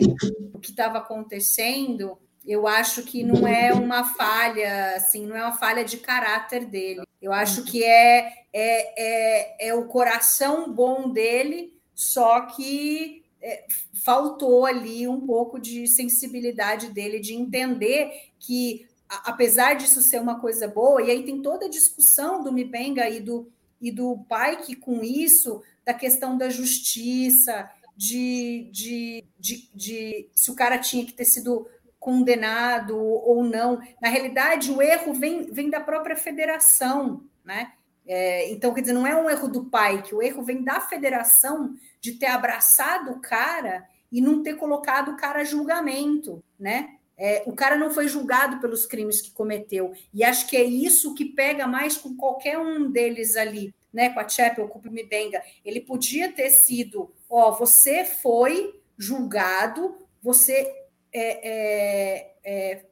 o que estava acontecendo, eu acho que não é uma falha, assim, não é uma falha de caráter dele. Eu acho que é, é, é, é o coração bom dele, só que é, faltou ali um pouco de sensibilidade dele, de entender que, a- apesar disso ser uma coisa boa, e aí tem toda a discussão do Mibenga e do, e do Pike com isso, da questão da justiça, de, de, de, de se o cara tinha que ter sido condenado ou não. Na realidade, o erro vem, vem da própria federação, né? É, então, quer dizer, não é um erro do pai, que o erro vem da federação de ter abraçado o cara e não ter colocado o cara a julgamento, né? É, o cara não foi julgado pelos crimes que cometeu. E acho que é isso que pega mais com qualquer um deles ali, né? Com a Chapel, com o Mibenga. Ele podia ter sido, ó, você foi julgado, você é, é, é,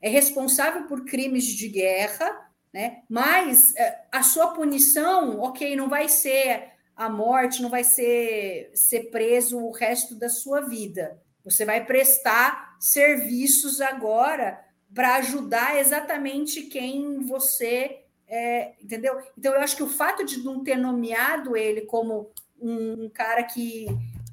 é responsável por crimes de guerra, né? Mas é, a sua punição, ok, não vai ser a morte, não vai ser ser preso o resto da sua vida. Você vai prestar serviços agora para ajudar exatamente quem você é, entendeu? Então eu acho que o fato de não ter nomeado ele como um, um cara que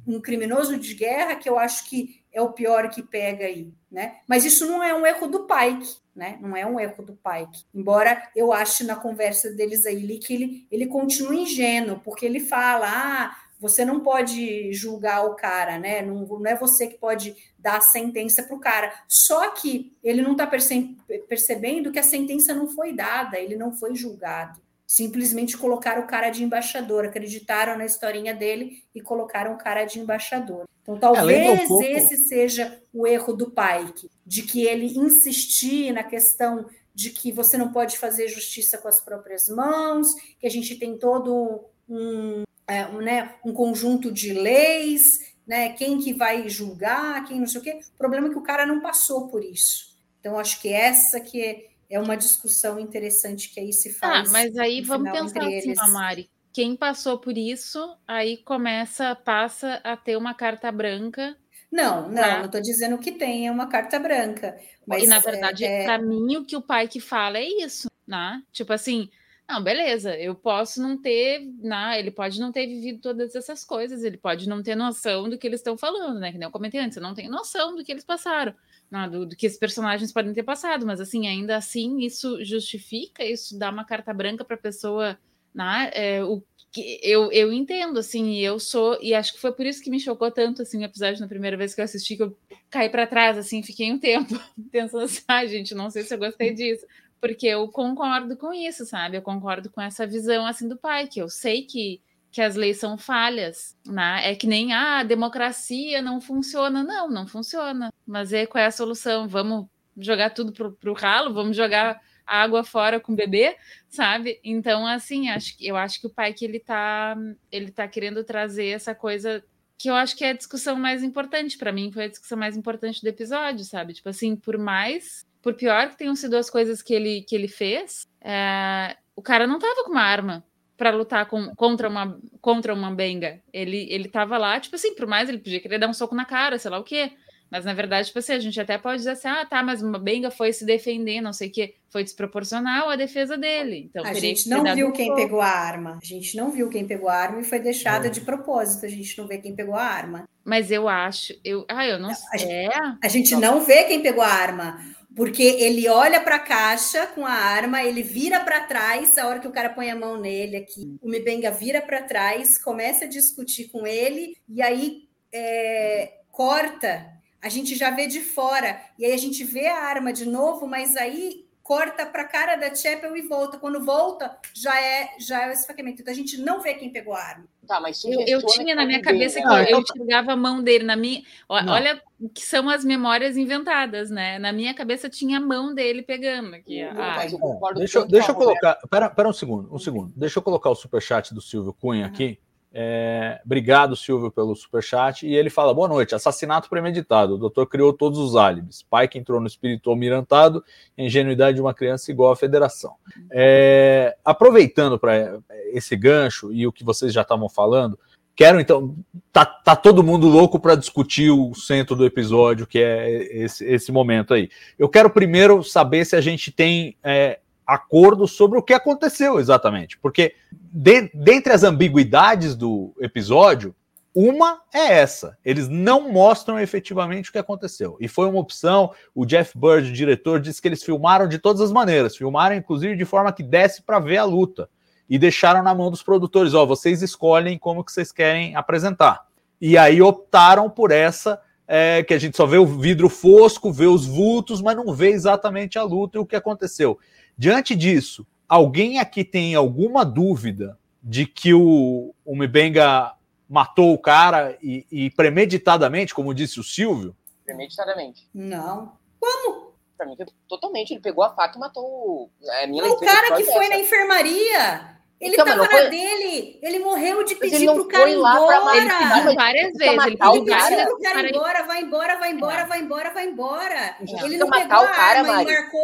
um criminoso de guerra, que eu acho que é o pior que pega aí, né? Mas isso não é um erro do Pike, né? Não é um erro do Pike. Embora eu ache na conversa deles aí que ele, ele continua ingênuo, porque ele fala: ah, você não pode julgar o cara, né? Não, não é você que pode dar a sentença para o cara. Só que ele não está perce percebendo que a sentença não foi dada, ele não foi julgado. Simplesmente colocaram o cara de embaixador, acreditaram na historinha dele e colocaram o cara de embaixador. Então, talvez um esse seja o erro do Pike, de que ele insistir na questão de que você não pode fazer justiça com as próprias mãos, que a gente tem todo um, é, um, né, um conjunto de leis, né, quem que vai julgar, quem não sei o quê. O problema é que o cara não passou por isso. Então, acho que essa que é, é uma discussão interessante que aí se faz. Ah, mas aí vamos pensar assim, eles. Mari. Quem passou por isso, aí começa, passa a ter uma carta branca. Não, não, tá? não estou dizendo que tenha uma carta branca. Mas e na verdade, é, é... para mim, o que o pai que fala é isso, né? Tipo assim, não, beleza, eu posso não ter, né, ele pode não ter vivido todas essas coisas, ele pode não ter noção do que eles estão falando, né? Que nem eu comentei antes, eu não tenho noção do que eles passaram, não, do, do, que esses personagens podem ter passado, mas assim, ainda assim, isso justifica, isso dá uma carta branca para a pessoa, né? É, o que eu, eu entendo, assim, eu sou, e acho que foi por isso que me chocou tanto, assim, o episódio na primeira vez que eu assisti, que eu caí para trás, assim, fiquei um tempo pensando assim, ah, gente, não sei se eu gostei disso porque eu concordo com isso, sabe? Eu concordo com essa visão assim do pai, que eu sei que, que as leis são falhas, né? É que nem ah, a democracia não funciona. Não, não funciona. Mas é qual é a solução? Vamos jogar tudo pro, pro ralo? Vamos jogar água fora com o bebê, sabe? Então, assim, acho, eu acho que o pai que ele tá, ele tá querendo trazer essa coisa que eu acho que é a discussão mais importante para mim, foi a discussão mais importante do episódio, sabe? Tipo assim, por mais, por pior que tenham sido as coisas que ele, que ele fez, é, o cara não tava com uma arma para lutar com, contra uma contra uma benga. Ele ele tava lá, tipo assim, por mais ele podia querer dar um soco na cara, sei lá o quê. Mas na verdade, tipo assim, a gente até pode dizer assim: ah, tá, mas uma benga foi se defender, não sei o quê. Foi desproporcional a defesa dele. Então, a gente não viu quem pegou a arma. A gente não viu quem pegou a arma e foi deixada é. de propósito. A gente não vê quem pegou a arma. Mas eu acho, eu, ah, eu não, sei. A gente, a gente não vê quem pegou a arma. Porque ele olha para a caixa com a arma, ele vira para trás, a hora que o cara põe a mão nele aqui, o Mibenga vira para trás, começa a discutir com ele, e aí é, corta a gente já vê de fora, e aí a gente vê a arma de novo, mas aí corta para a cara da Chapel e volta. Quando volta, já é já é o esfaqueamento. Então a gente não vê quem pegou a arma. Tá, mas eu, eu tinha na minha cabeça que eu, eu enxergava a mão dele. Na minha, não. olha que são as memórias inventadas, né? Na minha cabeça tinha a mão dele pegando aqui. Não, ah, eu deixa, deixa eu colocar. Pera, pera um segundo, um segundo. Deixa eu colocar o superchat do Silvio Cunha aqui. É, obrigado, Silvio, pelo superchat. E ele fala: boa noite. Assassinato premeditado. O doutor criou todos os álibis. Pai que entrou no espírito almirantado, ingenuidade de uma criança igual à federação. É, aproveitando para esse gancho e o que vocês já estavam falando, quero então. Tá, tá todo mundo louco para discutir o centro do episódio, que é esse, esse momento aí. Eu quero primeiro saber se a gente tem. É, acordo sobre o que aconteceu exatamente. Porque, de, dentre as ambiguidades do episódio, uma é essa: eles não mostram efetivamente o que aconteceu. E foi uma opção. O Jeff Bird, o diretor, disse que eles filmaram de todas as maneiras filmaram, inclusive, de forma que desse para ver a luta. E deixaram na mão dos produtores: ó, vocês escolhem como que vocês querem apresentar. E aí optaram por essa. É, que a gente só vê o vidro fosco, vê os vultos, mas não vê exatamente a luta e o que aconteceu. Diante disso, alguém aqui tem alguma dúvida de que o, o Mibenga matou o cara e, e, premeditadamente, como disse o Silvio? Premeditadamente. Não. Como? Pra mim, totalmente. Ele pegou a faca e matou. É, o cara que foi essa. na enfermaria. Ele então, tava foi... na dele, ele morreu de pedir pro cara ir embora. Ele pediu várias vezes, ele pediu várias pro cara ir embora, vai embora, vai embora, vai embora, vai embora. Ele não pegou a cara, arma Mari. e marcou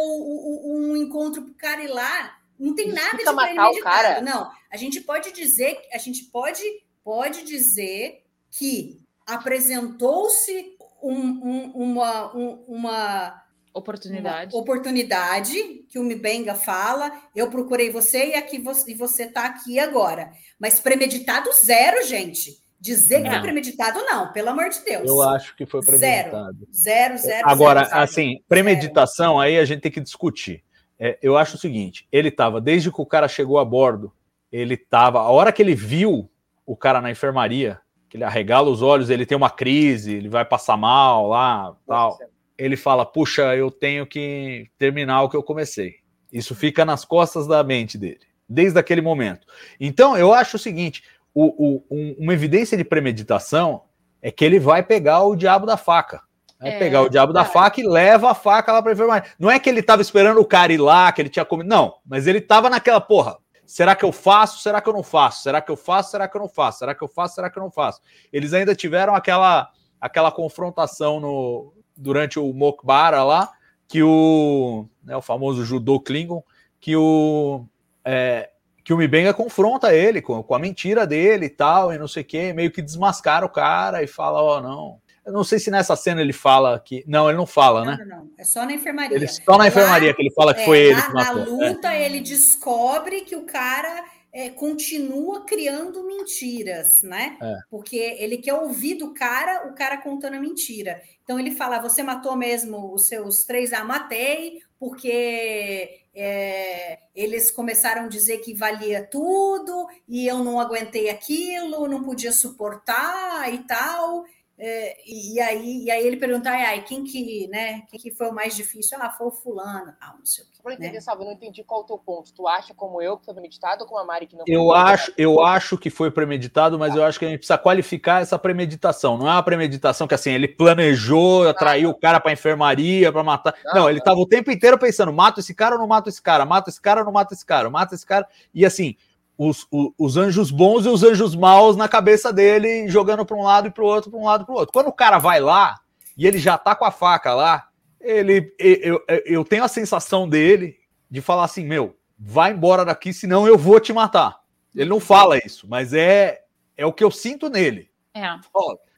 um encontro pro cara ir lá. Não tem nada de premeditado. Não, a gente pode dizer, a gente pode, pode dizer que apresentou-se um, um, uma, um, uma Oportunidade. Uma oportunidade que o Mibenga fala. Eu procurei você e aqui você, e você está aqui agora. Mas premeditado zero, gente. Dizer que foi premeditado, não, pelo amor de Deus. Eu acho que foi premeditado. Zero, zero, zero. Agora, zero, assim, premeditação, zero. aí a gente tem que discutir. É, eu acho o seguinte: ele estava, desde que o cara chegou a bordo, ele estava. A hora que ele viu o cara na enfermaria, que ele arregala os olhos, ele tem uma crise, ele vai passar mal lá, tal ele fala: Puxa, eu tenho que terminar o que eu comecei. Isso fica nas costas da mente dele, desde aquele momento. Então, eu acho o seguinte: o, o, um, uma evidência de premeditação é que ele vai pegar o diabo da faca. Vai é, pegar o diabo da faca e leva a faca lá para enfermaria. Não é que ele estava esperando o cara ir lá, que ele tinha comido. Não, mas ele estava naquela porra. Será que eu faço? Será que eu não faço? Será que eu faço? Será que eu não faço? Será que eu faço? Será que eu não faço? Eles ainda tiveram aquela aquela confrontação no, durante o Mokbara lá, que o, né, o famoso judô Klingon, que o, é, que o Mibenga confronta ele com, com a mentira dele e tal, e não sei o que, meio que desmascara o cara e fala, ó, oh, não. Eu não sei se nessa cena ele fala que. Não, ele não fala, não, né? Não, não, é só na enfermaria. Ele, só na enfermaria Lá, que ele fala que é, foi ele na, que matou. Na luta, é. ele descobre que o cara é, continua criando mentiras, né? É. Porque ele quer ouvir do cara o cara contando a mentira. Então ele fala: Você matou mesmo os seus três? Ah, matei, porque é, eles começaram a dizer que valia tudo e eu não aguentei aquilo, não podia suportar e tal. É, e, aí, e aí ele perguntar, ai, quem que, né, quem que foi o mais difícil? Ah, foi o fulano, ah, não sei o que. Pra entender, né? sabe, eu não entendi qual é o teu ponto. Tu acha como eu que foi premeditado ou como a Mari que não Eu acho, eu acho que foi premeditado, mas ah. eu acho que a gente precisa qualificar essa premeditação. Não é uma premeditação que assim, ele planejou, atraiu o cara pra enfermaria, pra matar. Não, não ele tava o tempo inteiro pensando: mato esse cara ou não mato esse cara? Mato esse cara ou não mato esse cara? Mato esse cara. E assim, os, os, os, anjos bons e os anjos maus na cabeça dele, jogando para um lado e para o outro, para um lado e para o outro. Quando o cara vai lá e ele já tá com a faca lá, ele, eu, eu, eu tenho a sensação dele de falar assim: meu, vai embora daqui, senão eu vou te matar. Ele não fala isso, mas é, é o que eu sinto nele. É.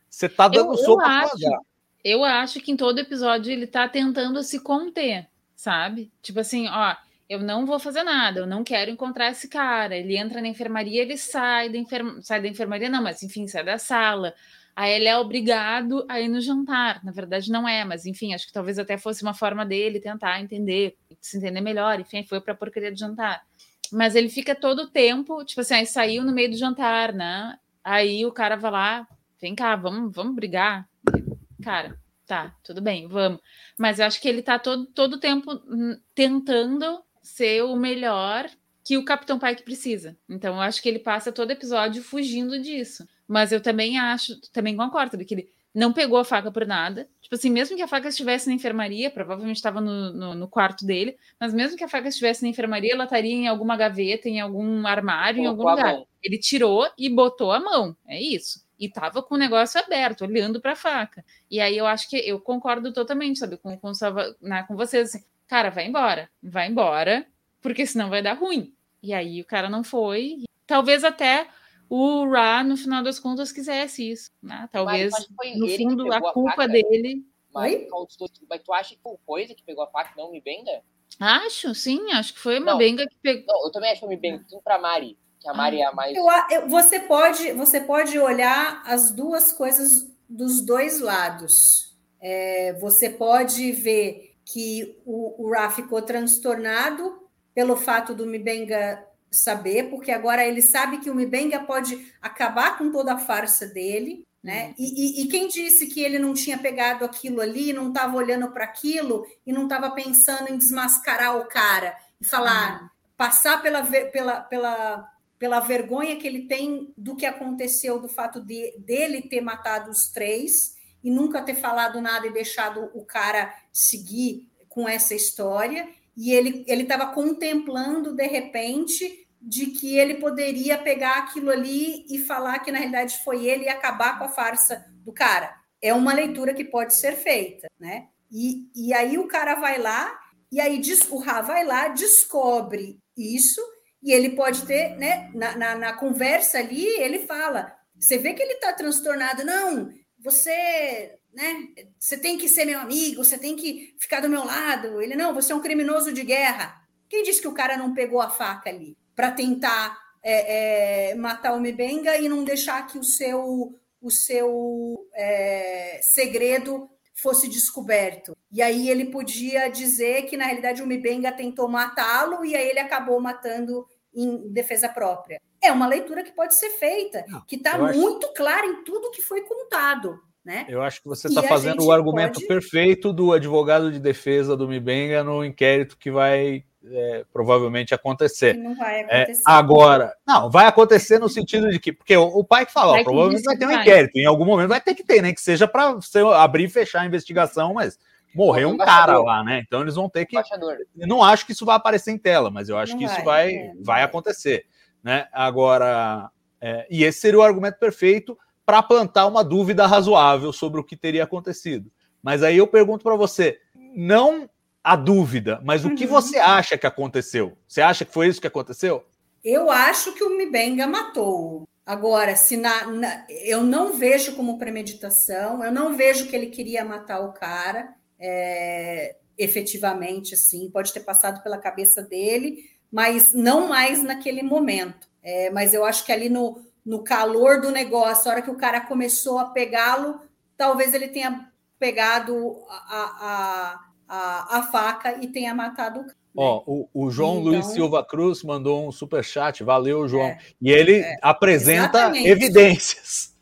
você tá dando eu, soco eu acho, eu acho que em todo episódio ele tá tentando se conter, sabe? Tipo assim, ó eu não vou fazer nada, eu não quero encontrar esse cara. Ele entra na enfermaria, ele sai da, enfer... sai da enfermaria, não, mas enfim, sai da sala. Aí ele é obrigado a ir no jantar. Na verdade, não é, mas enfim, acho que talvez até fosse uma forma dele tentar entender, se entender melhor. Enfim, foi para a porcaria do jantar. Mas ele fica todo o tempo, tipo assim, aí saiu no meio do jantar, né? Aí o cara vai lá, vem cá, vamos, vamos brigar. Cara, tá, tudo bem, vamos. Mas eu acho que ele tá todo, todo o tempo hum, tentando ser o melhor que o Capitão Pike precisa. Então, eu acho que ele passa todo episódio fugindo disso. Mas eu também acho, também concordo, que ele não pegou a faca por nada. Tipo assim, mesmo que a faca estivesse na enfermaria, provavelmente estava no, no, no, quarto dele, mas mesmo que a faca estivesse na enfermaria, ela estaria em alguma gaveta, em algum armário, em algum lugar. Ele tirou e botou a mão. É isso. E tava com o negócio aberto, olhando para a faca. E aí eu acho que eu concordo totalmente, sabe, com, com, né, com vocês. Assim, cara, vai embora, vai embora, porque senão vai dar ruim. E aí o cara não foi. Talvez até o Ra, no final das contas, quisesse isso. Né? Talvez, no fundo, a culpa a dele. Mas, mas tu acha que foi o Coisa que pegou a faca, não me Benga? Acho, sim, acho que foi uma não, Benga que pegou. Não, eu também acho que foi uma Benga, tudo pra Mari, que a Mari ah, é a mais. Eu, eu, você, pode, você pode olhar as duas coisas dos dois lados. É, você pode ver que o, o Ra ficou transtornado pelo fato do Mibenga saber, porque agora ele sabe que o Mibenga pode acabar com toda a farsa dele, né? Uhum. E, e, e, quem disse que ele não tinha pegado aquilo ali, não estava olhando para aquilo e não estava pensando em desmascarar o cara e falar, uhum. passar pela, pela, pela, pela vergonha que ele tem do que aconteceu, do fato de, dele ter matado os três e nunca ter falado nada e deixado o cara seguir com essa história. E ele estava contemplando, de repente, de que ele poderia pegar aquilo ali e falar que na realidade foi ele e acabar com a farsa do cara. É uma leitura que pode ser feita, né? E, e aí o cara vai lá, e aí o Ra vai lá, descobre isso, e ele pode ter, né? Na, na, na conversa ali, ele fala: você vê que ele está transtornado, não, você, né? Você tem que ser meu amigo, você tem que ficar do meu lado. Ele não, você é um criminoso de guerra. Quem disse que o cara não pegou a faca ali para tentar é, é, matar o Mibenga e não deixar que o seu o seu é, segredo fosse descoberto. E aí ele podia dizer que na realidade o Mibenga tentou matá-lo e aí ele acabou matando em defesa própria. É uma leitura que pode ser feita, Não, que está muito acho... clara em tudo que foi contado. Né? Eu acho que você está fazendo o argumento pode... perfeito do advogado de defesa do Mibenga no inquérito que vai é, provavelmente acontecer. não vai é, acontecer. É, agora, não, vai acontecer no sentido de que, porque o, o pai que fala, ó, provavelmente vai ter um vai. inquérito, em algum momento vai ter que ter, né? Que seja para abrir e fechar a investigação, mas morreu um cara lá, né? Então eles vão ter que. Eu não acho que isso vai aparecer em tela, mas eu acho não que vai, isso vai, é, vai acontecer. Né? Agora, é, e esse seria o argumento perfeito para plantar uma dúvida razoável sobre o que teria acontecido. Mas aí eu pergunto para você, não a dúvida, mas o que uhum. você acha que aconteceu? Você acha que foi isso que aconteceu? Eu acho que o Mibenga matou. Agora, se na, na, eu não vejo como premeditação, eu não vejo que ele queria matar o cara, é, efetivamente, assim, pode ter passado pela cabeça dele, mas não mais naquele momento. É, mas eu acho que ali no, no calor do negócio, a hora que o cara começou a pegá-lo, talvez ele tenha pegado a, a, a, a faca e tenha matado o cara. Né? Ó, o, o João então, Luiz Silva Cruz mandou um super chat, valeu, João. É, e ele é, apresenta exatamente. evidências.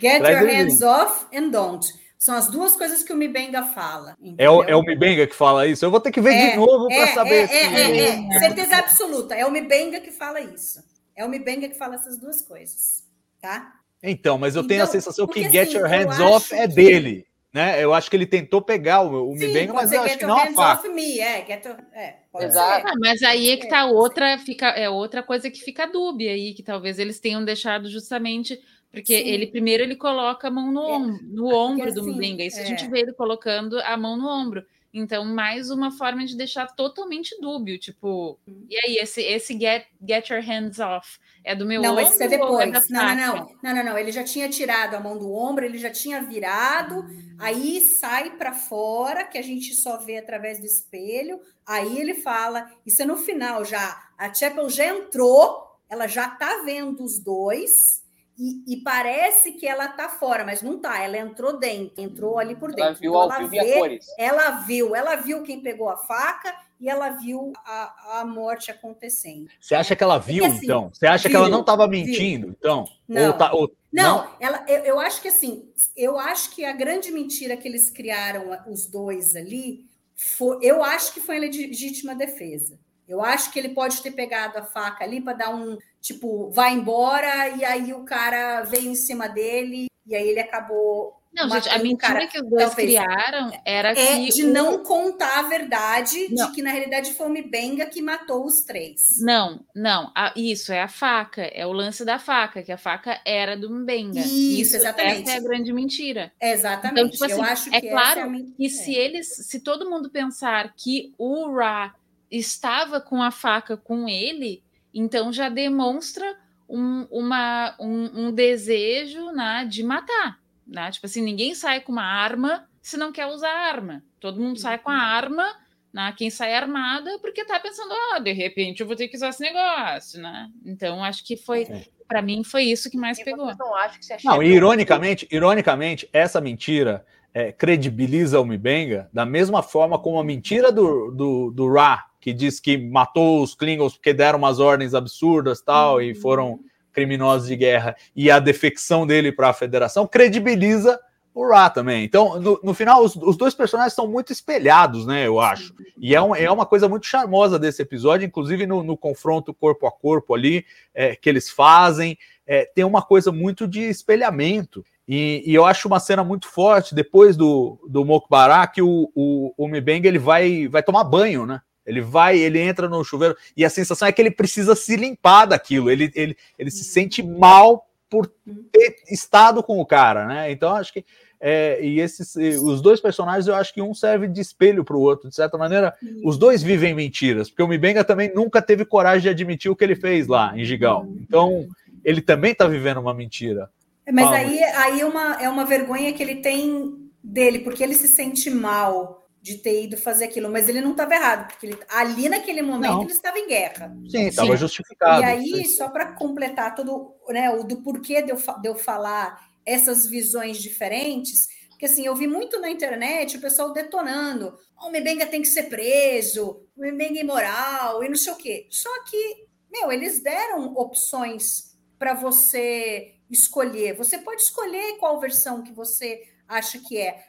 Get your hands off and don't. São as duas coisas que o Mibenga fala. É o, é o Mibenga que fala isso? Eu vou ter que ver de novo para é, saber. É, se- é, é, é. certeza absoluta. É o Mibenga que fala isso. É o Mibenga que fala essas duas coisas, tá? Então, mas eu tenho a Então, sensação que Get assim, Your Hands Off é que- dele. Né? Eu acho que ele tentou pegar o, o Sim, Mibenga, mas eu acho get que your não a hands faca. off me, é, get your, é, pode Exato. Ah, mas aí é que tá outra, fica, é outra coisa que fica dúbia aí, que talvez eles tenham deixado justamente porque Sim. ele primeiro ele coloca a mão no, É, ombro, no ombro do assim, Mbenga. Isso a gente é. vê ele colocando a mão no ombro. Então, mais uma forma de deixar totalmente dúbio, tipo, e aí, esse, esse get, get your hands off é do meu Não, ombro mas isso é depois. Não, não, não, não, não, não. Ele já tinha tirado a mão do ombro, ele já tinha virado, aí sai para fora, que a gente só vê através do espelho. Aí ele fala, isso é no final já. A Chapel já entrou, ela já tá vendo os dois. E, e parece que ela tá fora, mas não tá. Ela entrou dentro, entrou ali por dentro. Ela viu Então, ela a vê- cores. ela viu, ela viu quem pegou a faca e ela viu a, a morte acontecendo. Você acha que ela viu, assim, então? Você acha que ela viu, não estava viu. mentindo, então? Não. Ou tá- ou- Não, ela, eu, eu acho que assim, eu acho que a grande mentira que eles criaram, os dois ali, foi, eu acho que foi em legítima defesa. Eu acho que ele pode ter pegado a faca ali para dar um tipo, vai embora, e aí o cara veio em cima dele, e aí ele acabou. Não, gente, a mentira cara. que os dois Talvez. criaram era É que de o- não contar a verdade Não. de que na realidade foi o Mibenga que matou os três. Não, não, a- isso é a faca, é o lance da faca, que a faca era do Mbenga. Isso, exatamente. Essa é a grande mentira. Exatamente. Então, tipo eu assim, acho é que claro é E é. se eles, se todo mundo pensar que o Ra estava com a faca com ele, então já demonstra um, uma, um, um desejo né, de matar. Né? Tipo assim, ninguém sai com uma arma se não quer usar arma. Todo mundo sai com a arma, né? quem sai armada, porque tá pensando, ah, de repente eu vou ter que usar esse negócio, né? Então, acho que foi, para mim, foi isso que mais pegou. Não acho que se Não, ironicamente, ironicamente, essa mentira é, credibiliza o Mibenga da mesma forma como a mentira do, do, do Ra, que diz que matou os Klingons porque deram umas ordens absurdas tal e foram criminosos de guerra, e a defecção dele para a federação credibiliza o Ra também. Então, no, no final, os, os dois personagens são muito espelhados, né? Eu acho. E é, um, é uma coisa muito charmosa desse episódio, inclusive no, no confronto corpo a corpo ali, é, que eles fazem. É, tem uma coisa muito de espelhamento. E, e eu acho uma cena muito forte depois do, do Mokbará que o, o, o Mibeng ele vai, vai tomar banho, né? Ele vai, ele entra no chuveiro e a sensação é que ele precisa se limpar daquilo. Ele, ele, ele se sente mal por ter estado com o cara, né? Então acho que é, e esses os dois personagens eu acho que um serve de espelho para o outro, de certa maneira. Os dois vivem mentiras, porque o Mibenga também nunca teve coragem de admitir o que ele fez lá em Gigal. Então ele também está vivendo uma mentira. Mas aí, aí é, uma, é uma vergonha que ele tem dele, porque ele se sente mal de ter ido fazer aquilo, mas ele não estava errado, porque ele, ali naquele momento Não. ele estava em guerra. Sim, estava justificado. E aí, Sim. só para completar todo né, o do porquê de eu, de eu falar essas visões diferentes, porque assim, eu vi muito na internet o pessoal detonando, "Oh, o Mebenga tem que ser preso, o Mebenga é imoral, e não sei o quê. Só que, meu, eles deram opções para você escolher. Você pode escolher qual versão que você acha que é.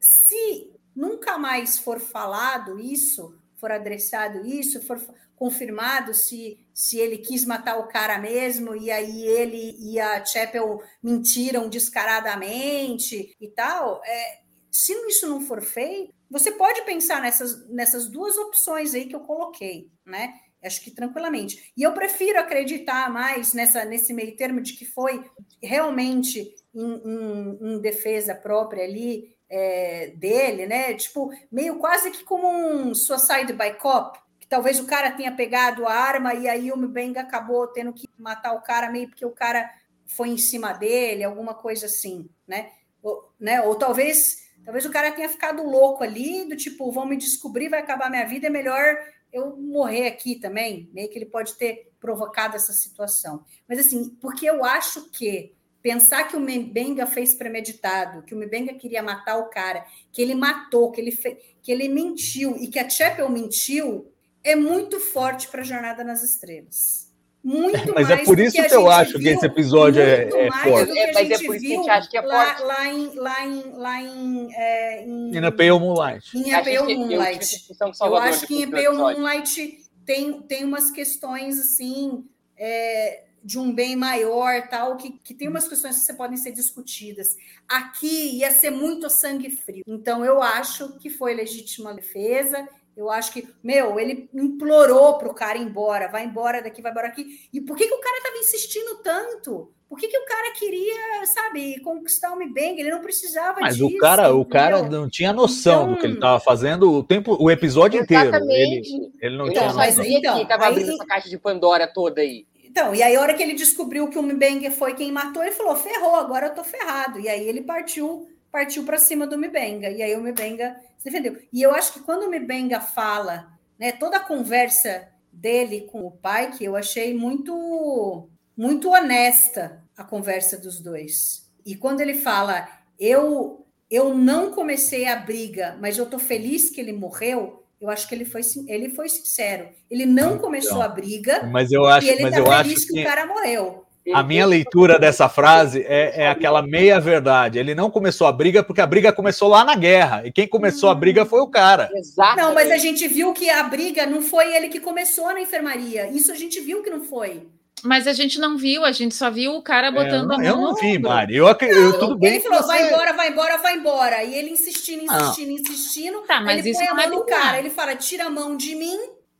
Se nunca mais for falado isso, for adressado isso, for confirmado se, se ele quis matar o cara mesmo e aí ele e a Chapel mentiram descaradamente e tal, é, se isso não for feito, você pode pensar nessas, nessas duas opções aí que eu coloquei, né? Acho que tranquilamente. E eu prefiro acreditar mais nessa, nesse meio termo de que foi realmente em, em- em defesa própria ali é, dele, né? Tipo, meio quase que como um suicide by cop, que talvez o cara tenha pegado a arma e aí o Mbenga acabou tendo que matar o cara meio porque o cara foi em cima dele, alguma coisa assim, né? Ou, né? Ou talvez, talvez o cara tenha ficado louco ali, do tipo, vão me descobrir, vai acabar minha vida, é melhor eu morrer aqui também, meio que ele pode ter provocado essa situação. Mas assim, porque eu acho que pensar que o Mbenga fez premeditado, que o Mbenga queria matar o cara, que ele matou, que ele, fe... que ele mentiu e que a Chapel mentiu, é muito forte para a Jornada nas Estrelas. Muito Mas mais é por do isso que, que, a eu acho que esse episódio é, é forte. É, a mas é por isso que a gente acha que é lá, forte. lá em lá em lá em, é, em, E na Pale Moonlight. em A eu tive Moonlight. Eu Salvador acho que em Impale episódio. Moonlight tem, tem umas questões assim é, de um bem maior, tal, que, que tem umas questões que podem ser discutidas. Aqui ia ser muito sangue frio. Então eu acho que foi legítima defesa. Eu acho que, meu, ele implorou para o cara ir embora, vai embora daqui, vai embora aqui. E por que, que o cara estava insistindo tanto? Por que, que o cara queria, sabe, conquistar o Mi Bang? Ele não precisava Mas disso. o cara, o cara não tinha noção Então- do que ele estava fazendo o tempo, o episódio inteiro. Ele, Exatamente. ele não Eu tinha mas noção. então, que tava aí- abrindo essa caixa de Pandora toda aí. Então, e aí a hora que ele descobriu que o Mbenga foi quem matou, ele falou: ferrou, agora eu tô ferrado. E aí ele partiu partiu para cima do Mbenga. E aí o Mbenga se defendeu. E eu acho que quando o Mbenga fala, né, toda a conversa dele com o pai, que eu achei muito muito honesta a conversa dos dois. E quando ele fala, eu eu não comecei a briga, mas eu tô feliz que ele morreu, eu acho que ele foi ele foi sincero. Ele não começou Então, a briga. Mas eu acho, E ele mas tá eu acho feliz que, que o cara morreu. A minha leitura dessa frase é, é aquela meia verdade. Ele não começou a briga porque a briga começou lá na guerra. E quem começou a briga foi o cara. Exato. Não, mas a gente viu que a briga não foi ele que começou na enfermaria. Isso a gente viu que não foi. Mas a gente não viu, a gente só viu o cara É, botando eu a não, mão eu no não vi. Mari. Eu, eu, tudo bem ele falou: você- vai embora, vai embora, vai embora. E ele insistindo, insistindo, insistindo. Tá, mas ele isso põe a não é mão no cara. Ele fala: tira a mão de mim.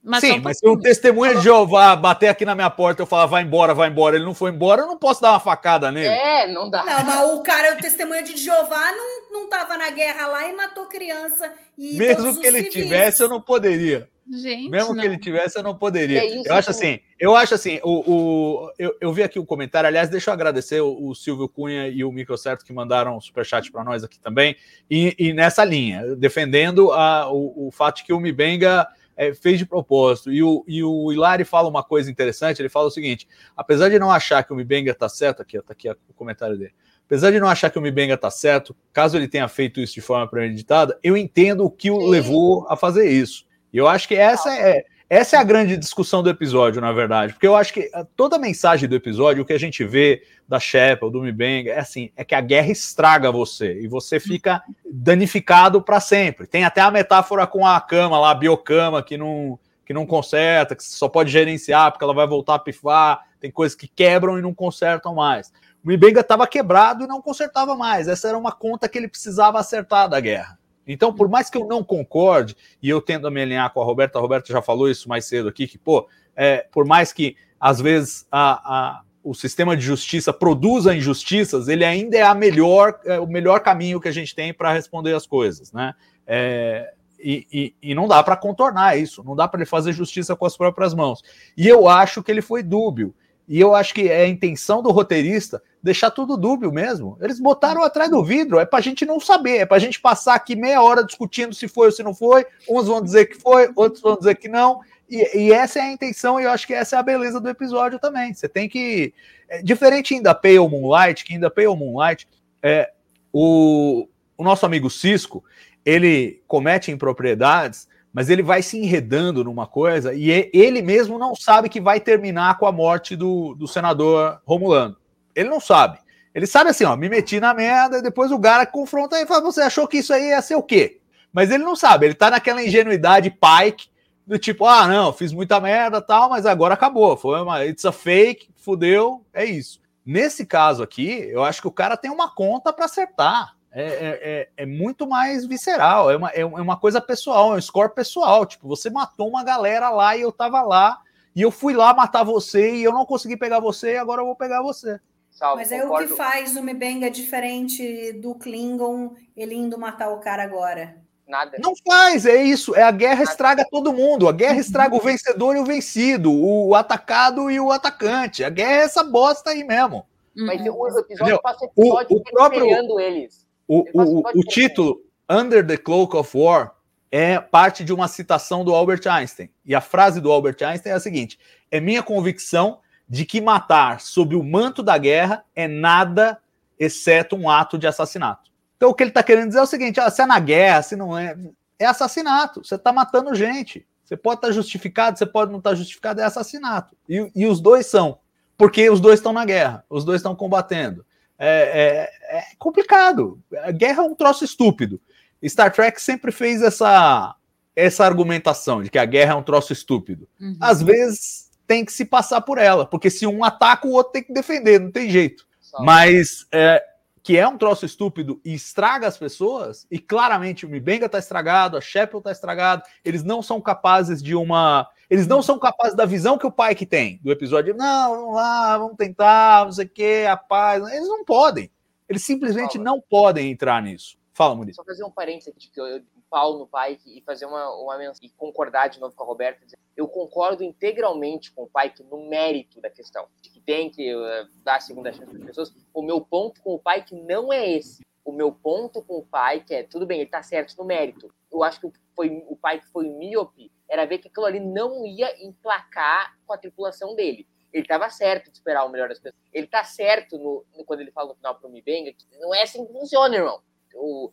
Mas Sim, um mas se um testemunha de Jeová bater aqui na minha porta e eu falar vai embora, vai embora, ele não foi embora, eu não posso dar uma facada nele. É, não dá. Não, mas o cara, o testemunho de Jeová, não, não tava na guerra lá e matou criança. E Mesmo que ele civis. tivesse, eu não poderia. Gente, Mesmo não. que ele tivesse, eu não poderia. É isso, eu acho assim, eu acho assim, o, o- eu, eu vi aqui o comentário, aliás, deixa eu agradecer o, o Silvio Cunha e o Microcerto que mandaram um superchat para nós aqui também, e, e nessa linha, defendendo a- o, o fato de que o Mibenga é, fez de propósito. E o, e o Hilari fala uma coisa interessante, ele fala o seguinte, apesar de não achar que o Mibenga tá certo, aqui, ó, tá aqui o comentário dele, apesar de não achar que o Mibenga tá certo, caso ele tenha feito isso de forma premeditada, eu entendo o que o levou a fazer isso. E eu acho que essa é, essa é a grande discussão do episódio, na verdade, porque eu acho que ah, toda a mensagem do episódio, o que a gente vê da Shepard, do Mibenga, é assim, é que a guerra estraga você e você fica danificado para sempre. Tem até a metáfora com a cama lá, a biocama, que não, que não conserta, que só pode gerenciar porque ela vai voltar a pifar, tem coisas que quebram e não consertam mais. O Mibenga estava quebrado e não consertava mais. Essa era uma conta que ele precisava acertar da guerra. Então, por mais que eu não concorde, e eu tendo a me alinhar com a Roberta, a Roberta já falou isso mais cedo aqui, que, pô, é, por mais que às vezes a, a- o sistema de justiça produza injustiças, ele ainda é a melhor, é o melhor caminho que a gente tem para responder as coisas, né? É, e, e- e não dá para contornar isso, não dá para ele fazer justiça com as próprias mãos. E eu acho que ele foi dúbio. E eu acho que é a intenção do roteirista deixar tudo dúbio mesmo. Eles botaram atrás do vidro, é pra gente não saber, é pra gente passar aqui meia hora discutindo se foi ou se não foi. Uns vão dizer que foi, outros vão dizer que não. E, e essa é a intenção, e eu acho que essa é a beleza do episódio também. Você tem que. é, diferente ainda Pale Moonlight, que ainda Pale Moonlight, é, o, o nosso amigo Cisco, ele comete impropriedades, mas ele vai se enredando numa coisa e ele mesmo não sabe que vai terminar com a morte do, do senador Romulano. Ele não sabe. Ele sabe assim, ó, me meti na merda, e depois o cara confronta e fala, você achou que isso aí ia ser o quê? Mas ele não sabe, ele tá naquela ingenuidade Pike, do tipo, ah, não, fiz muita merda tal, mas agora acabou, foi uma, it's a fake, fudeu, é isso. Nesse caso aqui, eu acho que o cara tem uma conta para acertar. É, é, é- é muito mais visceral, é uma, é uma coisa pessoal, é um score pessoal. Tipo, você matou uma galera lá e eu tava lá, e eu fui lá matar você e eu não consegui pegar você, e agora eu vou pegar você. Salvo, Mas é o que faz o Mbenga diferente do Klingon ele indo matar o cara agora. Nada. Não faz, é isso. É a guerra estraga todo mundo. A guerra estraga o vencedor e o vencido, o atacado e o atacante. A guerra é essa bosta aí mesmo. Mas Uhum. o episódio Entendeu? passa o O- episódio o próprio- eles. O, o, o título Under the Cloak of War é parte de uma citação do Albert Einstein. E a frase do Albert Einstein é a seguinte: é minha convicção de que matar sob o manto da guerra é nada exceto um ato de assassinato. Então o que ele está querendo dizer é o seguinte: ah, se é na guerra, se não é, é assassinato. Você está matando gente. Você pode estar justificado, você pode não estar justificado, é assassinato. E, e os dois são, porque os dois estão na guerra, os dois estão combatendo. É, é, complicado. A guerra é um troço estúpido. Star Trek sempre fez essa, essa argumentação de que a guerra é um troço estúpido. Uhum. Às vezes tem que se passar por ela, porque se um ataca, o outro tem que defender, não tem jeito. Mas é, que é um troço estúpido e estraga as pessoas, e claramente o Mibenga está estragado, a Shepard está estragado, eles não são capazes de uma. Eles não são capazes da visão que o pai que tem do episódio. Não, vamos lá, vamos tentar, não sei o que, a paz. Eles não podem. Eles simplesmente Fala. não podem entrar nisso. Fala, Murilo. Só fazer um parênteses aqui, que eu, pau no pai e fazer uma, uma e concordar de novo com a Roberta. Eu concordo integralmente com o pai no mérito da questão, de que tem que uh, dar a segunda chance para as pessoas. O meu ponto com o pai que não é esse. O meu ponto com o pai que é tudo bem, ele tá certo no mérito. Eu acho que foi o pai que foi míope era ver que aquilo ali não ia emplacar com a tripulação dele. Ele estava certo de esperar o melhor das pessoas. Ele tá certo no, no quando ele fala no final pro Mibenga que não é assim que funciona, irmão. O,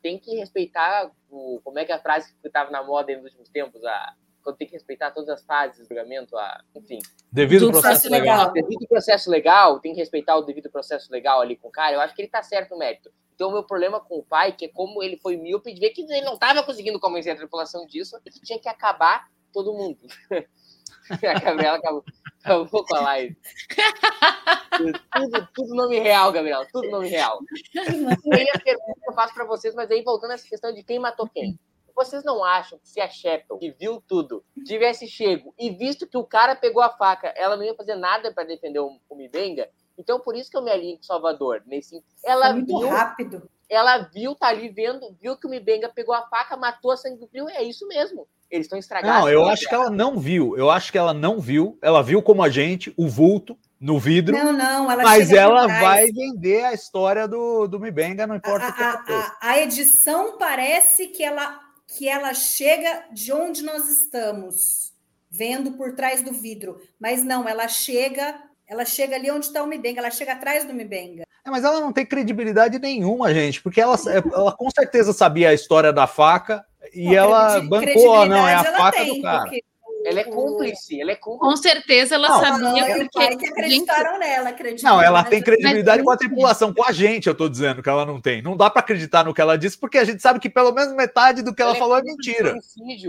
tem que respeitar o, como é que é a frase que estava na moda nos últimos tempos, a, quando tem que respeitar todas as fases do julgamento, a, enfim. Devido processo, processo legal. legal. Devido processo legal, tem que respeitar o devido processo legal ali com o cara. Eu acho que ele tá certo no mérito. Então, o meu problema com o pai, que é como ele foi míope, de ver que ele não estava conseguindo convencer a tripulação disso e que tinha que acabar todo mundo. a Gabriela acabou, acabou com a live. Tudo, tudo nome real, Gabriela. Tudo nome real. Aí a pergunta que eu faço para vocês, mas aí voltando a essa questão de quem matou quem. Vocês não acham que se a Sheppel, que viu tudo, tivesse chego e visto que o cara pegou a faca, ela não ia fazer nada para defender o, o Mibenga? Então, por isso que eu me alinho com Salvador. Nesse, ela muito viu, rápido. Ela viu, tá ali vendo, viu que o Mibenga pegou a faca, matou a sangue frio. É isso mesmo. Eles estão estragados. Não, eu acho que ela não viu. Eu acho que ela não viu. Ela viu como a gente, o vulto no vidro. Não, não, ela Mas ela vai vender a história do, do Mibenga, não importa a, o que a, a, a edição parece que ela que ela chega de onde nós estamos, vendo por trás do vidro, mas não, ela chega, ela chega ali onde está o Mibenga, ela chega atrás do Mibenga. É, mas ela não tem credibilidade nenhuma, gente, porque ela, ela com certeza sabia a história da faca, e não, ela bancou, não, é a faca tem, do cara. Ela é cúmplice, ela é cúmplice. Com certeza ela não, sabia não, porque que acreditaram gente... nela, acreditaram. Não, ela tem credibilidade com a tripulação, com a gente, eu tô dizendo que ela não tem. Não dá para acreditar no que ela disse, porque a gente sabe que pelo menos metade do que ela, ela é falou é, é mentira.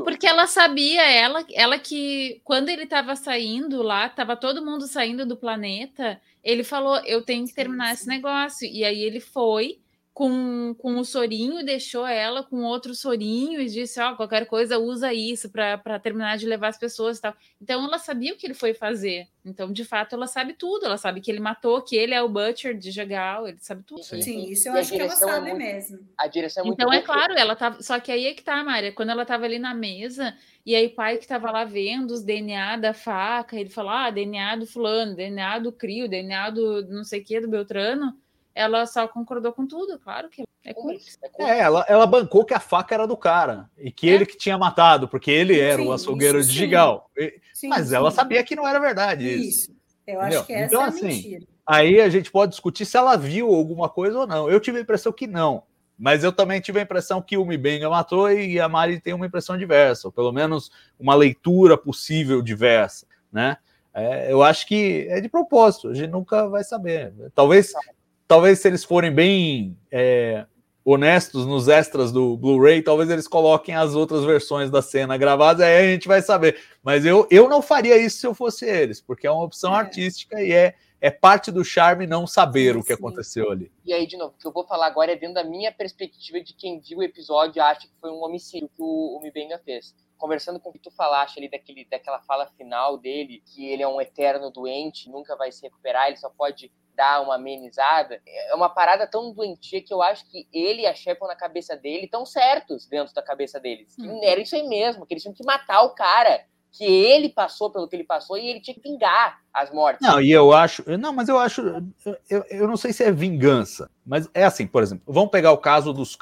Porque ela sabia, ela, ela que quando ele estava saindo lá, tava todo mundo saindo do planeta, ele falou: "Eu tenho que terminar esse negócio". E aí ele foi com, com o sorinho, deixou ela com outro sorinho e disse: Ó, oh, qualquer coisa usa isso para terminar de levar as pessoas e tal. Então ela sabia o que ele foi fazer. Então, de fato, ela sabe tudo. Ela sabe que ele matou, que ele é o Butcher de Jagal, ele sabe tudo. Sim, Sim isso eu e acho que ela é sabe é muito, mesmo. A direção é muito Então, é claro, ela tava. Só que aí é que tá, Maria. Quando ela tava ali na mesa, e aí o pai que tava lá vendo os DNA da faca, ele falou: ah, DNA do fulano, DNA do Crio, DNA do não sei o que, do Beltrano ela só concordou com tudo, claro que é cúmplice. É, ela, ela bancou que a faca era do cara e que é. ele que tinha matado, porque ele era sim, o açougueiro de Gigal. Sim, Mas sim. ela sabia que não era verdade isso. Isso, eu acho Entendeu? que essa então, é a assim, mentira. Aí a gente pode discutir se ela viu alguma coisa ou não. Eu tive a impressão que não. Mas eu também tive a impressão que o Mibenga matou e a Mari tem uma impressão diversa, ou pelo menos uma leitura possível diversa, né? É, eu acho que é de propósito, a gente nunca vai saber. Talvez talvez se eles forem bem é, honestos nos extras do Blu-ray, talvez eles coloquem as outras versões da cena gravadas, aí a gente vai saber. Mas eu, eu não faria isso se eu fosse eles, porque é uma opção é. artística e é, é parte do charme não saber sim, o que sim. aconteceu ali. E aí, de novo, o que eu vou falar agora é dentro da minha perspectiva de quem viu o episódio e acha que foi um homicídio que o, o Mibenga fez conversando com o que tu falaste ali daquele, daquela fala final dele, que ele é um eterno doente, nunca vai se recuperar, ele só pode dar uma amenizada, é uma parada tão doentia que eu acho que ele e a Shepard na cabeça dele estão certos dentro da cabeça deles. Hum. Era isso aí mesmo, que eles tinham que matar o cara que ele passou pelo que ele passou e ele tinha que vingar as mortes. Não, e eu acho. Não, mas eu acho. Eu, eu não sei se é vingança, mas é assim, por exemplo, vamos pegar o caso dos.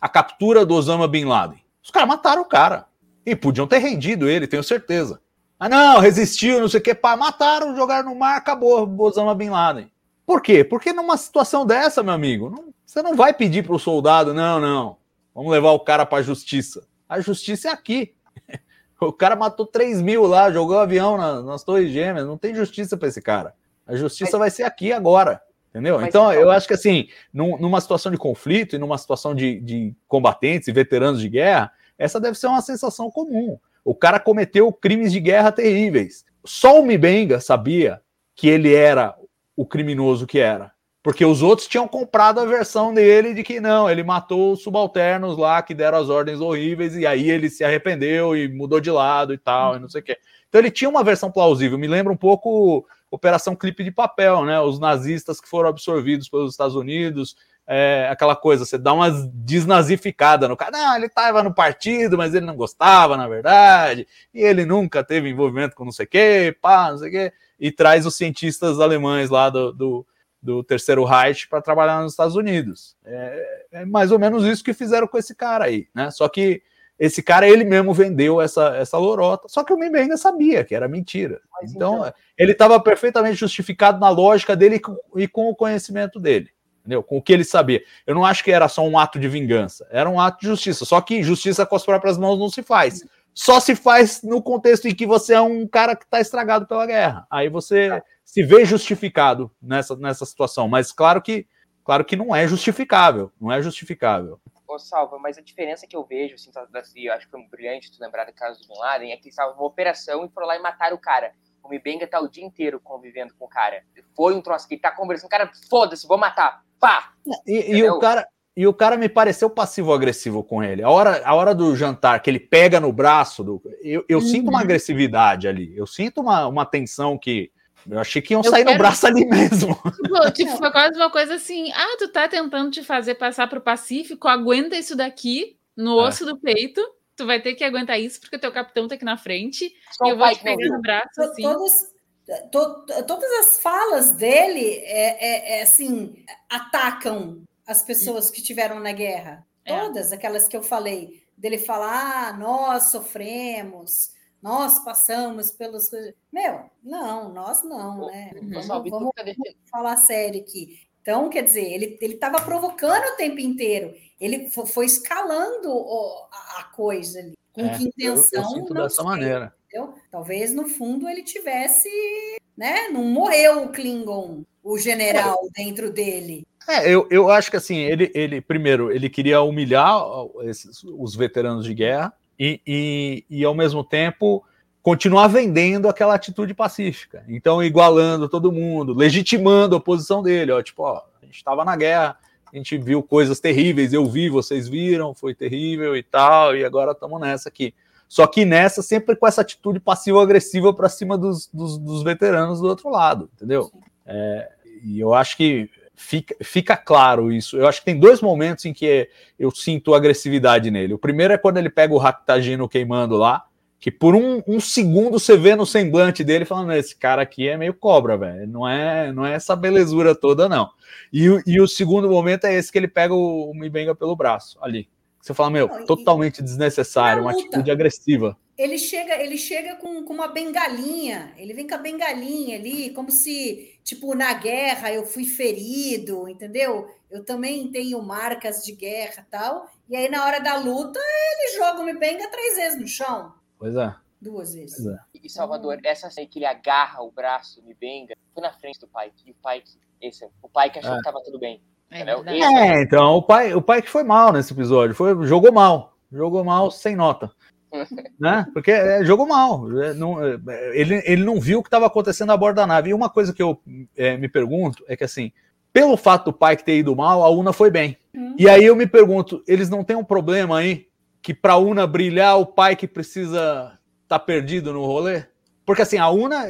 A captura do Osama Bin Laden. Os caras mataram o cara. E podiam ter rendido ele, tenho certeza. Ah, não, resistiu, não sei o que, pá, mataram, jogaram no mar, acabou Osama Bin Laden. Por quê? Porque numa situação dessa, meu amigo, não, você não vai pedir para o soldado, não, não, vamos levar o cara para a justiça. A justiça é aqui. O cara matou 3 mil lá, jogou avião na, nas Torres Gêmeas. Não tem justiça para esse cara. A justiça Mas- vai ser aqui agora. Entendeu? Então, então- eu acho que assim, num- numa situação de conflito e numa situação de, de combatentes e veteranos de guerra, essa deve ser uma sensação comum. O cara cometeu crimes de guerra terríveis. Só o Mibenga sabia que ele era o criminoso que era. Porque os outros tinham comprado a versão dele de que não, ele matou os subalternos lá que deram as ordens horríveis e aí ele se arrependeu e mudou de lado e tal, e não sei o quê. Então ele tinha uma versão plausível. Me lembra um pouco Operação Clipe de Papel, né? Os nazistas que foram absorvidos pelos Estados Unidos, é, aquela coisa, você dá uma desnazificada no cara. Não, ele estava no partido, mas ele não gostava, na verdade, e ele nunca teve envolvimento com não sei o quê, pá, não sei o quê, e traz os cientistas alemães lá do, do, do Terceiro Reich para trabalhar nos Estados Unidos. É, é mais ou menos isso que fizeram com esse cara aí, né? Só que esse cara, ele mesmo vendeu essa, essa lorota, só que o Mimba ainda sabia que era mentira. Mas Então, então- ele estava perfeitamente justificado na lógica dele e com, e com o conhecimento dele. Entendeu? Com o que ele sabia. Eu não acho que era só um ato de vingança, era um ato de justiça. Só que justiça com as próprias mãos não se faz. Só se faz no contexto em que você é um cara que está estragado pela guerra. Aí você se vê justificado nessa, nessa situação. Mas claro que, claro que não é justificável. Não é justificável. Ô, Salva, mas a diferença que eu vejo, assim, eu acho que foi brilhante tu lembrar do caso do Bin Laden, é que eles estavam numa operação e foram lá e mataram o cara. O Mibenga tá o dia inteiro convivendo com o cara. Foi um troço que ele tá conversando, cara, foda-se, vou matar. Pá! E, e o cara, e o cara me pareceu passivo-agressivo com ele. A hora, a hora do jantar, que ele pega no braço, do, eu, eu sinto uma Uhum. agressividade ali. Eu sinto uma, uma tensão que. Eu achei que iam Eu sair no quero- braço ali mesmo. Tipo, tipo, foi quase uma coisa assim: ah, tu tá tentando te fazer passar pro Pacífico, aguenta isso daqui no É. osso do peito. Tu vai ter que aguentar isso porque teu capitão tá aqui na frente. Só e eu o vou te pegar no braço assim. Todas, to- todas as falas dele é, é- é, assim atacam as pessoas que tiveram na guerra. É. Todas aquelas que eu falei dele falar, ah, nós sofremos, nós passamos pelos meu, não, nós não, né? Uhum. Vamos, falar sério aqui. Então, quer dizer, ele ele estava provocando o tempo inteiro. Ele fo- foi escalando a, coisa ali. Com É, que intenção? eu, eu sinto dessa sei maneira. Entendeu? Talvez no fundo ele tivesse, né? Não morreu o Klingon, o general dentro dele. É, eu, eu acho que assim, ele, ele primeiro, ele queria humilhar esses- os veteranos de guerra e, e, e, ao mesmo tempo, continuar vendendo aquela atitude pacífica. Então, igualando todo mundo, legitimando a posição dele. Ó, tipo, ó, a gente estava na guerra, a gente viu coisas terríveis, eu vi, vocês viram, foi terrível e tal, e agora estamos nessa aqui. Só que nessa, sempre com essa atitude passivo-agressiva para cima dos, dos, dos veteranos do outro lado, entendeu? É, e eu acho que fica, fica claro isso. Eu acho que tem dois momentos em que eu sinto agressividade nele. O primeiro é quando ele pega o Ractagino queimando lá, que por um, um segundo você vê no semblante dele falando: esse cara aqui é meio cobra, velho. Não é, não é essa belezura toda, não. E, o- e o segundo momento é esse que ele pega o, o Mibenga pelo braço ali. Você fala, meu, Não, e- totalmente desnecessário, Na uma atitude agressiva. Ele chega, ele chega com, com uma bengalinha, ele vem com a bengalinha ali, como se, tipo, na guerra eu fui ferido, entendeu? Eu também tenho marcas de guerra e tal. E aí, na hora da luta, ele joga o Mibenga três vezes no chão. Pois é. Duas vezes. Pois é. E Salvador, essa cena que ele agarra o braço do Mibenga, foi na frente do Pike. E o Pike, esse, o Pike achou É. que tava tudo bem. É É, então, o pai, o pai que foi mal nesse episódio, foi, jogou mal, jogou mal sem nota. né? Porque é, jogou mal. é, não- é, ele, ele não viu o que estava acontecendo a bordo da nave. E uma coisa que eu é, me pergunto é que, assim, pelo fato do pai ter ido mal, a Una foi bem. Hum. E aí eu me pergunto, eles não têm um problema aí que para a Una brilhar, o pai que precisa estar perdido no rolê? Porque assim, a Una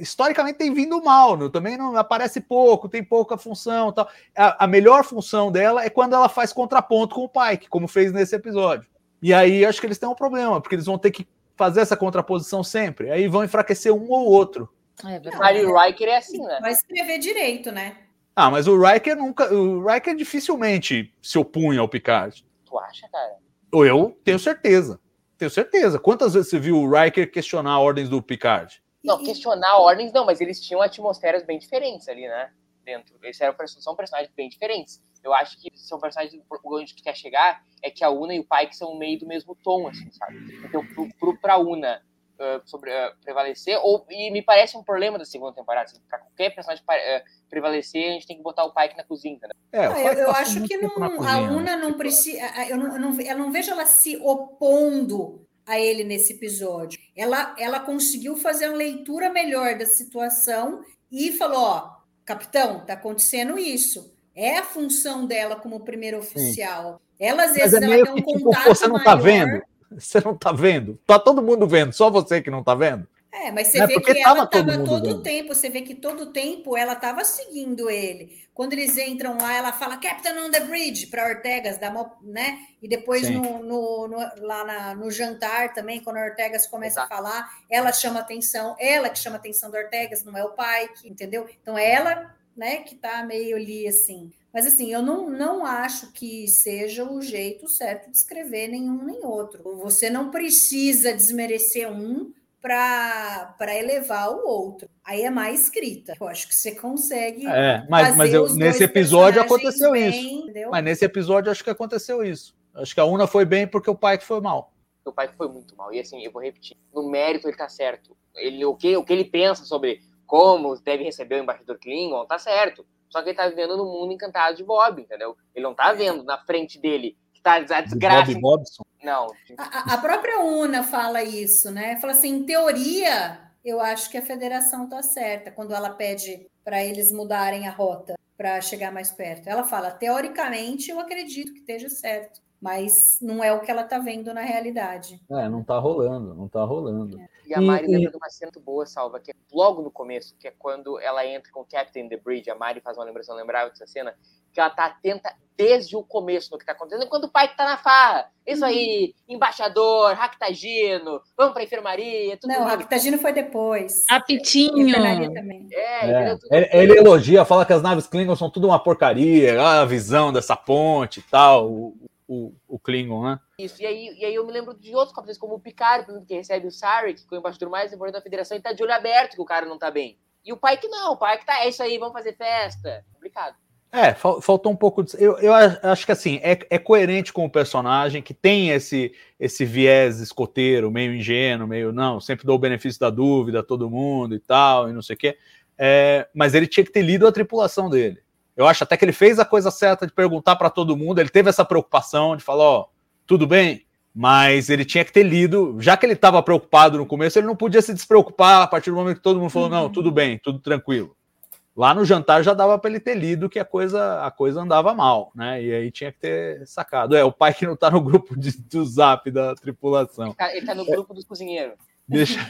historicamente tem vindo mal, não- também não aparece pouco, tem pouca função, e tal. A, a melhor função dela é quando ela faz contraponto com o Pike, como fez nesse episódio. E aí acho que eles têm um problema, porque eles vão ter que fazer essa contraposição sempre. Aí vão enfraquecer um ou outro. É verdade. Harry Riker é assim, né? Vai escrever direito, né? Ah, mas o Riker nunca, o Riker dificilmente se opunha ao Picard. Tu acha, cara? Ou eu tenho certeza. Tenho certeza. Quantas vezes você viu o Riker questionar ordens do Picard? Não, questionar ordens não, mas eles tinham atmosferas bem diferentes ali, né? dentro. Eles eram, são personagens bem diferentes. Eu acho que são personagens onde tu quer chegar é que a Una e o Pike são meio do mesmo tom, assim, sabe? Então, pro, pro, pra Una uh, sobre, uh, prevalecer, ou, e me parece um problema da segunda temporada, assim, pra qualquer personagem uh, prevalecer, a gente tem que botar o Pike na cozinha, né? É, eu, eu acho que não, a né? Una não precisa, eu não, eu, não, eu não vejo ela se opondo a ele nesse episódio. Ela, ela conseguiu fazer uma leitura melhor da situação e falou: ó, capitão, tá acontecendo isso. É a função dela como primeiro oficial. Sim. Ela às vezes é ela tem um que, tipo, você não tá maior. tá vendo? Você não tá vendo? Tá todo mundo vendo, só você que não tá vendo? É, mas você é vê que ela estava todo o tempo, você vê que todo o tempo ela estava seguindo ele. Quando eles entram lá, ela fala Captain on the Bridge para Ortegas, dá uma, né? E depois no, no, no, lá na, no jantar também, quando a Ortegas começa Exato. a falar, ela chama atenção, ela que chama atenção do Ortegas, não é o pai, entendeu? Então é ela, né, que tá meio ali assim. Mas assim, eu não, não acho que seja o jeito certo de escrever nenhum nem outro. Você não precisa desmerecer um para elevar o outro. Aí é mais escrita. Eu acho que você consegue. É, mas, mas eu, nesse episódio aconteceu bem, isso. Entendeu? Mas nesse episódio acho que aconteceu isso. Acho que a Una foi bem porque o pai que foi mal. O pai foi muito mal. E assim, eu vou repetir. No mérito ele tá certo. Ele, o, que, o que ele pensa sobre como deve receber o embaixador Klingon, tá certo. Só que ele tá vivendo no mundo encantado de Bob, entendeu? Ele não tá vendo na frente dele que tá a desgraça. Bob Bobson. Não. A, a, própria UNA fala isso, né? Fala assim, em teoria, eu acho que a federação está certa quando ela pede para eles mudarem a rota para chegar mais perto. Ela fala, teoricamente, eu acredito que esteja certo, mas não é o que ela está vendo na realidade. É, não está rolando, não está rolando. É. E a Mari e, lembra de uma cena muito boa, Salva, que é logo no começo, que é quando ela entra com o Captain The Bridge, a Mari faz uma lembrança, lembrável dessa cena, que ela tá atenta desde o começo no que tá acontecendo, enquanto o pai tá na farra. Isso aí, embaixador, Ractagino, vamos pra enfermaria. Tudo Não, o Ractagino foi depois. Apitinho. É, é. Ele, ele, elogia, fala que as naves Klingon são tudo uma porcaria, a visão dessa ponte e tal, o, o, o Klingon, né? Isso, e aí, e aí eu me lembro de outros capitães, como o Picard, que recebe o Sarek, que é o embaixador mais importante da federação, e tá de olho aberto que o cara não tá bem. E o pai que não, o pai que tá, é isso aí, vamos fazer festa. Complicado. É, faltou um pouco. De, eu, eu acho que assim, é, é coerente com o personagem, que tem esse, esse viés escoteiro, meio ingênuo, meio não, sempre dou o benefício da dúvida a todo mundo e tal, e não sei o quê. É, mas ele tinha que ter lido a tripulação dele. Eu acho até que ele fez a coisa certa de perguntar para todo mundo, ele teve essa preocupação de falar: ó, tudo bem, mas ele tinha que ter lido, já que ele estava preocupado no começo, ele não podia se despreocupar a partir do momento que todo mundo falou: não, tudo bem, tudo tranquilo. Lá no jantar já dava para ele ter lido que a coisa, a coisa andava mal, né? E aí tinha que ter sacado. É, o pai que não está no grupo de, do zap da tripulação. Ele está no grupo dos cozinheiros. Deixa,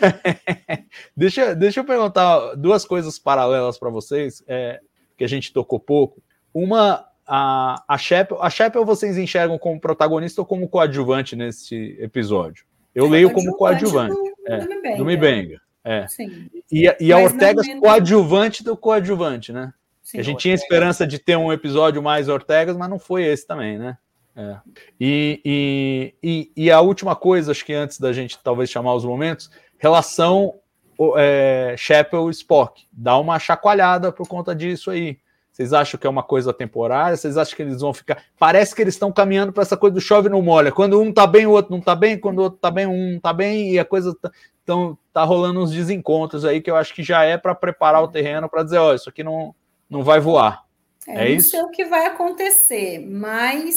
deixa, deixa eu perguntar duas coisas paralelas para vocês, é, que a gente tocou pouco. Uma, a, a Shepel, a Shepel vocês enxergam como protagonista ou como coadjuvante nesse episódio? Eu é, leio como coadjuvante. Do, é, Mibenga. É. Sim. E, e a Ortega coadjuvante do coadjuvante, né? Sim, a gente tinha esperança de ter um episódio mais Ortegas, mas não foi esse também, né? É. E, e, e, e, a última coisa, acho que antes da gente talvez chamar os momentos, relação é, Chapel Spock. Dá uma chacoalhada por conta disso aí. Vocês acham que é uma coisa temporária? Vocês acham que eles vão ficar. Parece que eles estão caminhando para essa coisa do chove não molha. Quando um tá bem, o outro não tá bem. Quando o outro tá bem, um não tá bem. E a coisa tá... Então tá rolando uns desencontros aí que eu acho que já é para preparar o terreno para dizer, ó, isso aqui não, não vai voar. É, é isso? sei o que vai acontecer, mas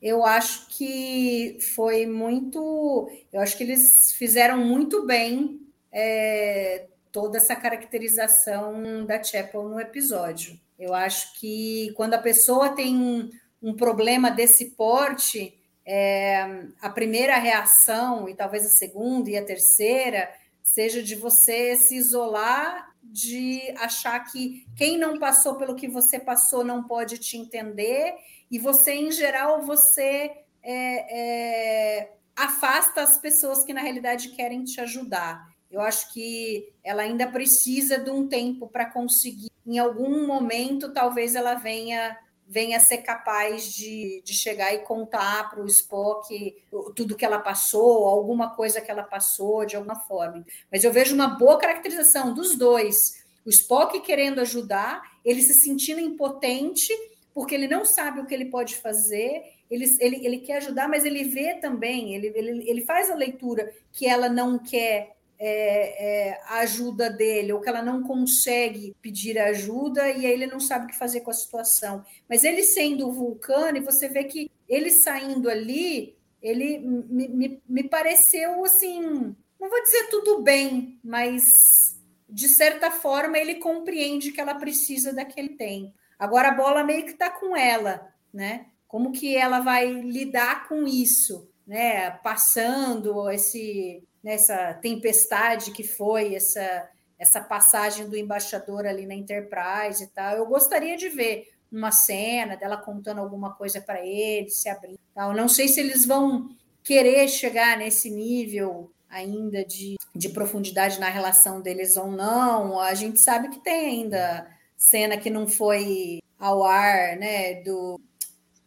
eu acho que foi muito. Eu acho que eles fizeram muito bem é, toda essa caracterização da Chapel no episódio. Eu acho que quando a pessoa tem um, problema desse porte, é, a primeira reação, e talvez a segunda e a terceira, seja de você se isolar, de achar que quem não passou pelo que você passou não pode te entender, e você, em geral, você é, é, afasta as pessoas que na realidade querem te ajudar. Eu acho que ela ainda precisa de um tempo para conseguir, em algum momento, talvez ela venha venha ser capaz de, de chegar e contar para o Spock tudo que ela passou, alguma coisa que ela passou de alguma forma. Mas eu vejo uma boa caracterização dos dois. O Spock querendo ajudar, ele se sentindo impotente, porque ele não sabe o que ele pode fazer, ele, ele, ele quer ajudar, mas ele vê também, ele, ele, ele faz a leitura que ela não quer é, é, a ajuda dele, ou que ela não consegue pedir ajuda, e aí ele não sabe o que fazer com a situação. Mas ele sendo vulcano, e você vê que ele saindo ali, ele me, me, me pareceu assim, não vou dizer tudo bem, mas de certa forma ele compreende que ela precisa daquele tempo. Agora a bola meio que está com ela, né? Como que ela vai lidar com isso, né? Passando esse nessa tempestade que foi essa essa passagem do embaixador ali na Enterprise e tal. Eu gostaria de ver uma cena dela contando alguma coisa para ele, se abrindo. Tal. Não sei se eles vão querer chegar nesse nível ainda de, de profundidade na relação deles ou não. A gente sabe que tem ainda cena que não foi ao ar, né, do,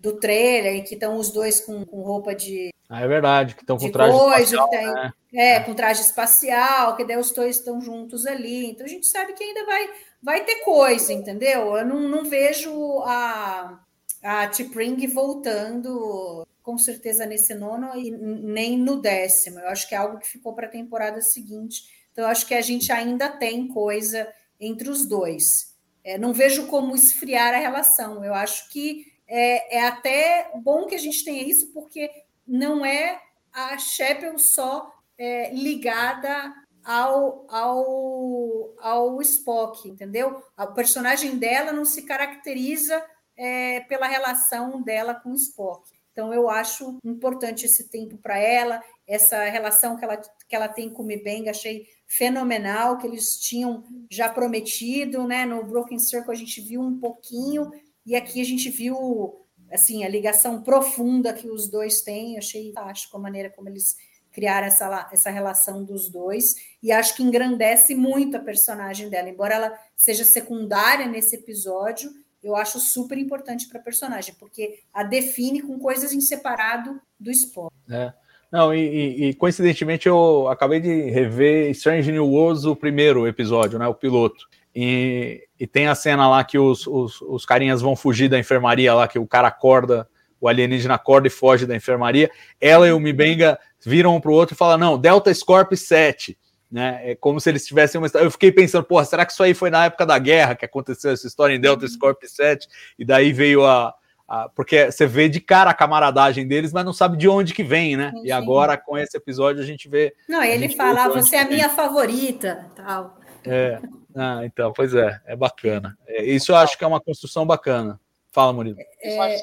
do trailer, que estão os dois com, com roupa de ah, é verdade, que estão com traje coisa, espacial. Tem, né? É, com traje espacial, que daí os dois estão juntos ali. Então a gente sabe que ainda vai, vai ter coisa, entendeu? Eu não, não vejo a, a T'Pring voltando com certeza nesse nono e nem no décimo. Eu acho que é algo que ficou para a temporada seguinte. Então, eu acho que a gente ainda tem coisa entre os dois. É, não vejo como esfriar a relação. Eu acho que é, é até bom que a gente tenha isso, porque não é a Shepel só é, ligada ao, ao, ao Spock, entendeu? O personagem dela não se caracteriza é, pela relação dela com o Spock. Então, eu acho importante esse tempo para ela, essa relação que ela, que ela tem com o Mibeng, achei fenomenal, que eles tinham já prometido, né? No Broken Circle a gente viu um pouquinho, e aqui a gente viu assim, a ligação profunda que os dois têm, eu achei fantástico a maneira como eles criaram essa, essa relação dos dois, e acho que engrandece muito a personagem dela, embora ela seja secundária nesse episódio, eu acho super importante para a personagem, porque a define com coisas em separado do esporte. É. Não, e, e, coincidentemente eu acabei de rever Strange New Worlds, o primeiro episódio, né, o piloto. E, e tem a cena lá que os, os, os, carinhas vão fugir da enfermaria lá, que o cara acorda, o alienígena acorda e foge da enfermaria. Ela e o Mibenga viram um para o outro e falam: não, Delta Scorp 7. Né? É como se eles tivessem uma Eu fiquei pensando, porra, será que isso aí foi na época da guerra que aconteceu essa história em Delta Scorp 7? E daí veio a, a. porque você vê de cara a camaradagem deles, mas não sabe de onde que vem, né? Sim, e agora, com esse episódio, a gente vê. Não, ele fala, você é a minha favorita, tal. É. Ah, então, pois é, é bacana. É, isso eu acho que é uma construção bacana. Fala, Murilo. É,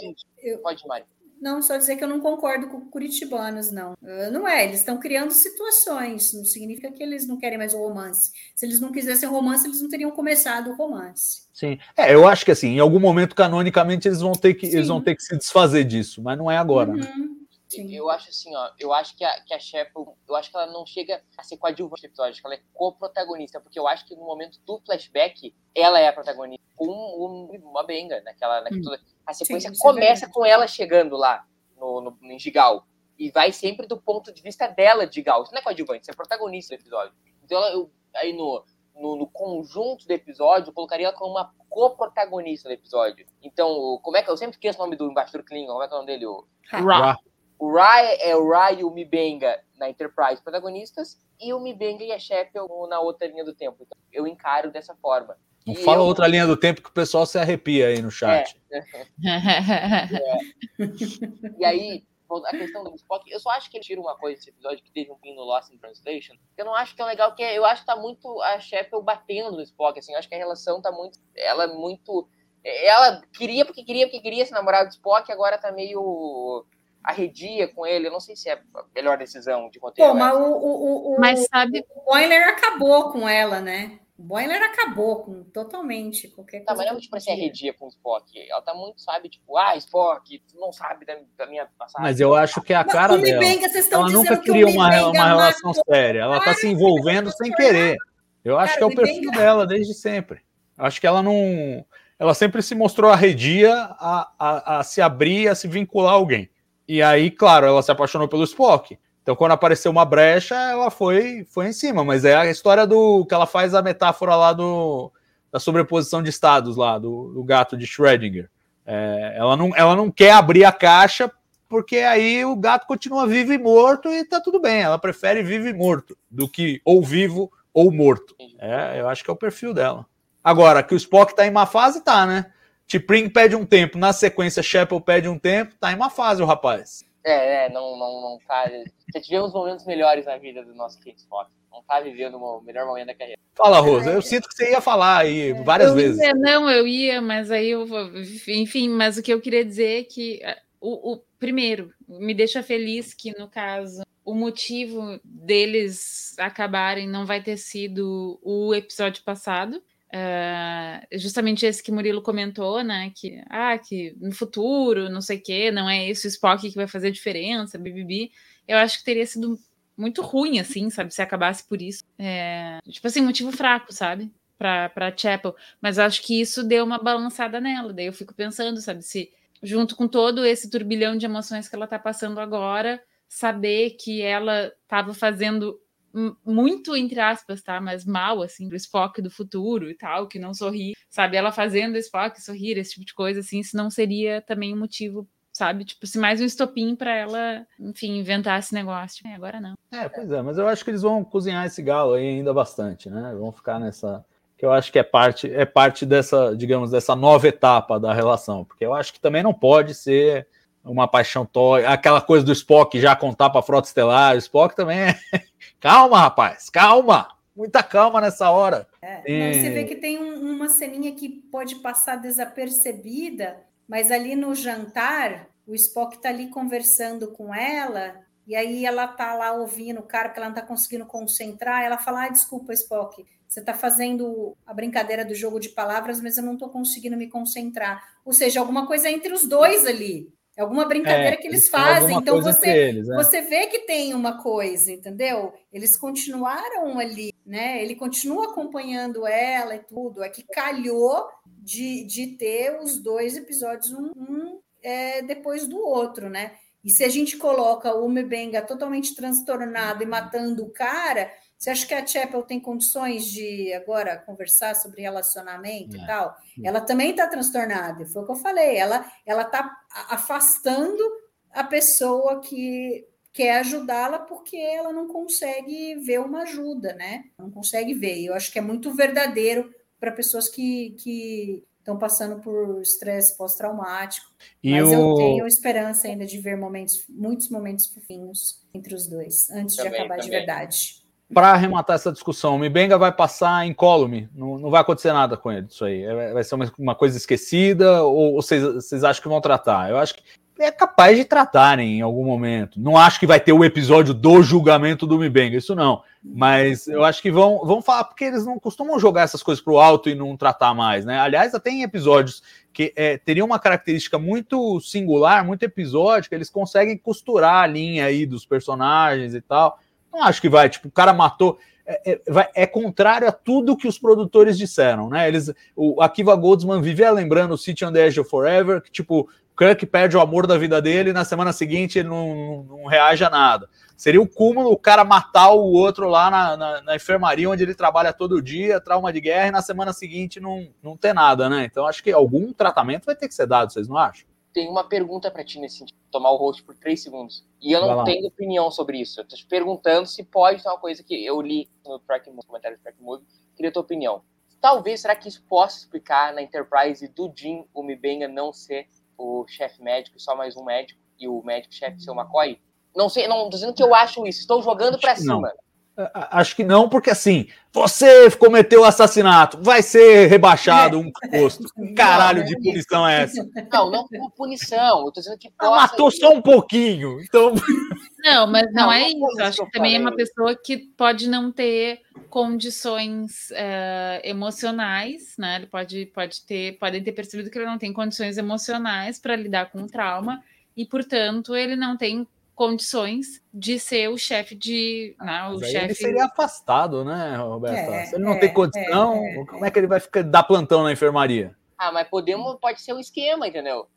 eu, Pode, Mari. Não, só dizer que eu não concordo com curitibanos, não. Uh, não é, eles estão criando situações, não significa que eles não querem mais o romance. Se eles não quisessem romance, eles não teriam começado o romance. Sim, é, eu acho que assim, em algum momento, canonicamente, eles vão ter que, eles vão ter que se desfazer disso, mas não é agora. Né? Uhum. Né? Sim. Eu acho assim, ó, eu acho que a, que a Sheppel, eu acho que ela não chega a ser coadjuvante do episódio, acho que ela é co-protagonista, porque eu acho que no momento do flashback, ela é a protagonista, com um, uma benga, naquela, naquela hum. a sequência Sim, começa é com ela chegando lá no, no, no Gigal, e vai sempre do ponto de vista dela de Gigal, isso não é coadjuvante, isso é protagonista do episódio. Então ela, eu, aí no, no, no, conjunto do episódio, eu colocaria ela como uma co-protagonista do episódio. Então, como é que eu sempre esqueço o nome do embaixador Klingon? Como é que é o nome dele? O... Ra. O Rai é o Rai e o Mibenga na Enterprise protagonistas e o Mibenga e a Shepard na outra linha do tempo. Então, eu encaro dessa forma. Não e fala eu... outra linha do tempo que o pessoal se arrepia aí no chat. É. é. E aí, a questão do Spock, eu só acho que ele tira uma coisa desse episódio que teve um pin no Lost in Translation. Eu não acho que é legal, que eu acho que tá muito a Shepard batendo no Spock, assim, eu acho que a relação tá muito, ela é muito, ela queria porque queria porque queria se namorar do Spock, agora tá meio arredia com ele. Eu não sei se é a melhor decisão de roteiro. Pô, mas o, o, o, mas sabe... o Boiler acabou com ela, né? O Boiler acabou com totalmente qualquer tá, coisa. Tá, mas não é tipo assim, arredia com o Spock. Ela tá muito, sabe, tipo, ah, Spock, tu não sabe da, da minha passagem. Mas eu acho que é a cara mas, dela. Benga, ela nunca queria uma, uma relação séria. Ela tá se envolvendo sem querer. Eu acho cara, que é o perfil Benga... dela desde sempre. Acho que ela não. Ela sempre se mostrou arredia a, a, a se abrir, a se vincular a alguém. E aí, claro, ela se apaixonou pelo Spock. Então, quando apareceu uma brecha, ela foi, foi em cima. Mas é a história do que ela faz a metáfora lá do da sobreposição de estados lá, do, do gato de Schrödinger. É, ela, não, ela não quer abrir a caixa porque aí o gato continua vivo e morto e tá tudo bem. Ela prefere vivo e morto do que ou vivo ou morto. É, eu acho que é o perfil dela. Agora, que o Spock tá em má fase, tá, né? T'Pring pede um tempo, na sequência Shepard pede um tempo, tá em má fase o rapaz. É, é, não, não, não tá. Já tivemos momentos melhores na vida do nosso Kate Spock. Não tá vivendo o melhor momento da carreira. Fala, Rosa. Eu sinto que você ia falar aí várias eu vezes. Ia, não, eu ia, mas aí eu vou. Enfim, mas o que eu queria dizer é que o, o primeiro me deixa feliz que, no caso, o motivo deles acabarem não vai ter sido o episódio passado. Uh, justamente esse que Murilo comentou, né? Que, ah, que no futuro, não sei o quê, não é esse o Spock que vai fazer diferença, bibibi. Eu acho que teria sido muito ruim, assim, sabe? Se acabasse por isso. É, tipo assim, motivo fraco, sabe? Pra, pra Chapel. Mas acho que isso deu uma balançada nela. Daí eu fico pensando, sabe? Se junto com todo esse turbilhão de emoções que ela tá passando agora, saber que ela estava fazendo muito, entre aspas, tá? Mas mal, assim, do Spock do futuro e tal, que não sorri, sabe? Ela fazendo Spock sorrir, esse tipo de coisa, assim, se não seria também um motivo, sabe? Tipo, se mais um estopim para ela, enfim, inventar esse negócio. É, agora não. É, pois é, mas eu acho que eles vão cozinhar esse galo aí ainda bastante, né? Vão ficar nessa. Que eu acho que é parte, é parte dessa, digamos, dessa nova etapa da relação, porque eu acho que também não pode ser uma paixão toy, aquela coisa do Spock já contar para a frota estelar, o Spock também é calma, rapaz, calma, muita calma nessa hora. É, e... Você vê que tem um, uma ceninha que pode passar desapercebida, mas ali no jantar, o Spock está ali conversando com ela, e aí ela tá lá ouvindo o cara, porque ela não está conseguindo concentrar, ela fala, ah, desculpa, Spock, você está fazendo a brincadeira do jogo de palavras, mas eu não estou conseguindo me concentrar. Ou seja, alguma coisa entre os dois ali. É alguma brincadeira é, que eles fazem. Então você, eles, né? você vê que tem uma coisa, entendeu? Eles continuaram ali, né? Ele continua acompanhando ela e tudo. É que calhou de, de ter os dois episódios, um, um é, depois do outro, né? E se a gente coloca o Mebenga totalmente transtornado e matando o cara, você acha que a Chapel tem condições de agora conversar sobre relacionamento é. e tal? Ela também está transtornada, foi o que eu falei. Ela ela está afastando a pessoa que quer ajudá-la porque ela não consegue ver uma ajuda, né? Não consegue ver. Eu acho que é muito verdadeiro para pessoas que, que estão passando por estresse pós-traumático. Mas o... eu tenho esperança ainda de ver momentos, muitos momentos fofinhos entre os dois, antes também, de acabar também. de verdade para arrematar essa discussão, o Mibenga vai passar em column, não, não vai acontecer nada com ele, isso aí. É, vai ser uma, uma coisa esquecida, ou, vocês, acham que vão tratar? Eu acho que é capaz de tratarem em algum momento. Não acho que vai ter o episódio do julgamento do Mibenga, isso não. Mas eu acho que vão, vão falar, porque eles não costumam jogar essas coisas para o alto e não tratar mais, né? Aliás, até em episódios que é, teriam uma característica muito singular, muito episódica, eles conseguem costurar a linha aí dos personagens e tal. Não acho que vai, tipo, o cara matou. É, é, é, contrário a tudo que os produtores disseram, né? Eles, o Akiva Goldsman vivia lembrando o City on the Edge of Forever, que tipo, Kirk perde o amor da vida dele e na semana seguinte ele não, não, não reage a nada. Seria o cúmulo o cara matar o outro lá na, na, na, enfermaria onde ele trabalha todo dia, trauma de guerra, e na semana seguinte não, não ter nada, né? Então acho que algum tratamento vai ter que ser dado, vocês não acham? Tenho uma pergunta para ti nesse sentido. Tomar o host por três segundos. E eu não tenho opinião sobre isso. Eu tô te perguntando se pode ser uma coisa que eu li no track, comentário do Track Move. Queria a tua opinião. Talvez, será que isso possa explicar na Enterprise do Jim, o Mibenga, não ser o chefe médico, só mais um médico, e o médico-chefe ser o McCoy? Não sei, não tô dizendo que eu acho isso. Estou jogando para cima. Não. Acho que não, porque assim, você cometeu o assassinato, vai ser rebaixado um posto. Caralho de punição é essa? Não, não como punição. Eu tô dizendo que possa... matou só um pouquinho. Então... Não, mas não, não é isso. Acho que também é uma pessoa que pode não ter condições uh, emocionais, né? Ele pode, pode ter, podem ter percebido que ele não tem condições emocionais para lidar com o trauma e, portanto, ele não tem condições de ser o chefe de. Né, o chefe... Ele seria afastado, né, Roberto? É, Se ele não é, tem condição, é, como é que ele vai ficar dar plantão na enfermaria? Ah, mas podemos, pode ser um esquema, entendeu?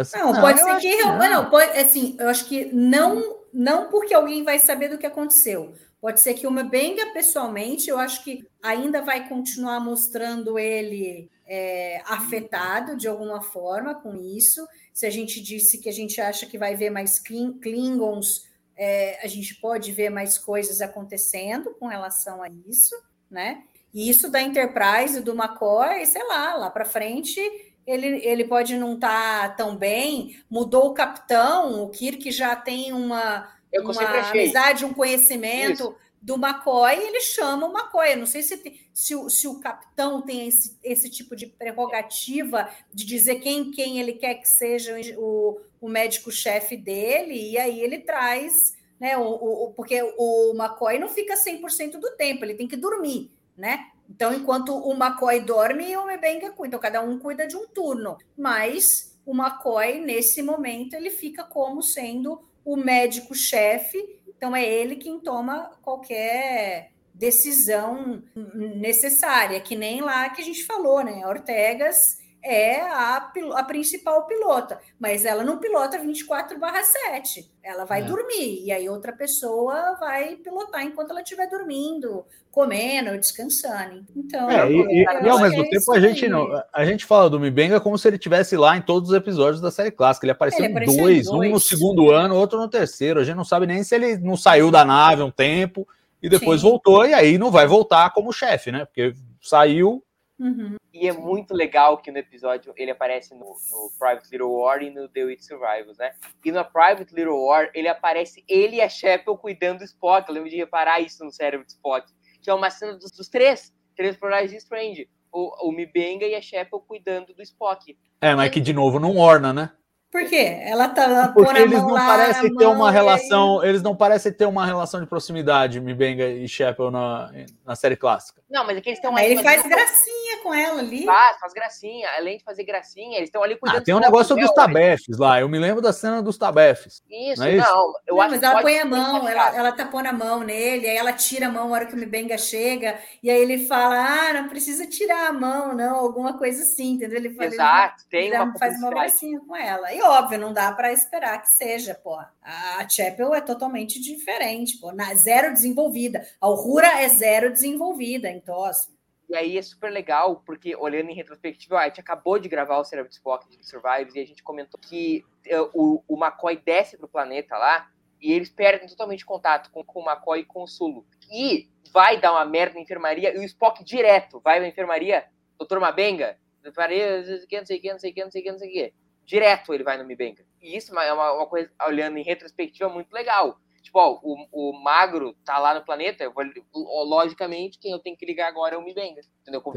Assim, não, não, pode ser que, que não. não. pode, assim, eu acho que não não porque alguém vai saber do que aconteceu. Pode ser que o Mbenga, pessoalmente, eu acho que ainda vai continuar mostrando ele é, afetado de alguma forma com isso. Se a gente disse que a gente acha que vai ver mais Klingons, é, a gente pode ver mais coisas acontecendo com relação a isso, né? E isso da Enterprise, do McCoy, sei lá, lá para frente ele, ele pode não estar tá tão bem, mudou o capitão, o Kirk já tem uma, uma amizade, um conhecimento Isso. Do McCoy, ele chama o McCoy. Eu não sei se, se, o, se o capitão tem esse, esse tipo de prerrogativa de dizer quem, quem ele quer que seja o, o médico-chefe dele, e aí ele traz, né? O, o, porque o McCoy não fica 100% do tempo, ele tem que dormir, né? Então, enquanto o McCoy dorme, o Mebenga cuida. Então, cada um cuida de um turno. Mas o McCoy, nesse momento, ele fica como sendo o médico-chefe. Então, é ele quem toma qualquer decisão necessária, que nem lá que a gente falou, né? Ortegas é a, a principal pilota, mas ela não pilota 24/7. Ela vai é. dormir e aí outra pessoa vai pilotar enquanto ela estiver dormindo, comendo, descansando. Então, é, e, e, ao mesmo é tempo a gente não, a gente fala do Mibenga como se ele tivesse lá em todos os episódios da série clássica. Ele apareceu, ele em, dois, em dois, um no segundo ano, outro no terceiro. A gente não sabe nem se ele não saiu da nave um tempo e depois Sim. voltou e aí não vai voltar como chefe, né? Porque saiu Uhum. E é muito legal que no episódio ele aparece no, no, Private Little War e no The Witch Survivors, né? E no Private Little War ele aparece ele e a Shepard cuidando do Spock. Eu lembro de reparar isso no cérebro do Spock. Que é uma cena dos, dos três, três personagens de Strange. O, o Mibenga e a Shepard cuidando do Spock. É, mas que de novo não orna, né? Por quê? Ela tá Porque eles não lá, parecem ter uma relação, eles não parecem ter uma relação de proximidade, Mibenga e Shepard na, na série clássica. Não, mas aqui é eles estão Ele faz gracinha com ela ali. Faz, faz gracinha. Além de fazer gracinha, eles estão ali cuidando. Ah, tem um negócio dos tabefes lá. Eu me lembro da cena dos tabefes. Isso, não. É isso? não eu não, acho mas ela põe a mão, ela, ela tá pondo a mão nele, aí ela tira a mão na hora que o Mibenga chega, e aí ele fala: Ah, não precisa tirar a mão, não, alguma coisa assim, entendeu? Ele fala, Exato, ele, tem uma faz uma gracinha com ela. E óbvio, não dá para esperar que seja, pô. A Chapel é totalmente diferente, pô. Na, zero desenvolvida. A Aurora é zero desenvolvida em TOS. E aí é super legal, porque olhando em retrospectiva, a gente acabou de gravar o Cerebro Spock de Survives e a gente comentou que uh, o, o McCoy desce pro planeta lá e eles perdem totalmente contato com, com o McCoy e com o Sulu. E vai dar uma merda na enfermaria e o Spock direto vai na enfermaria, doutor Mabenga, não sei não sei o que, não sei o que, não sei o que, não sei o que. Direto ele vai no Mibenga. E isso é uma, uma, coisa, olhando em retrospectiva, muito legal. Tipo, ó, o, o magro tá lá no planeta, eu vou, logicamente, quem eu tenho que ligar agora é o Mibenga. Entendeu? Como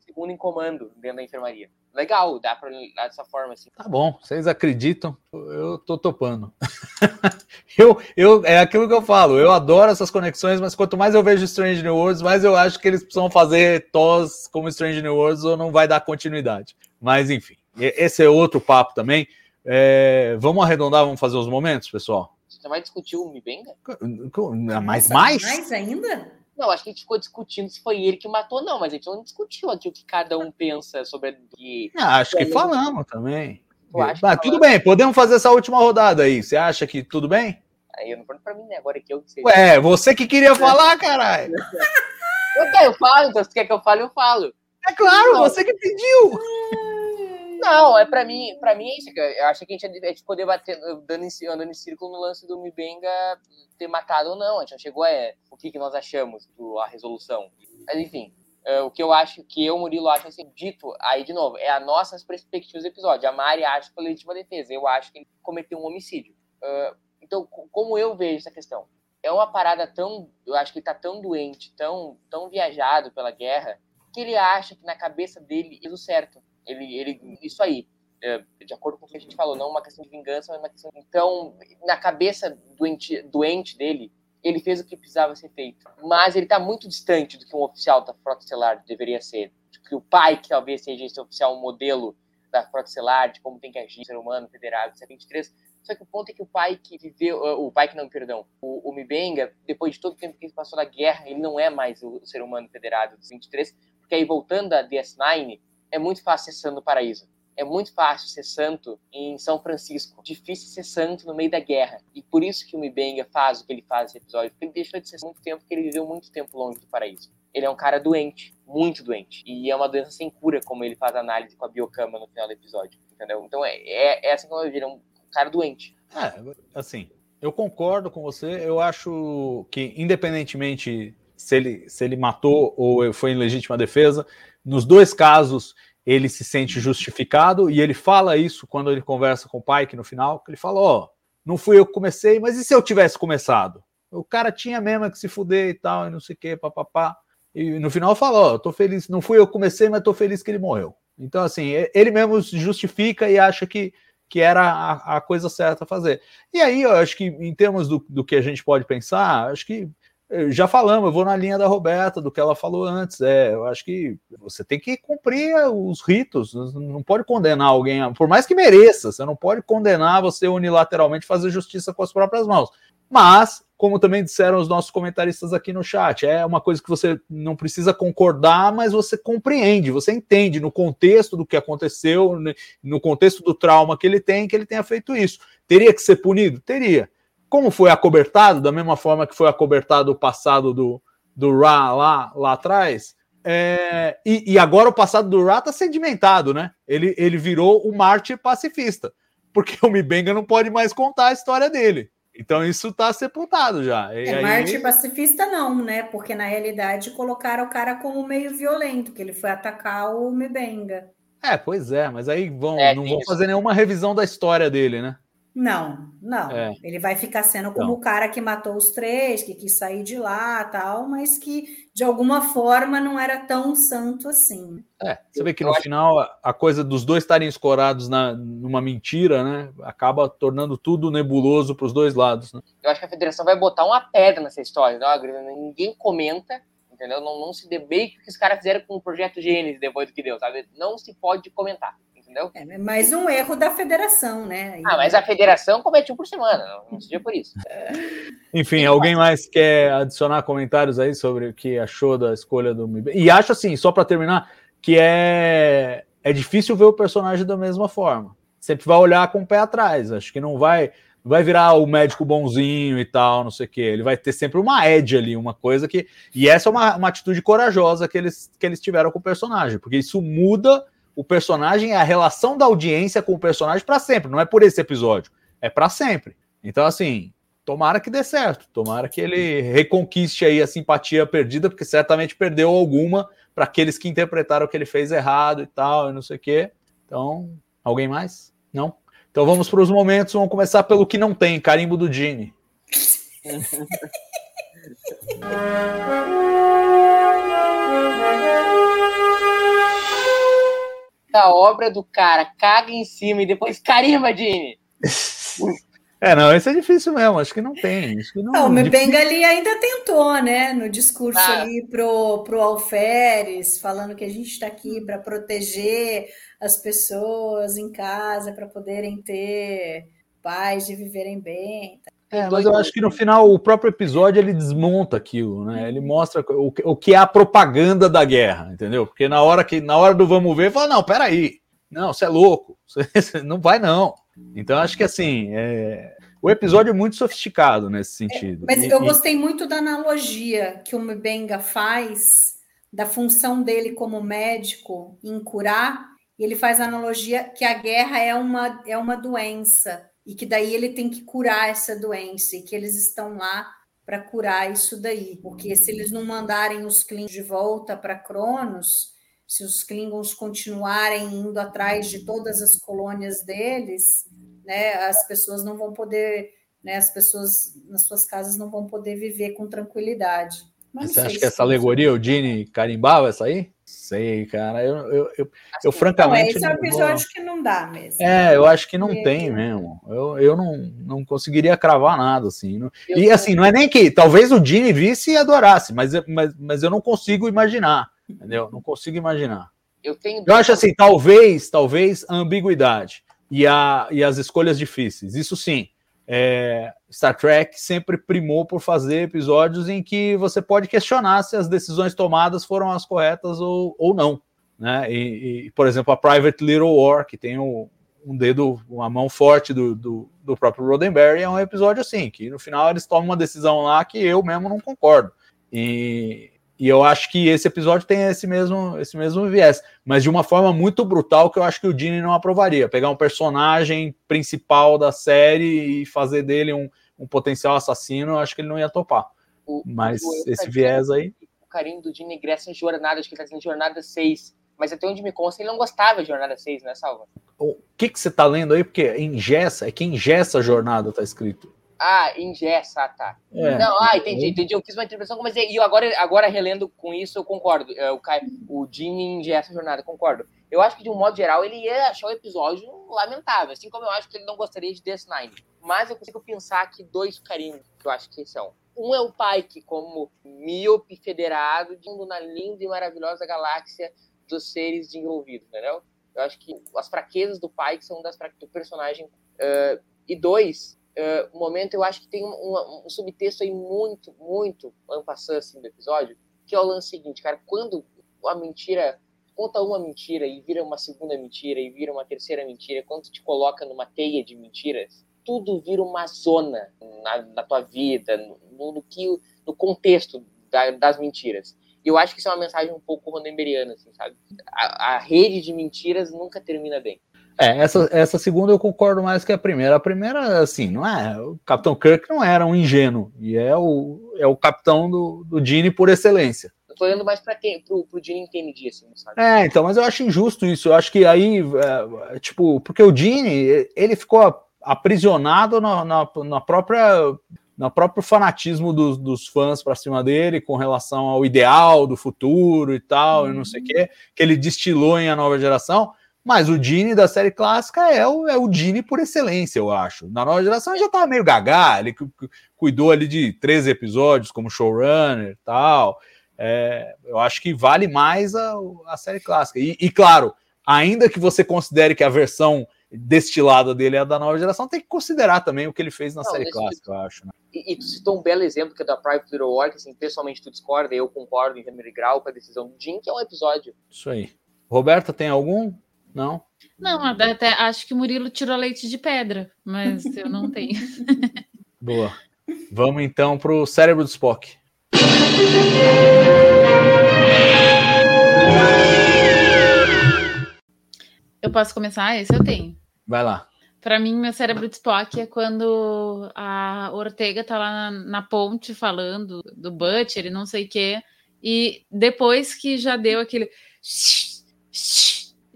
segundo em comando dentro da enfermaria. Legal, dá pra dar dessa forma assim. Tá bom, vocês acreditam? Eu tô topando. eu, eu, é aquilo que eu falo, eu adoro essas conexões, mas quanto mais eu vejo Strange New Worlds, mais eu acho que eles precisam fazer TOS como Strange New Worlds ou não vai dar continuidade. Mas enfim. Esse é outro papo também. É, vamos arredondar, vamos fazer os momentos, pessoal? Você vai discutir o Mibenga? Mais, mais? Mais ainda? Não, acho que a gente ficou discutindo se foi ele que matou, não, mas a gente não discutiu aqui o que cada um pensa sobre. Que... Ah, acho que falamos também. Ah, tudo bem, podemos fazer essa última rodada aí. Você acha que tudo bem? Aí eu não falo pra mim, né? Agora que eu que sei. Ué, você que queria falar, caralho. eu quero, eu falo, então se quer que eu fale, eu falo. É claro, não. você que pediu. Não, é para mim, para mim é isso. Eu acho que a gente, a gente ficou debatendo, dando em, andando em círculo no lance do Mibenga ter matado ou não. A gente não chegou a é, o que, que nós achamos do a resolução. Mas enfim, é, o que eu acho, que eu, Murilo, acho assim, dito, aí de novo, é a nossas perspectivas do episódio. A Mari acha que legítima defesa, eu acho que ele cometeu um homicídio. Uh, então, como eu vejo essa questão? É uma parada tão, eu acho que ele tá tão doente, tão, tão viajado pela guerra, que ele acha que na cabeça dele é o certo ele, ele, isso aí, é, de acordo com o que a gente falou, não uma questão de vingança, mas uma questão. Então, na cabeça doente, doente dele, ele fez o que precisava ser feito. Mas ele está muito distante do que um oficial da Frota Estelar deveria ser. Que o pai, que talvez seja esse oficial, um modelo da Frota Estelar, de como tem que agir, ser humano, federado, 23. Só que o ponto é que o pai que viveu, uh, o pai que não, perdão, o, o Mibenga, depois de todo o tempo que ele passou na guerra, ele não é mais o, ser humano federado dos 23, porque aí voltando a DS9, é muito fácil acessando o paraíso. É muito fácil ser santo em São Francisco. Difícil ser santo no meio da guerra. E por isso que o Mibenga faz o que ele faz nesse episódio. Porque ele deixou de ser muito tempo, porque ele viveu muito tempo longe do paraíso. Ele é um cara doente, muito doente. E é uma doença sem cura, como ele faz análise com a biocama no final do episódio. Entendeu? Então é, é, é assim como eu vejo, é um cara doente. É, assim, eu concordo com você. Eu acho que, independentemente se ele, se ele matou ou foi em legítima defesa, nos dois casos ele se sente justificado e ele fala isso quando ele conversa com o Pike no final, que ele fala, ó, oh, não fui eu que comecei, mas e se eu tivesse começado? O cara tinha mesmo que se fuder e tal, e não sei o que, papapá. E no final fala, ó, oh, tô feliz, não fui eu que comecei, mas tô feliz que ele morreu. Então, assim, ele mesmo justifica e acha que, que era a, a coisa certa a fazer. E aí, eu acho que em termos do, do que a gente pode pensar, acho que já falamos, eu vou na linha da Roberta, do que ela falou antes. É, eu acho que você tem que cumprir os ritos, não pode condenar alguém, por mais que mereça, você não pode condenar você unilateralmente fazer justiça com as próprias mãos. Mas, como também disseram os nossos comentaristas aqui no chat, é uma coisa que você não precisa concordar, mas você compreende, você entende no contexto do que aconteceu, no contexto do trauma que ele tem, que ele tenha feito isso. Teria que ser punido? Teria como foi acobertado, da mesma forma que foi acobertado o passado do, do Ra lá, lá atrás, é, e, e, agora o passado do Ra está sedimentado, né? Ele, ele virou o mártir pacifista, porque o Mibenga não pode mais contar a história dele. Então isso está sepultado já. E é, aí... Mártir pacifista não, né? Porque na realidade colocaram o cara como meio violento, que ele foi atacar o Mibenga. É, pois é, mas aí vão, é, não vão fazer nenhuma revisão da história dele, né? Não, não. É. Ele vai ficar sendo como não. o cara que matou os três, que quis sair de lá tal, mas que de alguma forma não era tão santo assim. É, você vê que no final a coisa dos dois estarem escorados na, numa mentira, né? Acaba tornando tudo nebuloso para os dois lados. Né? Eu acho que a federação vai botar uma pedra nessa história, não? ninguém comenta, entendeu? Não, não se debate o que os caras fizeram com o projeto Gênesis depois do que deu, sabe? Não se pode comentar entendeu? É mais um erro da federação, né? Ah, mas a federação comete um por semana, não seja por isso. É... Enfim, alguém mais quer adicionar comentários aí sobre o que achou da escolha do E acho assim, só para terminar, que é é difícil ver o personagem da mesma forma. Sempre vai olhar com o pé atrás. Acho que não vai vai virar o médico bonzinho e tal, não sei o quê. Ele vai ter sempre uma edge ali, uma coisa que. E essa é uma, uma atitude corajosa que eles, que eles tiveram com o personagem, porque isso muda o personagem, a relação da audiência com o personagem para sempre, não é por esse episódio, é para sempre. Então, assim, tomara que dê certo, tomara que ele reconquiste aí a simpatia perdida, porque certamente perdeu alguma para aqueles que interpretaram que ele fez errado e tal, e não sei o quê. Então, alguém mais? Não? Então vamos para os momentos, vamos começar pelo que não tem, carimbo do Gene. da obra do cara, caga em cima e depois carimba, Dini. É, não, isso é difícil mesmo, acho que não tem. Acho que não, não o Mebenga ali ainda tentou, né, no discurso ah. ali pro, pro Alferes, falando que a gente está aqui para proteger as pessoas em casa, para poderem ter paz, de viverem bem. É, mas eu acho que no final o próprio episódio ele desmonta aquilo, né? Ele mostra o, o que é a propaganda da guerra, entendeu? Porque na hora que na hora do vamos ver, fala não, peraí, não, você é louco, você não vai não. Então acho que assim, é... o episódio é muito sofisticado nesse é, sentido. É, mas e, eu gostei muito da analogia que o Mbenga faz da função dele como médico em curar. E ele faz a analogia que a guerra é uma é uma doença e que daí ele tem que curar essa doença e que eles estão lá para curar isso daí, porque se eles não mandarem os Klingons de volta para Cronos, se os Klingons continuarem indo atrás de todas as colônias deles, né, as pessoas não vão poder, né, as pessoas nas suas casas não vão poder viver com tranquilidade. Mas Você acha que essa alegoria, o Dini carimbava essa aí? Sei, cara. Eu, eu, eu, eu francamente. Não, esse é um episódio vou... que não dá mesmo. É, eu acho que não é. tem mesmo. Eu, eu não, não conseguiria cravar nada, assim. Não... E assim, não é nem que. Talvez o Dini visse e adorasse, mas, mas, mas eu não consigo imaginar. Entendeu? Não consigo imaginar. Eu, tenho... eu acho assim, talvez, talvez a ambiguidade e, a, e as escolhas difíceis. Isso sim é, Star Trek sempre primou por fazer episódios em que você pode questionar se as decisões tomadas foram as corretas ou, ou não. né? E, e, por exemplo, a Private Little War, que tem o, um dedo, uma mão forte do, do, do, próprio Roddenberry, é um episódio assim, que no final eles tomam uma decisão lá que eu mesmo não concordo. E, e eu acho que esse episódio tem esse mesmo, esse mesmo viés, mas de uma forma muito brutal que eu acho que o Dini não aprovaria. Pegar um personagem principal da série e fazer dele um, um potencial assassino, eu acho que ele não ia topar. O, mas o, esse viés aí. O carinho do Dini ingressa em jornada, acho que ele tá em jornada 6. Mas até onde me consta, ele não gostava de jornada 6, né, Salva? O que, que você tá lendo aí? Porque ingessa, é que ingessa a jornada, tá escrito. Ah, ingessa, tá. É. Não, ah, entendi, entendi. Eu fiz uma interpretação, mas e agora, agora relendo com isso, eu concordo. É, o, o Jimmy ingessa a jornada, concordo. Eu acho que, de um modo geral, ele ia achar o episódio lamentável, assim como eu acho que ele não gostaria de DS9. Mas eu consigo pensar aqui dois carinhos que eu acho que são. Um é o Pike, como míope federado, de um na linda e maravilhosa galáxia dos seres desenvolvidos, entendeu? Eu acho que as fraquezas do Pike são das fraquezas do personagem. Uh, e dois, uh, momento eu acho que tem um, um, subtexto aí muito, muito ampassando assim, do episódio, que é o lance seguinte, cara, quando a mentira conta uma mentira e vira uma segunda mentira e vira uma terceira mentira, quando te coloca numa teia de mentiras, tudo vira uma zona na, na tua vida, no, no, que, no contexto da, das mentiras. E eu acho que isso é uma mensagem um pouco ronemberiana, assim, sabe? A, a rede de mentiras nunca termina bem. É, essa, essa segunda eu concordo mais que a primeira. A primeira, assim, não é. O Capitão Kirk não era um ingênuo, e é o, é o capitão do, do Gene por excelência. Eu tô olhando mais para quem? Pro, pro Gene Kennedy, assim, sabe? É, então, mas eu acho injusto isso. Eu acho que aí, é, tipo, porque o Gene, ele ficou aprisionado na, na, na própria no próprio fanatismo dos, dos fãs para cima dele com relação ao ideal do futuro e tal, uhum. e não sei o quê, que ele destilou em A Nova Geração. Mas o Dini da série clássica é o, é o Dini por excelência, eu acho. Na nova geração ele já estava meio gagá, ele cuidou ali de 13 episódios como showrunner e tal. É, eu acho que vale mais a, a série clássica. E, e, claro, ainda que você considere que a versão destilada dele é a da nova geração, tem que considerar também o que ele fez na Não, série clássica, eu acho. Né? E, e, tu citou um belo exemplo que é da Private Little War, que assim, pessoalmente tu discorda, eu concordo em primeiro grau com a decisão do Jim, que é um episódio. Isso aí. Roberta, tem algum? Não? Não, até acho que o Murilo tirou leite de pedra, mas eu não tenho. Boa. Vamos então para o cérebro do Spock. Eu posso começar? Esse eu tenho. Vai lá. Para mim, meu cérebro de Spock é quando a Ortega tá lá na, na ponte falando do Butcher e não sei o quê. E depois que já deu aquele.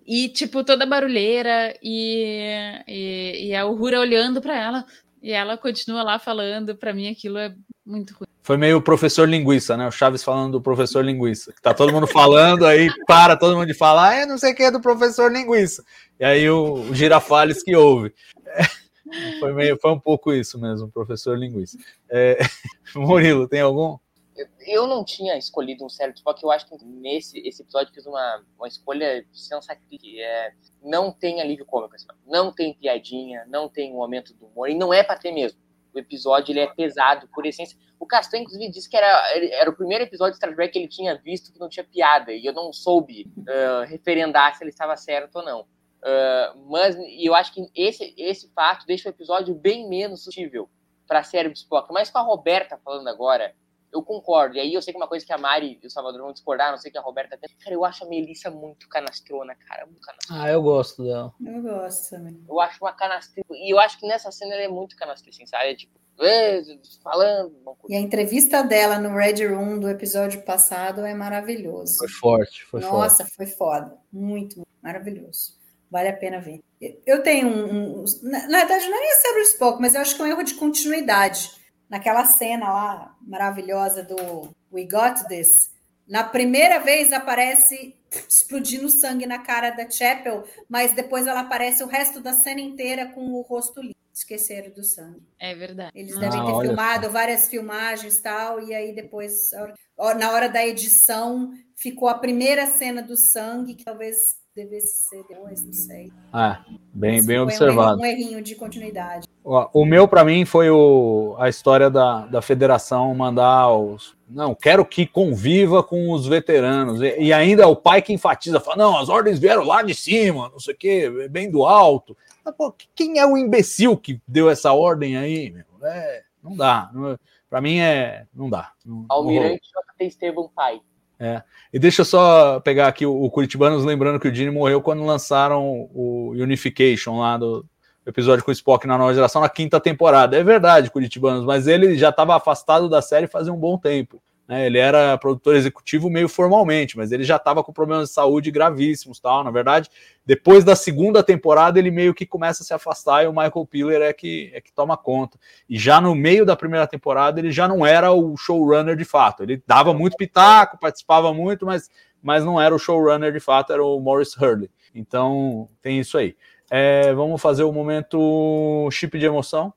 E, tipo, toda barulheira, e, e, e a Uhura olhando para ela, e ela continua lá falando. Para mim, aquilo é muito ruim. Foi meio o professor linguiça, né? O Chaves falando do professor linguiça. Tá todo mundo falando, aí para todo mundo de falar, ah, não sei o que é do professor linguiça. E aí o, o Girafales que ouve. É, foi, meio, foi um pouco isso mesmo, professor linguiça. É, Murilo, tem algum? Eu não tinha escolhido um sério Spock, eu acho que nesse esse episódio fiz uma, uma escolha sensacional. É, não tem alívio cômico, assim, não tem piadinha, não tem um momento do humor, e não é para ter mesmo. O episódio ele é pesado, por essência. O Castanho, inclusive, disse que era, era o primeiro episódio de Star Trek que ele tinha visto que não tinha piada, e eu não soube uh, referendar se ele estava certo ou não. Uh, mas eu acho que esse, esse fato deixa o episódio bem menos suscetível para a série do Spock. Mas com a Roberta falando agora, eu concordo. E aí eu sei que uma coisa que a Mari e o Salvador vão discordar, não sei que a Roberta tem. Cara, eu acho a Melissa muito canastrona, cara. Muito canastrona. Ah, eu gosto dela. Eu gosto também. Eu acho uma canastrona. E eu acho que nessa cena ela é muito canastrona, assim, sabe? É tipo, falando. E a entrevista dela no Red Room do episódio passado é maravilhoso. Foi forte, foi Nossa, forte. foi foda. Muito, muito maravilhoso. Vale a pena ver. Eu tenho um. um na, na verdade, não é sobre os pouco, mas eu acho que é um erro de continuidade naquela cena lá maravilhosa do We Got This, na primeira vez aparece explodindo sangue na cara da Chapel, mas depois ela aparece o resto da cena inteira com o rosto limpo. Esqueceram do sangue. É verdade. Eles devem ah, ter filmado só. várias filmagens tal, e aí depois, na hora da edição, ficou a primeira cena do sangue, que talvez deve ser depois, não sei. Ah, bem, Mas bem foi um observado. errinho- Um errinho de continuidade. Ó, O meu, para mim, foi o, a história da, da federação mandar os. Não, quero que conviva com os veteranos. E, e ainda o pai que enfatiza, fala: não, as ordens vieram lá de cima, não sei o quê, bem do alto. Mas, pô, quem é o imbecil que deu essa ordem aí? Meu? É, não dá. Para mim, é. Não dá. Não- não. Almirante J.T. Estevam Pai. E deixa eu só pegar aqui o, o Curitibanos, lembrando que o Dini morreu quando lançaram o Unification lá do episódio com o Spock na nova geração, na quinta temporada. É verdade, Curitibanos, mas ele já estava afastado da série fazia um bom tempo. Né? Ele era produtor executivo meio formalmente, mas ele já estava com problemas de saúde gravíssimos. tal. Na verdade, depois da segunda temporada, ele meio que começa a se afastar e o Michael Piller é que, é que toma conta. E já no meio da primeira temporada, ele já não era o showrunner de fato. Ele dava muito pitaco, participava muito, mas, mas não era o showrunner de fato, era o Morris Hurley. Então, tem isso aí. É, vamos fazer o momento chip de emoção.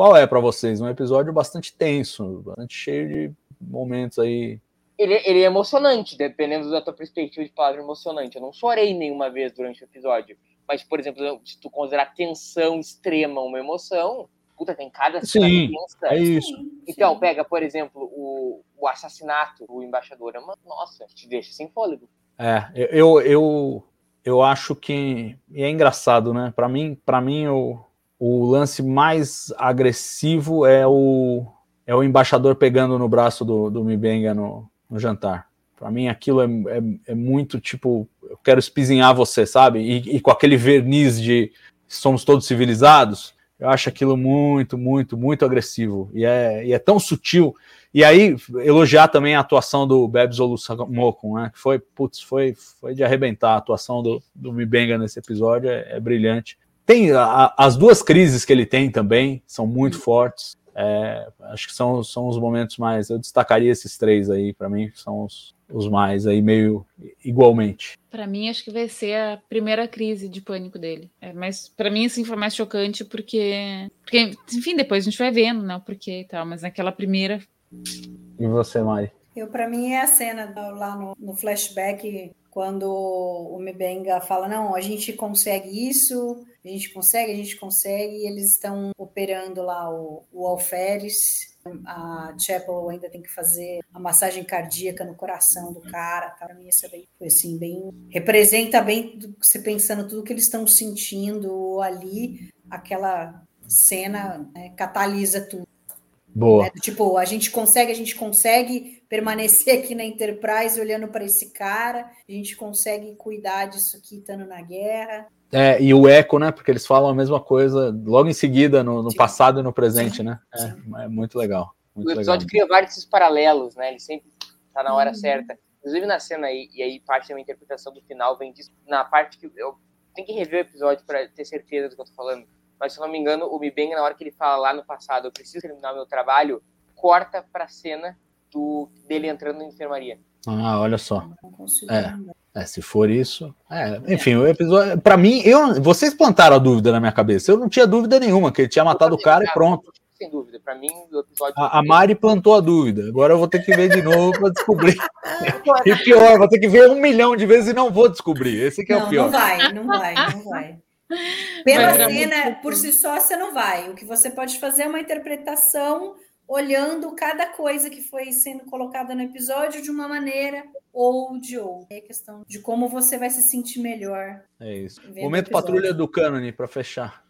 Qual é para vocês? Um episódio bastante tenso, bastante cheio de momentos aí. Ele, ele é emocionante, dependendo da tua perspectiva de palavra emocionante. Eu não chorei nenhuma vez durante o episódio. Mas, por exemplo, se tu considerar tensão extrema uma emoção, puta, tem cada Sim. É isso. Então, pega, por exemplo, o, o assassinato do embaixador. É uma, nossa, te deixa sem fôlego. É, eu, eu, eu acho que e é engraçado, né? Para mim, para mim o, o lance mais agressivo é o é o embaixador pegando no braço do, do Mibenga no, no jantar. Para mim, aquilo é, é, é muito tipo, eu quero espizinhar você, sabe? E, e com aquele verniz de somos todos civilizados, eu acho aquilo muito, muito, muito agressivo. E é, e é tão sutil. E aí, elogiar também a atuação do Bebs Olusamokun, né? Que foi, putz, foi, foi de arrebentar. A atuação do, do Mibenga nesse episódio é, é brilhante. Tem a- as duas crises que ele tem também, são muito fortes. É, acho que são, são os momentos mais. Eu destacaria esses três aí, para mim, são os, os mais aí, meio igualmente. Pra mim, acho que vai ser a primeira crise de pânico dele. É, mas pra mim, assim, foi mais chocante porque, porque, enfim, depois a gente vai vendo, né, o porquê e tal. Mas naquela primeira, E você, Mari? Eu, para mim, é a cena lá no, no flashback, quando o Mibenga fala: não, a gente consegue isso, a gente consegue, a gente consegue, e eles estão operando lá o, o alferes. A Chapel ainda tem que fazer a massagem cardíaca no coração do cara. Para mim, isso é bem, foi assim, bem. Representa bem você pensando tudo que eles estão sentindo ali, aquela cena né, catalisa tudo. Boa. né? Tipo, a gente consegue, a gente consegue permanecer aqui na Enterprise olhando para esse cara, a gente consegue cuidar disso aqui estando na guerra. É, e o eco, né? Porque eles falam a mesma coisa logo em seguida, no, no passado e no presente, Sim, né? É, é muito legal. Muito O legal. episódio cria vários paralelos, né? Ele sempre tá na hora Uhum. certa. Inclusive na cena aí, e aí parte da minha interpretação do final vem disso. Na parte que eu tenho que rever o episódio para ter certeza do que eu tô falando. Mas se eu não me engano, o Mibenga, na hora que ele fala lá no passado, eu preciso terminar meu trabalho, corta pra cena do, dele entrando na enfermaria. Ah, olha só. Não consigo É. É, se for isso. é, enfim, o episódio. Pra mim, eu, vocês plantaram a dúvida na minha cabeça. Eu não tinha dúvida nenhuma, que ele tinha matado o cara e pronto. Sem dúvida. Pra mim, o episódio. A, a Mari plantou a dúvida. Agora eu vou ter que ver de novo para descobrir. E pior, vou ter que ver um milhão de vezes e não vou descobrir. Esse que é não, o pior. não vai, não vai, não vai. Pela cena, por si só, você não vai. O que você pode fazer é uma interpretação olhando cada coisa que foi sendo colocada no episódio de uma maneira ou de outra. É questão de como você vai se sentir melhor. É isso. Momento patrulha do Cânone para fechar.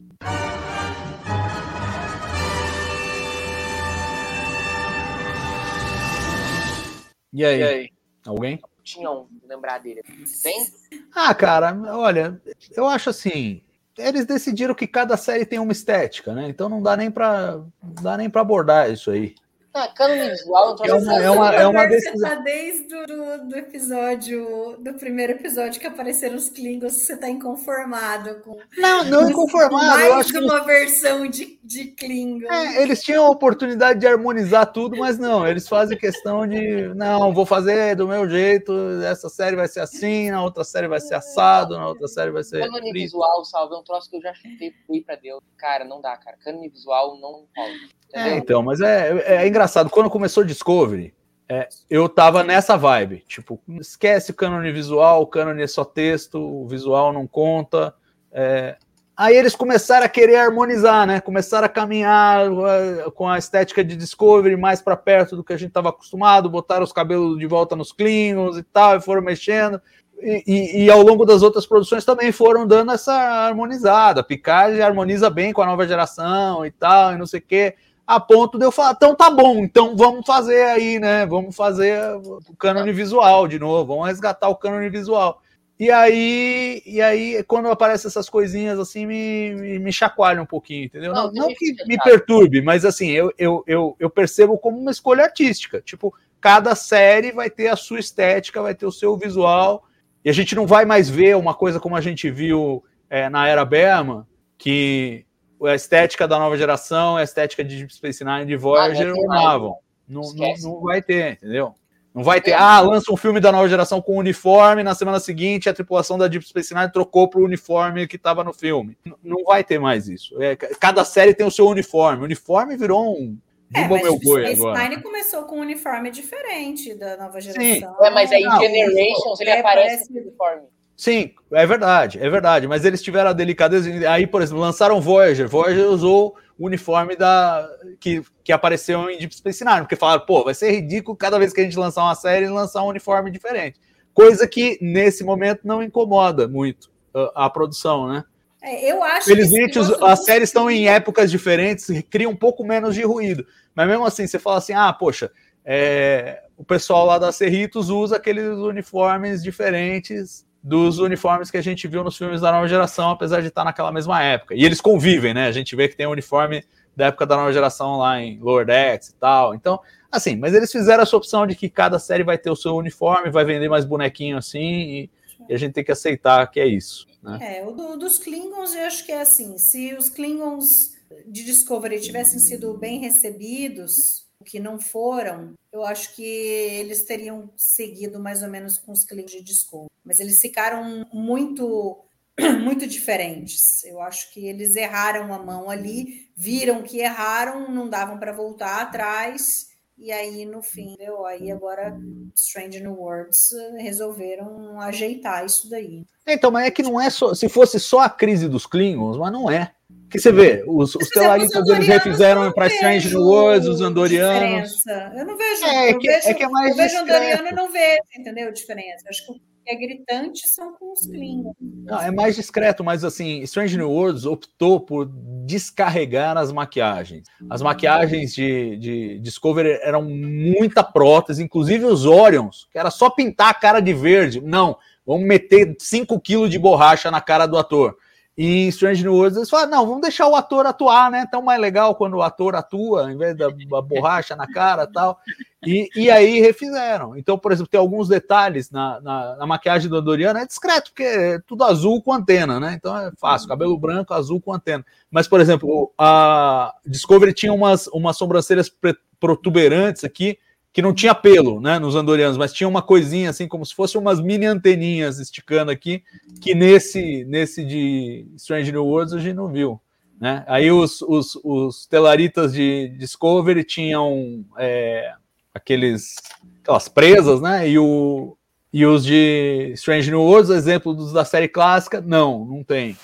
E aí? E aí? Alguém? Tinha um, lembrar dele. Tem? Ah, cara, olha, eu acho assim, eles decidiram que cada série tem uma estética, né? Então não dá nem para dá nem para abordar isso aí. Ah, visual, então É uma- é uma- é uma Você decisão. tá desde o do, do episódio, do primeiro episódio que apareceram os Klingons, você tá inconformado com Não, não com conformado. Eu mais acho de que uma versão de, de Klingon. É, eles tinham a oportunidade de harmonizar tudo, mas não, eles fazem questão de não, vou fazer do meu jeito, essa série vai ser assim, na outra série vai ser assado, na outra série vai ser Cânone visual, salve, é um troço que eu já chutei fui pra Deus. Cara, não dá, cara. Cânone visual não rola. É, então, mas é, é engraçado. Quando começou Discovery, É, eu tava nessa vibe, tipo, esquece o cânone visual, o cânone é só texto, o visual não conta. É... Aí eles começaram a querer harmonizar, né? Começaram a caminhar uh, com a estética de Discovery mais para perto do que a gente estava acostumado, botaram os cabelos de volta nos Klingons e tal, e foram mexendo. E, e, e, ao longo das outras produções também foram dando essa harmonizada. Picard harmoniza bem com a nova geração e tal, e não sei o quê a ponto de eu falar, então tá bom, então vamos fazer aí, né? Vamos fazer o cânone visual de novo, vamos resgatar o cânone visual. E aí, e aí, quando aparecem essas coisinhas assim, me, me, me chacoalha um pouquinho, entendeu? Não, não, não que me perturbe, mas assim, eu, eu, eu, eu percebo como uma escolha artística. Tipo, cada série vai ter a sua estética, vai ter o seu visual, e a gente não vai mais ver uma coisa como a gente viu é, na era Berman, que a estética da nova geração, a estética de Deep Space Nine de Voyager ornavam. Não, não, não, vai ter, entendeu? Não vai ter, ah, lança um filme da nova geração com uniforme, na semana seguinte a tripulação da Deep Space Nine trocou para o uniforme que estava no filme. Não vai ter mais isso. É, cada série tem o seu uniforme. O uniforme virou um. É, mas meu boi Space agora. Nine começou com um uniforme diferente da nova geração. Sim. É, mas aí em Generations ele é, aparece com uniforme. Sim, é verdade, é verdade. Mas eles tiveram a delicadeza. Aí, por exemplo, lançaram Voyager. Voyager usou o uniforme da que, que apareceu em Deep Space Nine, porque falaram, pô, vai ser ridículo cada vez que a gente lançar uma série lançar um uniforme diferente. Coisa que nesse momento não incomoda muito a, a produção, né? É, eu acho Felizmente, os, as séries estão em épocas diferentes e cria um pouco menos de ruído. Mas mesmo assim, você fala assim: ah, poxa, é, o pessoal lá da Cerritos usa aqueles uniformes diferentes dos uniformes que a gente viu nos filmes da nova geração, apesar de estar naquela mesma época. E eles convivem, né? A gente vê que tem o uniforme da época da nova geração lá em Lower Decks e tal. Então, assim, mas eles fizeram essa opção de que cada série vai ter o seu uniforme, vai vender mais bonequinho assim, e, e a gente tem que aceitar que é isso. Né? É, o do, dos Klingons eu acho que é assim, se os Klingons de Discovery tivessem sido bem recebidos, que não foram, eu acho que eles teriam seguido mais ou menos com os clientes de desconto. Mas eles ficaram muito muito diferentes. Eu acho que eles erraram a mão ali, viram que erraram, não davam para voltar atrás. E aí, no fim, deu, aí agora Strange New Worlds eh, resolveram ajeitar isso daí. Então, mas é que não é só. Se fosse só a crise dos Klingons, mas não é. Que você vê, os, os Telaritas eles refizeram para Strange New Worlds, os Andorianos. Diferença. Eu não vejo. É, eu que, vejo, é que é mais. Eu vejo Andoriano e não vejo, entendeu? A diferença. Acho que o que é gritante são com os Klingons. Não, é mais discreto, mas assim, Strange New Worlds optou por descarregar as maquiagens. As maquiagens de, de Discovery eram muita prótese, inclusive os Orions, que era só pintar a cara de verde. Não, vamos meter 5 quilos de borracha na cara do ator. E em Strange New Worlds eles falaram, não, vamos deixar o ator atuar, né? Tão mais legal quando o ator atua, em vez da, borracha na cara tal. E, e aí refizeram. Então, por exemplo, tem alguns detalhes na, na, na, maquiagem do Andoriano, é discreto, porque é tudo azul com antena, né? Então é fácil, cabelo branco, azul com antena. Mas, por exemplo, a Discovery tinha umas, umas sobrancelhas protuberantes aqui, que não tinha pelo, né, nos andorianos, mas tinha uma coisinha assim, como se fosse umas mini anteninhas esticando aqui, que nesse nesse de Strange New Worlds a gente não viu, né? Aí os, os, os telaritas de Discovery tinham é, aqueles aquelas presas, né? E o e os de Strange New Worlds, exemplo dos da série clássica, não, não tem.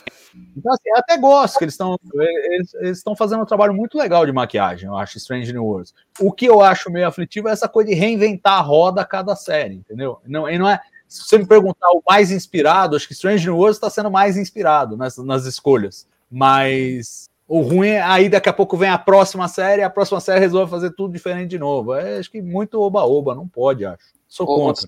Então, assim, eu até gosto que eles estão eles, estão fazendo um trabalho muito legal de maquiagem, eu acho, Strange New Worlds. O que eu acho meio aflitivo é essa coisa de reinventar a roda a cada série, entendeu? Não, e não é. Se você me perguntar o mais inspirado, acho que Strange New Worlds está sendo mais inspirado nas, nas escolhas. Mas o ruim é aí daqui a pouco vem a próxima série, a próxima série resolve fazer tudo diferente de novo. É, acho que muito oba-oba, não pode, acho. Sou contra.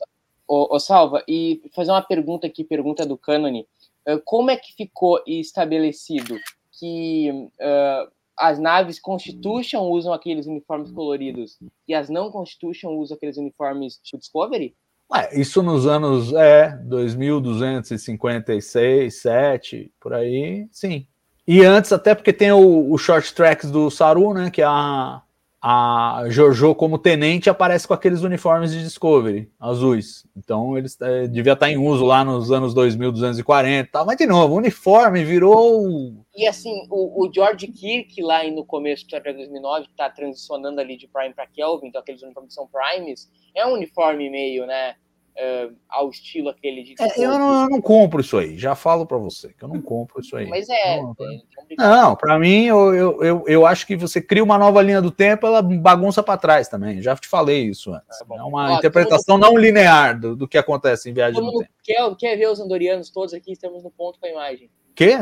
Ô, ô, Salva, e fazer uma pergunta aqui, pergunta do Cânone. Uh, como é que ficou estabelecido que uh, as naves Constitution usam aqueles uniformes coloridos e as não Constitution usam aqueles uniformes tipo Discovery? Ué, isso nos anos é 2256, 7, por aí, sim. E antes, até porque tem o, o short tracks do Saru, né? Que é a, a Jojo como tenente aparece com aqueles uniformes de Discovery azuis. Então eles é, devia estar em uso lá nos anos 2240 e tal. Mas de novo, uniforme virou. E assim, o, o George Kirk lá no começo do Star Trek 2009 está transicionando ali de Prime para Kelvin, então aqueles uniformes que são Primes, é um uniforme meio, né? Uh, ao estilo aquele de. É, eu, não, eu, não, compro isso aí, já falo para você que eu não compro isso aí. Mas é. Não, não para mim, eu, eu, eu, eu, acho que você cria uma nova linha do tempo, ela bagunça para trás também. Já te falei isso antes. Tá é uma Ó, interpretação não linear do, do que acontece em viagem do tempo. Quer, quer ver os andorianos todos aqui? Estamos no ponto com a imagem. Que?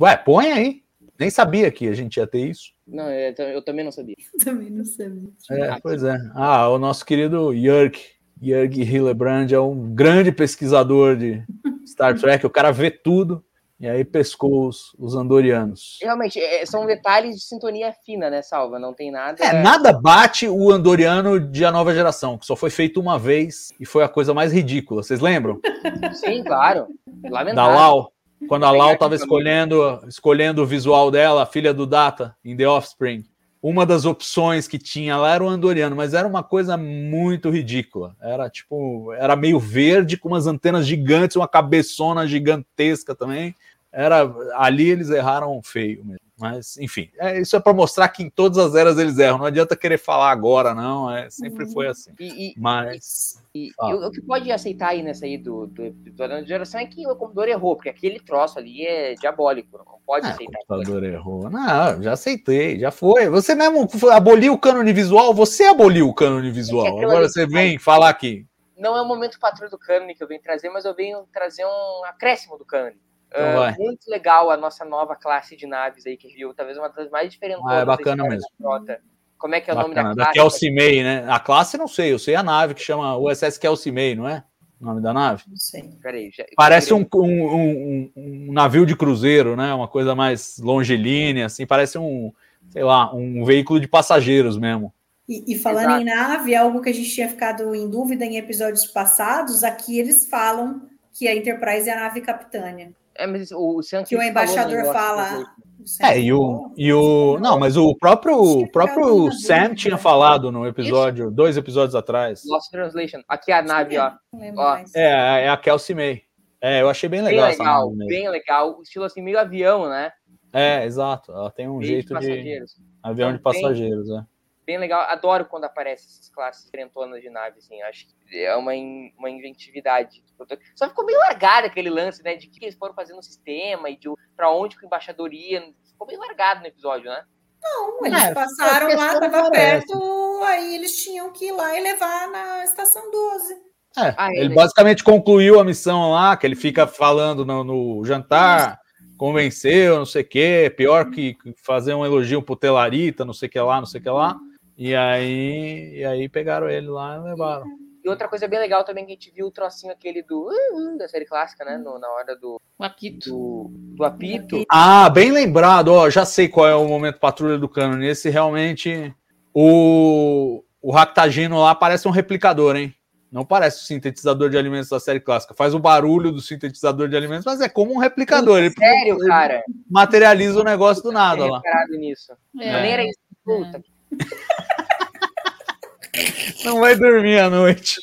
Ué, põe aí. Nem sabia que a gente ia ter isso. Não, eu, eu também não sabia. também não sabia. É, pois é. Ah, o nosso querido Jörg Jörg Hillebrand é um grande pesquisador de Star Trek, o cara vê tudo e aí pescou os, os andorianos. Realmente, é, são detalhes de sintonia fina, né, Salva? Não tem nada. É, nada bate o andoriano de A Nova Geração, que só foi feito uma vez e foi a coisa mais ridícula. Vocês lembram? Sim, claro. Lamentável. Da Lau. Quando a Lau estava escolhendo, escolhendo o visual dela, a filha do Data, em The Offspring uma das opções que tinha lá era o andoriano, mas era uma coisa muito ridícula. Era tipo, era meio verde com umas antenas gigantes, uma cabeçona gigantesca também. Era ali eles erraram feio mesmo. Mas, enfim, é, isso é para mostrar que em todas as eras eles erram. Não adianta querer falar agora, não. É, sempre foi assim. E, e, Mas. E, e, o que pode aceitar aí nessa aí do, do, do, do geração é que o computador errou, porque aquele troço ali é diabólico. Não pode é, aceitar. O computador errou. Não, já aceitei, já foi. Você mesmo aboliu o cânone visual, você aboliu o cânone visual. É agora você vem falar aqui. Não é o momento patrulha do cânone que eu venho trazer, mas eu venho trazer um acréscimo do cânone. Então uh, muito legal a nossa nova classe de naves aí que viu, talvez uma das mais diferentes. Ah, é bacana mesmo. Como é que é bacana. o nome da classe? Da Kelsey May, né? A classe não sei, eu sei a nave que chama USS Kelsey May, não é? O nome da nave? Não sei. Peraí, já... Parece um, um, um, um, navio de cruzeiro, né? Uma coisa mais longilínea, assim, parece um, sei lá, um veículo de passageiros mesmo. E, e falando Exato. em nave, algo que a gente tinha ficado em dúvida em episódios passados, aqui eles falam que a Enterprise é a nave capitânia. É, mas o, o que o embaixador fala. é, e o, e o. Não, mas o próprio, o próprio Sam tinha falado no episódio, Isso. dois episódios atrás. Lost Translation. Aqui é a nave, ó. ó. É, é a Kelsey May. É, eu achei bem legal. Bem legal, bem legal. Estilo assim, meio avião, né? É, exato. Ela tem um jeito de. de avião então, de passageiros, é bem legal. Adoro quando aparecem essas classes diferentonas de nave, assim. Acho que é uma, in, uma inventividade. Só ficou meio largado aquele lance, né? De que eles foram fazer no sistema e de para onde o embaixador ia. Ficou meio largado no episódio, né? Não, eles é, passaram lá, tava perto, aí eles tinham que ir lá e levar na estação 12. É, ah, ele, ele basicamente concluiu a missão lá, que ele fica falando no, no jantar, convenceu, não sei o quê, pior que fazer um elogio pro Telarita, não sei o que lá, não sei o que lá. E aí, e aí pegaram ele lá e levaram. E outra coisa bem legal também que a gente viu o trocinho aquele do uh, da série clássica, né? No, na hora do, o apito. Do, do, apito. Ah, bem lembrado, ó, já sei qual é o momento patrulha do cano. Esse realmente o o Ractagino lá parece um replicador, hein? Não parece o sintetizador de alimentos da série clássica. Faz o barulho do sintetizador de alimentos, mas é como um replicador. Ele, sério, ele cara? Materializa o negócio do nada lá. nisso. É. Nem era isso. Puta. Não vai dormir à noite.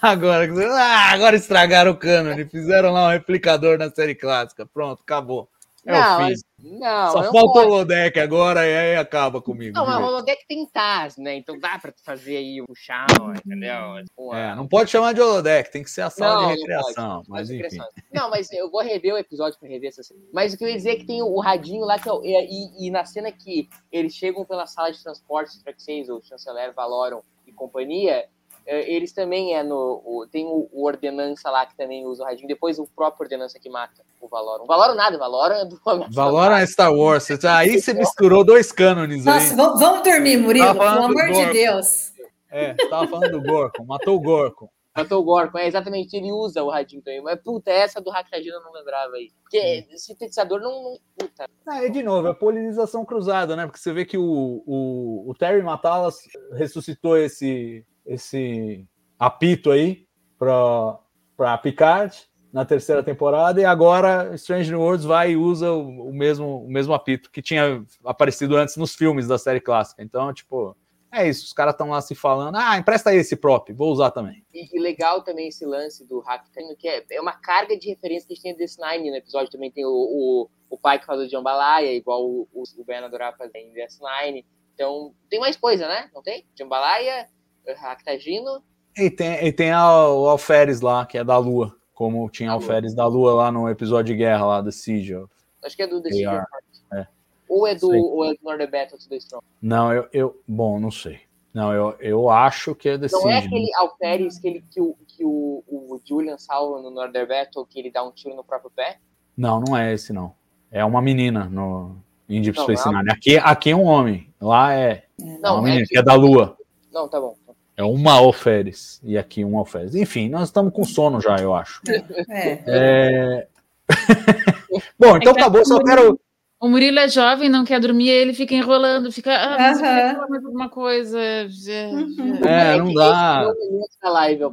Agora, ah, agora estragaram o cânone, fizeram lá um replicador na série clássica. Pronto, acabou. É não, o fim. Não, Só falta pode. o holodeck agora e aí acaba comigo. Não, mas o holodeck tem TAS, né? Então dá pra fazer aí o chão, entendeu? É, não pode chamar de holodeck, tem que ser a sala não, de recreação. Não mas enfim. Não, mas eu vou rever o episódio pra rever essa cena. Mas o que eu ia dizer é que tem o radinho lá, que é, e, e, na cena que eles chegam pela sala de transporte, Track 6, o chanceler Valorum e companhia, eles também é no. O, tem o, o, Ordenança lá que também usa o radinho. Depois o próprio Ordenança que mata o Valorum. Valorum nada, Valorum é do. Valorum é Star Wars. Aí você misturou dois cânones aí. Nossa, vamos dormir, Murilo, pelo amor de Deus. É, tava falando do Gorkon, matou o Gorkon. Matou o Gorkon, é exatamente, ele usa o radinho também. Mas, puta, essa do Hackagino eu não lembrava aí. Porque sintetizador não. não puta. Ah, é de novo, é polinização cruzada, né? Porque você vê que o, o, o Terry Matalas ressuscitou esse, esse apito aí para Picard. na terceira temporada, e agora Strange New Worlds vai e usa o, o mesmo, o mesmo apito que tinha aparecido antes nos filmes da série clássica. Então, tipo, é isso, os caras estão lá se falando, ah, empresta aí esse prop, vou usar também. E, e legal também esse lance do hack, que é, é uma carga de referência que a gente tem desse Nine no episódio. Também tem o, o, o pai que faz o Jambalaya, igual o, o, o Ben adorava fazer em DS9. Então, tem mais coisa, né? Não tem? Jambalaya, Ractagino. E tem, e tem a, o Alferes lá, que é da Lua, como tinha ah, Alferes da Lua lá no episódio de guerra lá do Siege. Acho que é do The Siege é. Ou é do, ou é do Northern Battle to the Strong? Não, eu, eu. Bom, não sei. Não, eu, eu acho que é The Não Siege, é aquele né? Alferes que, ele, que, o, que o, o Julian salva no Northern Battle, que ele dá um tiro no próprio pé? Não, não é esse, não. É uma menina no em Deep Space Nine. Aqui, aqui é um homem. Lá é, não, menina, é que... que é da Lua. Não, tá bom. É uma alferes e aqui um alferes. Enfim, nós estamos com sono já, eu acho. É. é... Bom, então acabou. Só quero o Murilo é jovem, não quer dormir, ele fica enrolando, fica. Ah, mas uhum. mais alguma coisa. Uhum. É, não dá. live, eu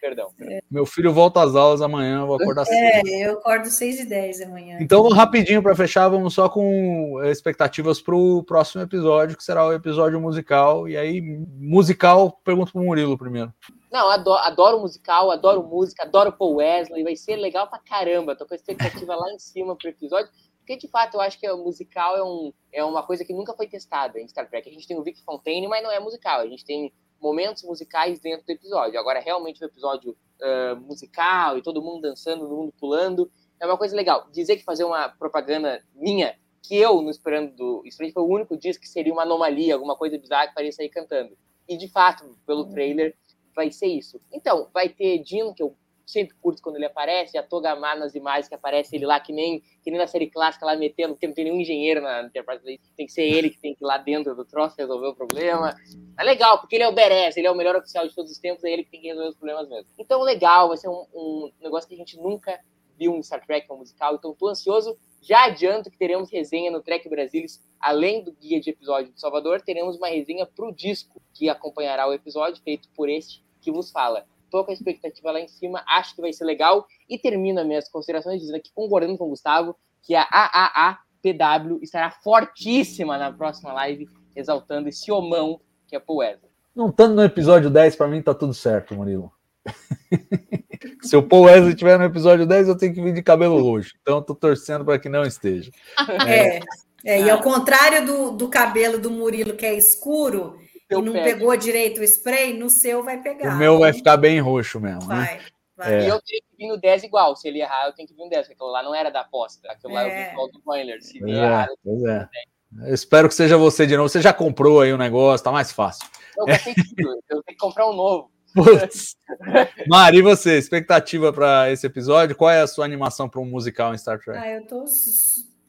perdão. Meu filho volta às aulas amanhã, eu vou acordar cedo. É, eu acordo 6 e 10 amanhã. Então, rapidinho para fechar, vamos só com expectativas para o próximo episódio, que será o episódio musical. E aí, musical, pergunto para o Murilo primeiro. Não, adoro, adoro musical, adoro música, adoro Paul Wesley, vai ser legal pra caramba. Tô com a expectativa lá em cima pro episódio. Porque, de fato, eu acho que o musical é, um, é uma coisa que nunca foi testada em Star Trek. A gente tem o Vic Fontaine, mas não é musical. A gente tem momentos musicais dentro do episódio. Agora, realmente, o episódio uh, musical e todo mundo dançando, todo mundo pulando, é uma coisa legal. Dizer que fazer uma propaganda minha, que eu, no Esperando do Strange, foi o único disco que seria uma anomalia, alguma coisa bizarra que faria sair cantando. E, de fato, pelo trailer, vai ser isso. Então, vai ter Dino, que eu sempre curto quando ele aparece, a Togamar nas imagens que aparece ele lá, que nem, que nem na série clássica lá metendo, porque não tem nenhum engenheiro na Enterprise, tem que ser ele que tem que ir lá dentro do troço resolver o problema. É legal, porque ele é o Beres, ele é o melhor oficial de todos os tempos, é ele que tem que resolver os problemas mesmo. Então, legal, vai ser um, um negócio que a gente nunca viu um Star Trek, um musical, então tô ansioso. Já adianto que teremos resenha no Trek Brasilis, além do guia de episódio de Salvador, teremos uma resenha pro disco que acompanhará o episódio, feito por este que vos fala tô com a expectativa lá em cima, acho que vai ser legal. E termino minhas considerações dizendo aqui, concordando com o Gustavo, que a AAAPW estará fortíssima na próxima live, exaltando esse homão que é Poesa. Não estando no episódio 10, para mim tá tudo certo, Murilo. Se o Paul Wesley estiver no episódio 10, eu tenho que vir de cabelo roxo. Então, eu tô torcendo para que não esteja. É, é, e ao contrário do, do cabelo do Murilo, que é escuro, e não pegou direito o spray, no seu vai pegar. O meu vai ficar bem roxo mesmo. Né? Vai. Né? vai. É. E eu tenho que vir no 10 igual. Se ele errar, eu tenho que vir no 10, porque aquilo lá não era da aposta. Aquilo é. lá é o do Boiler. Se pois é, pois é. Eu espero que seja você de novo. Você já comprou aí o um negócio, tá mais fácil. Eu, é. tenho que comprar um novo. Putz. Mari, e você? Expectativa para esse episódio? Qual é a sua animação para um musical em Star Trek? Ah, eu tô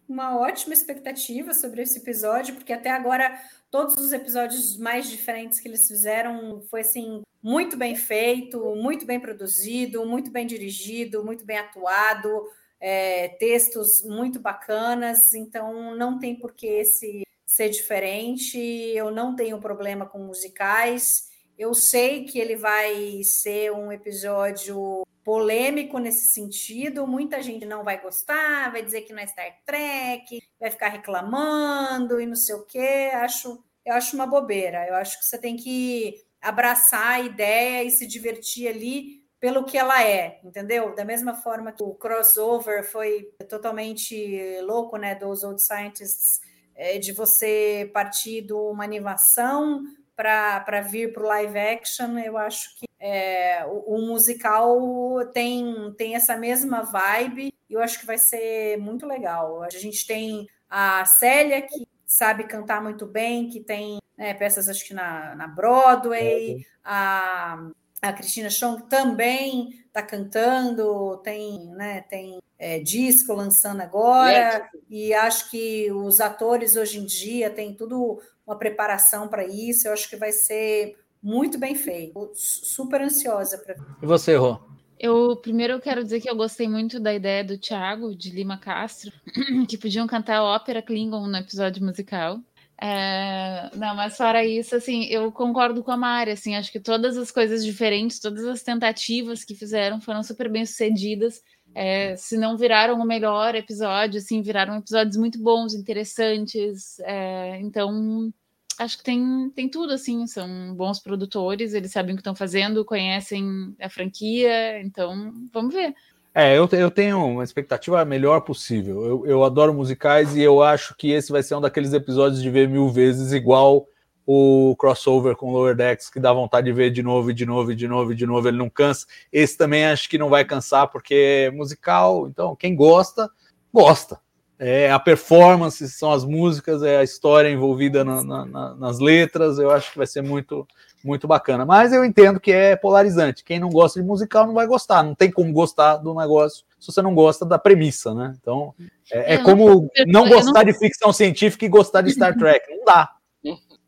uma ótima expectativa sobre esse episódio, porque até agora todos os episódios mais diferentes que eles fizeram foi assim muito bem feito, muito bem produzido, muito bem dirigido, muito bem atuado, é, textos muito bacanas. Então não tem por que esse ser diferente. Eu não tenho problema com musicais. Eu sei que ele vai ser um episódio polêmico nesse sentido. Muita gente não vai gostar, vai dizer que não é Star Trek, vai ficar reclamando e não sei o quê. Acho, eu acho uma bobeira. Eu acho que você tem que abraçar a ideia e se divertir ali pelo que ela é, entendeu? Da mesma forma que o crossover foi totalmente louco, né, dos Old Scientists, é, de você partir de uma animação para vir para o live action, eu acho que é, o, o, musical tem, tem essa mesma vibe e eu acho que vai ser muito legal. A gente tem a Célia, que sabe cantar muito bem, que tem né, peças, acho que na, na Broadway, a, a Cristina Chong também está cantando, tem, né, tem é, disco lançando agora, e acho que os atores hoje em dia têm tudo uma preparação para isso, eu acho que vai ser muito bem feito. Super ansiosa para E você, Rô? Eu primeiro eu quero dizer que eu gostei muito da ideia do Thiago de Lima Castro, que podiam cantar ópera Klingon no episódio musical. É, não, mas fora isso, assim, eu concordo com a Mari, assim, acho que todas as coisas diferentes, todas as tentativas que fizeram foram super bem sucedidas. é, se não viraram o melhor episódio, assim, viraram episódios muito bons, interessantes. É, então, acho que tem, tem tudo, assim, são bons produtores, eles sabem o que estão fazendo, conhecem a franquia, então vamos ver. É, eu, eu tenho uma expectativa melhor possível. Eu, eu adoro musicais e eu acho que esse vai ser um daqueles episódios de ver mil vezes, igual o crossover com Lower Decks, que dá vontade de ver de novo, de novo, de novo, de novo, ele não cansa. Esse também acho que não vai cansar, porque é musical, então quem gosta, gosta. É a performance, são as músicas, é a história envolvida na, na, na, nas letras, eu acho que vai ser muito, muito bacana. Mas eu entendo que é polarizante. Quem não gosta de musical não vai gostar. Não tem como gostar do negócio se você não gosta da premissa, né? Então, é, é como não gostar de ficção científica e gostar de Star Trek. Não dá.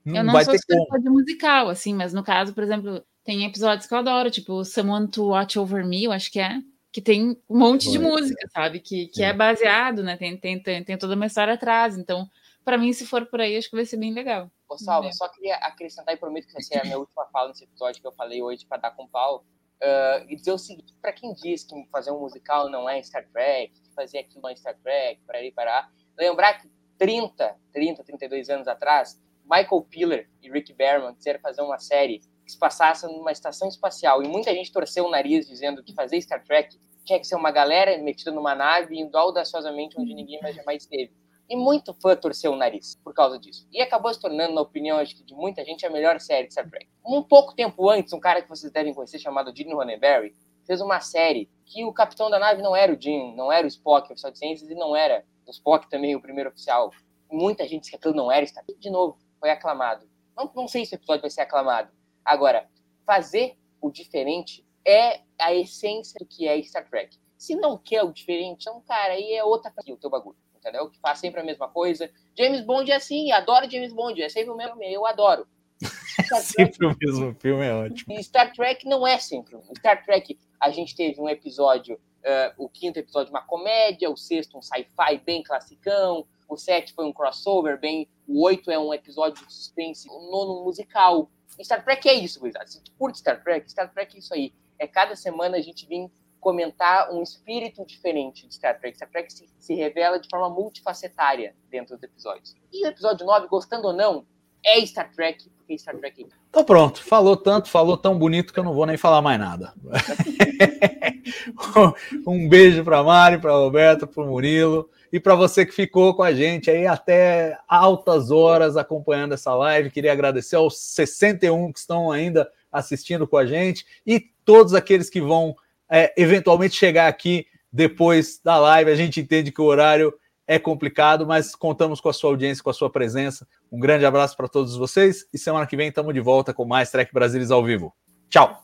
Não eu não vai sou super de musical, assim, mas no caso, por exemplo, tem episódios que eu adoro, tipo Someone to Watch Over Me, eu acho que é, que tem um monte de música, sabe? Que, que é baseado, né? Tem, tem, tem, tem toda uma história atrás. Então, para mim, se for por aí, acho que vai ser bem legal. Ô, Salva, só queria acrescentar e prometo que vai ser a minha última fala nesse episódio que eu falei hoje para dar com pau. Uh, e dizer o seguinte: para quem diz que fazer um musical não é Star Trek, que fazer aquilo não é Star Trek, para aí parar, lembrar que 30, 30, 32 anos atrás, Michael Piller e Rick Berman quiseram fazer uma série que se passasse numa estação espacial e muita gente torceu o nariz dizendo que fazer Star Trek tinha que ser uma galera metida numa nave indo audaciosamente onde ninguém mais jamais esteve. E muito fã torceu o nariz por causa disso. E acabou se tornando, na opinião acho que de muita gente, a melhor série de Star Trek. Um pouco tempo antes, um cara que vocês devem conhecer, chamado Gene Roddenberry, fez uma série que o capitão da nave não era o Gene, não era o Spock, oficial de ciências, e não era o Spock também, o primeiro oficial. Muita gente disse que aquilo não era Star Trek. De novo, foi aclamado. Não, não sei se o episódio vai ser aclamado. Agora, fazer o diferente é a essência do que é Star Trek. Se não quer o diferente, então, cara, aí é outra coisa o teu bagulho, entendeu? Que faz sempre a mesma coisa. James Bond é assim, adoro James Bond, é sempre o mesmo, eu adoro. sempre o mesmo filme é ótimo. Star Trek não é sempre. Star Trek, a gente teve um episódio, uh, o quinto episódio, uma comédia, o sexto, um sci-fi bem classicão, o 7 foi um crossover, bem. O 8 é um episódio de suspense, o nono musical. Star Trek é isso, gurizada. Se tu curte Star Trek, Star Trek é isso aí. É cada semana a gente vir comentar um espírito diferente de Star Trek. Star Trek se, se revela de forma multifacetária dentro dos episódios. E o episódio 9, gostando ou não, é Star Trek, porque Star Trek é Então pronto, falou tanto, falou tão bonito que eu não vou nem falar mais nada. um beijo para Mari, para Roberto, para Murilo. E para você que ficou com a gente aí até altas horas acompanhando essa live, queria agradecer aos 61 que estão ainda assistindo com a gente e todos aqueles que vão é, eventualmente chegar aqui depois da live. A gente entende que o horário é complicado, mas contamos com a sua audiência, com a sua presença. Um grande abraço para todos vocês e semana que vem estamos de volta com mais Trek Brasilis ao vivo. Tchau!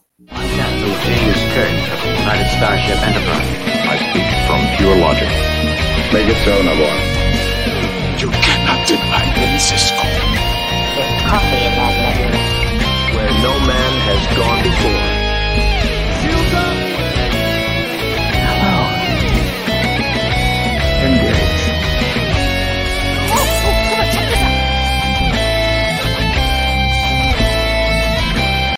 I speak from pure logic. Make it so, Navarro. You cannot deny me, Cisco. There's coffee in that letter. Where no man has gone before.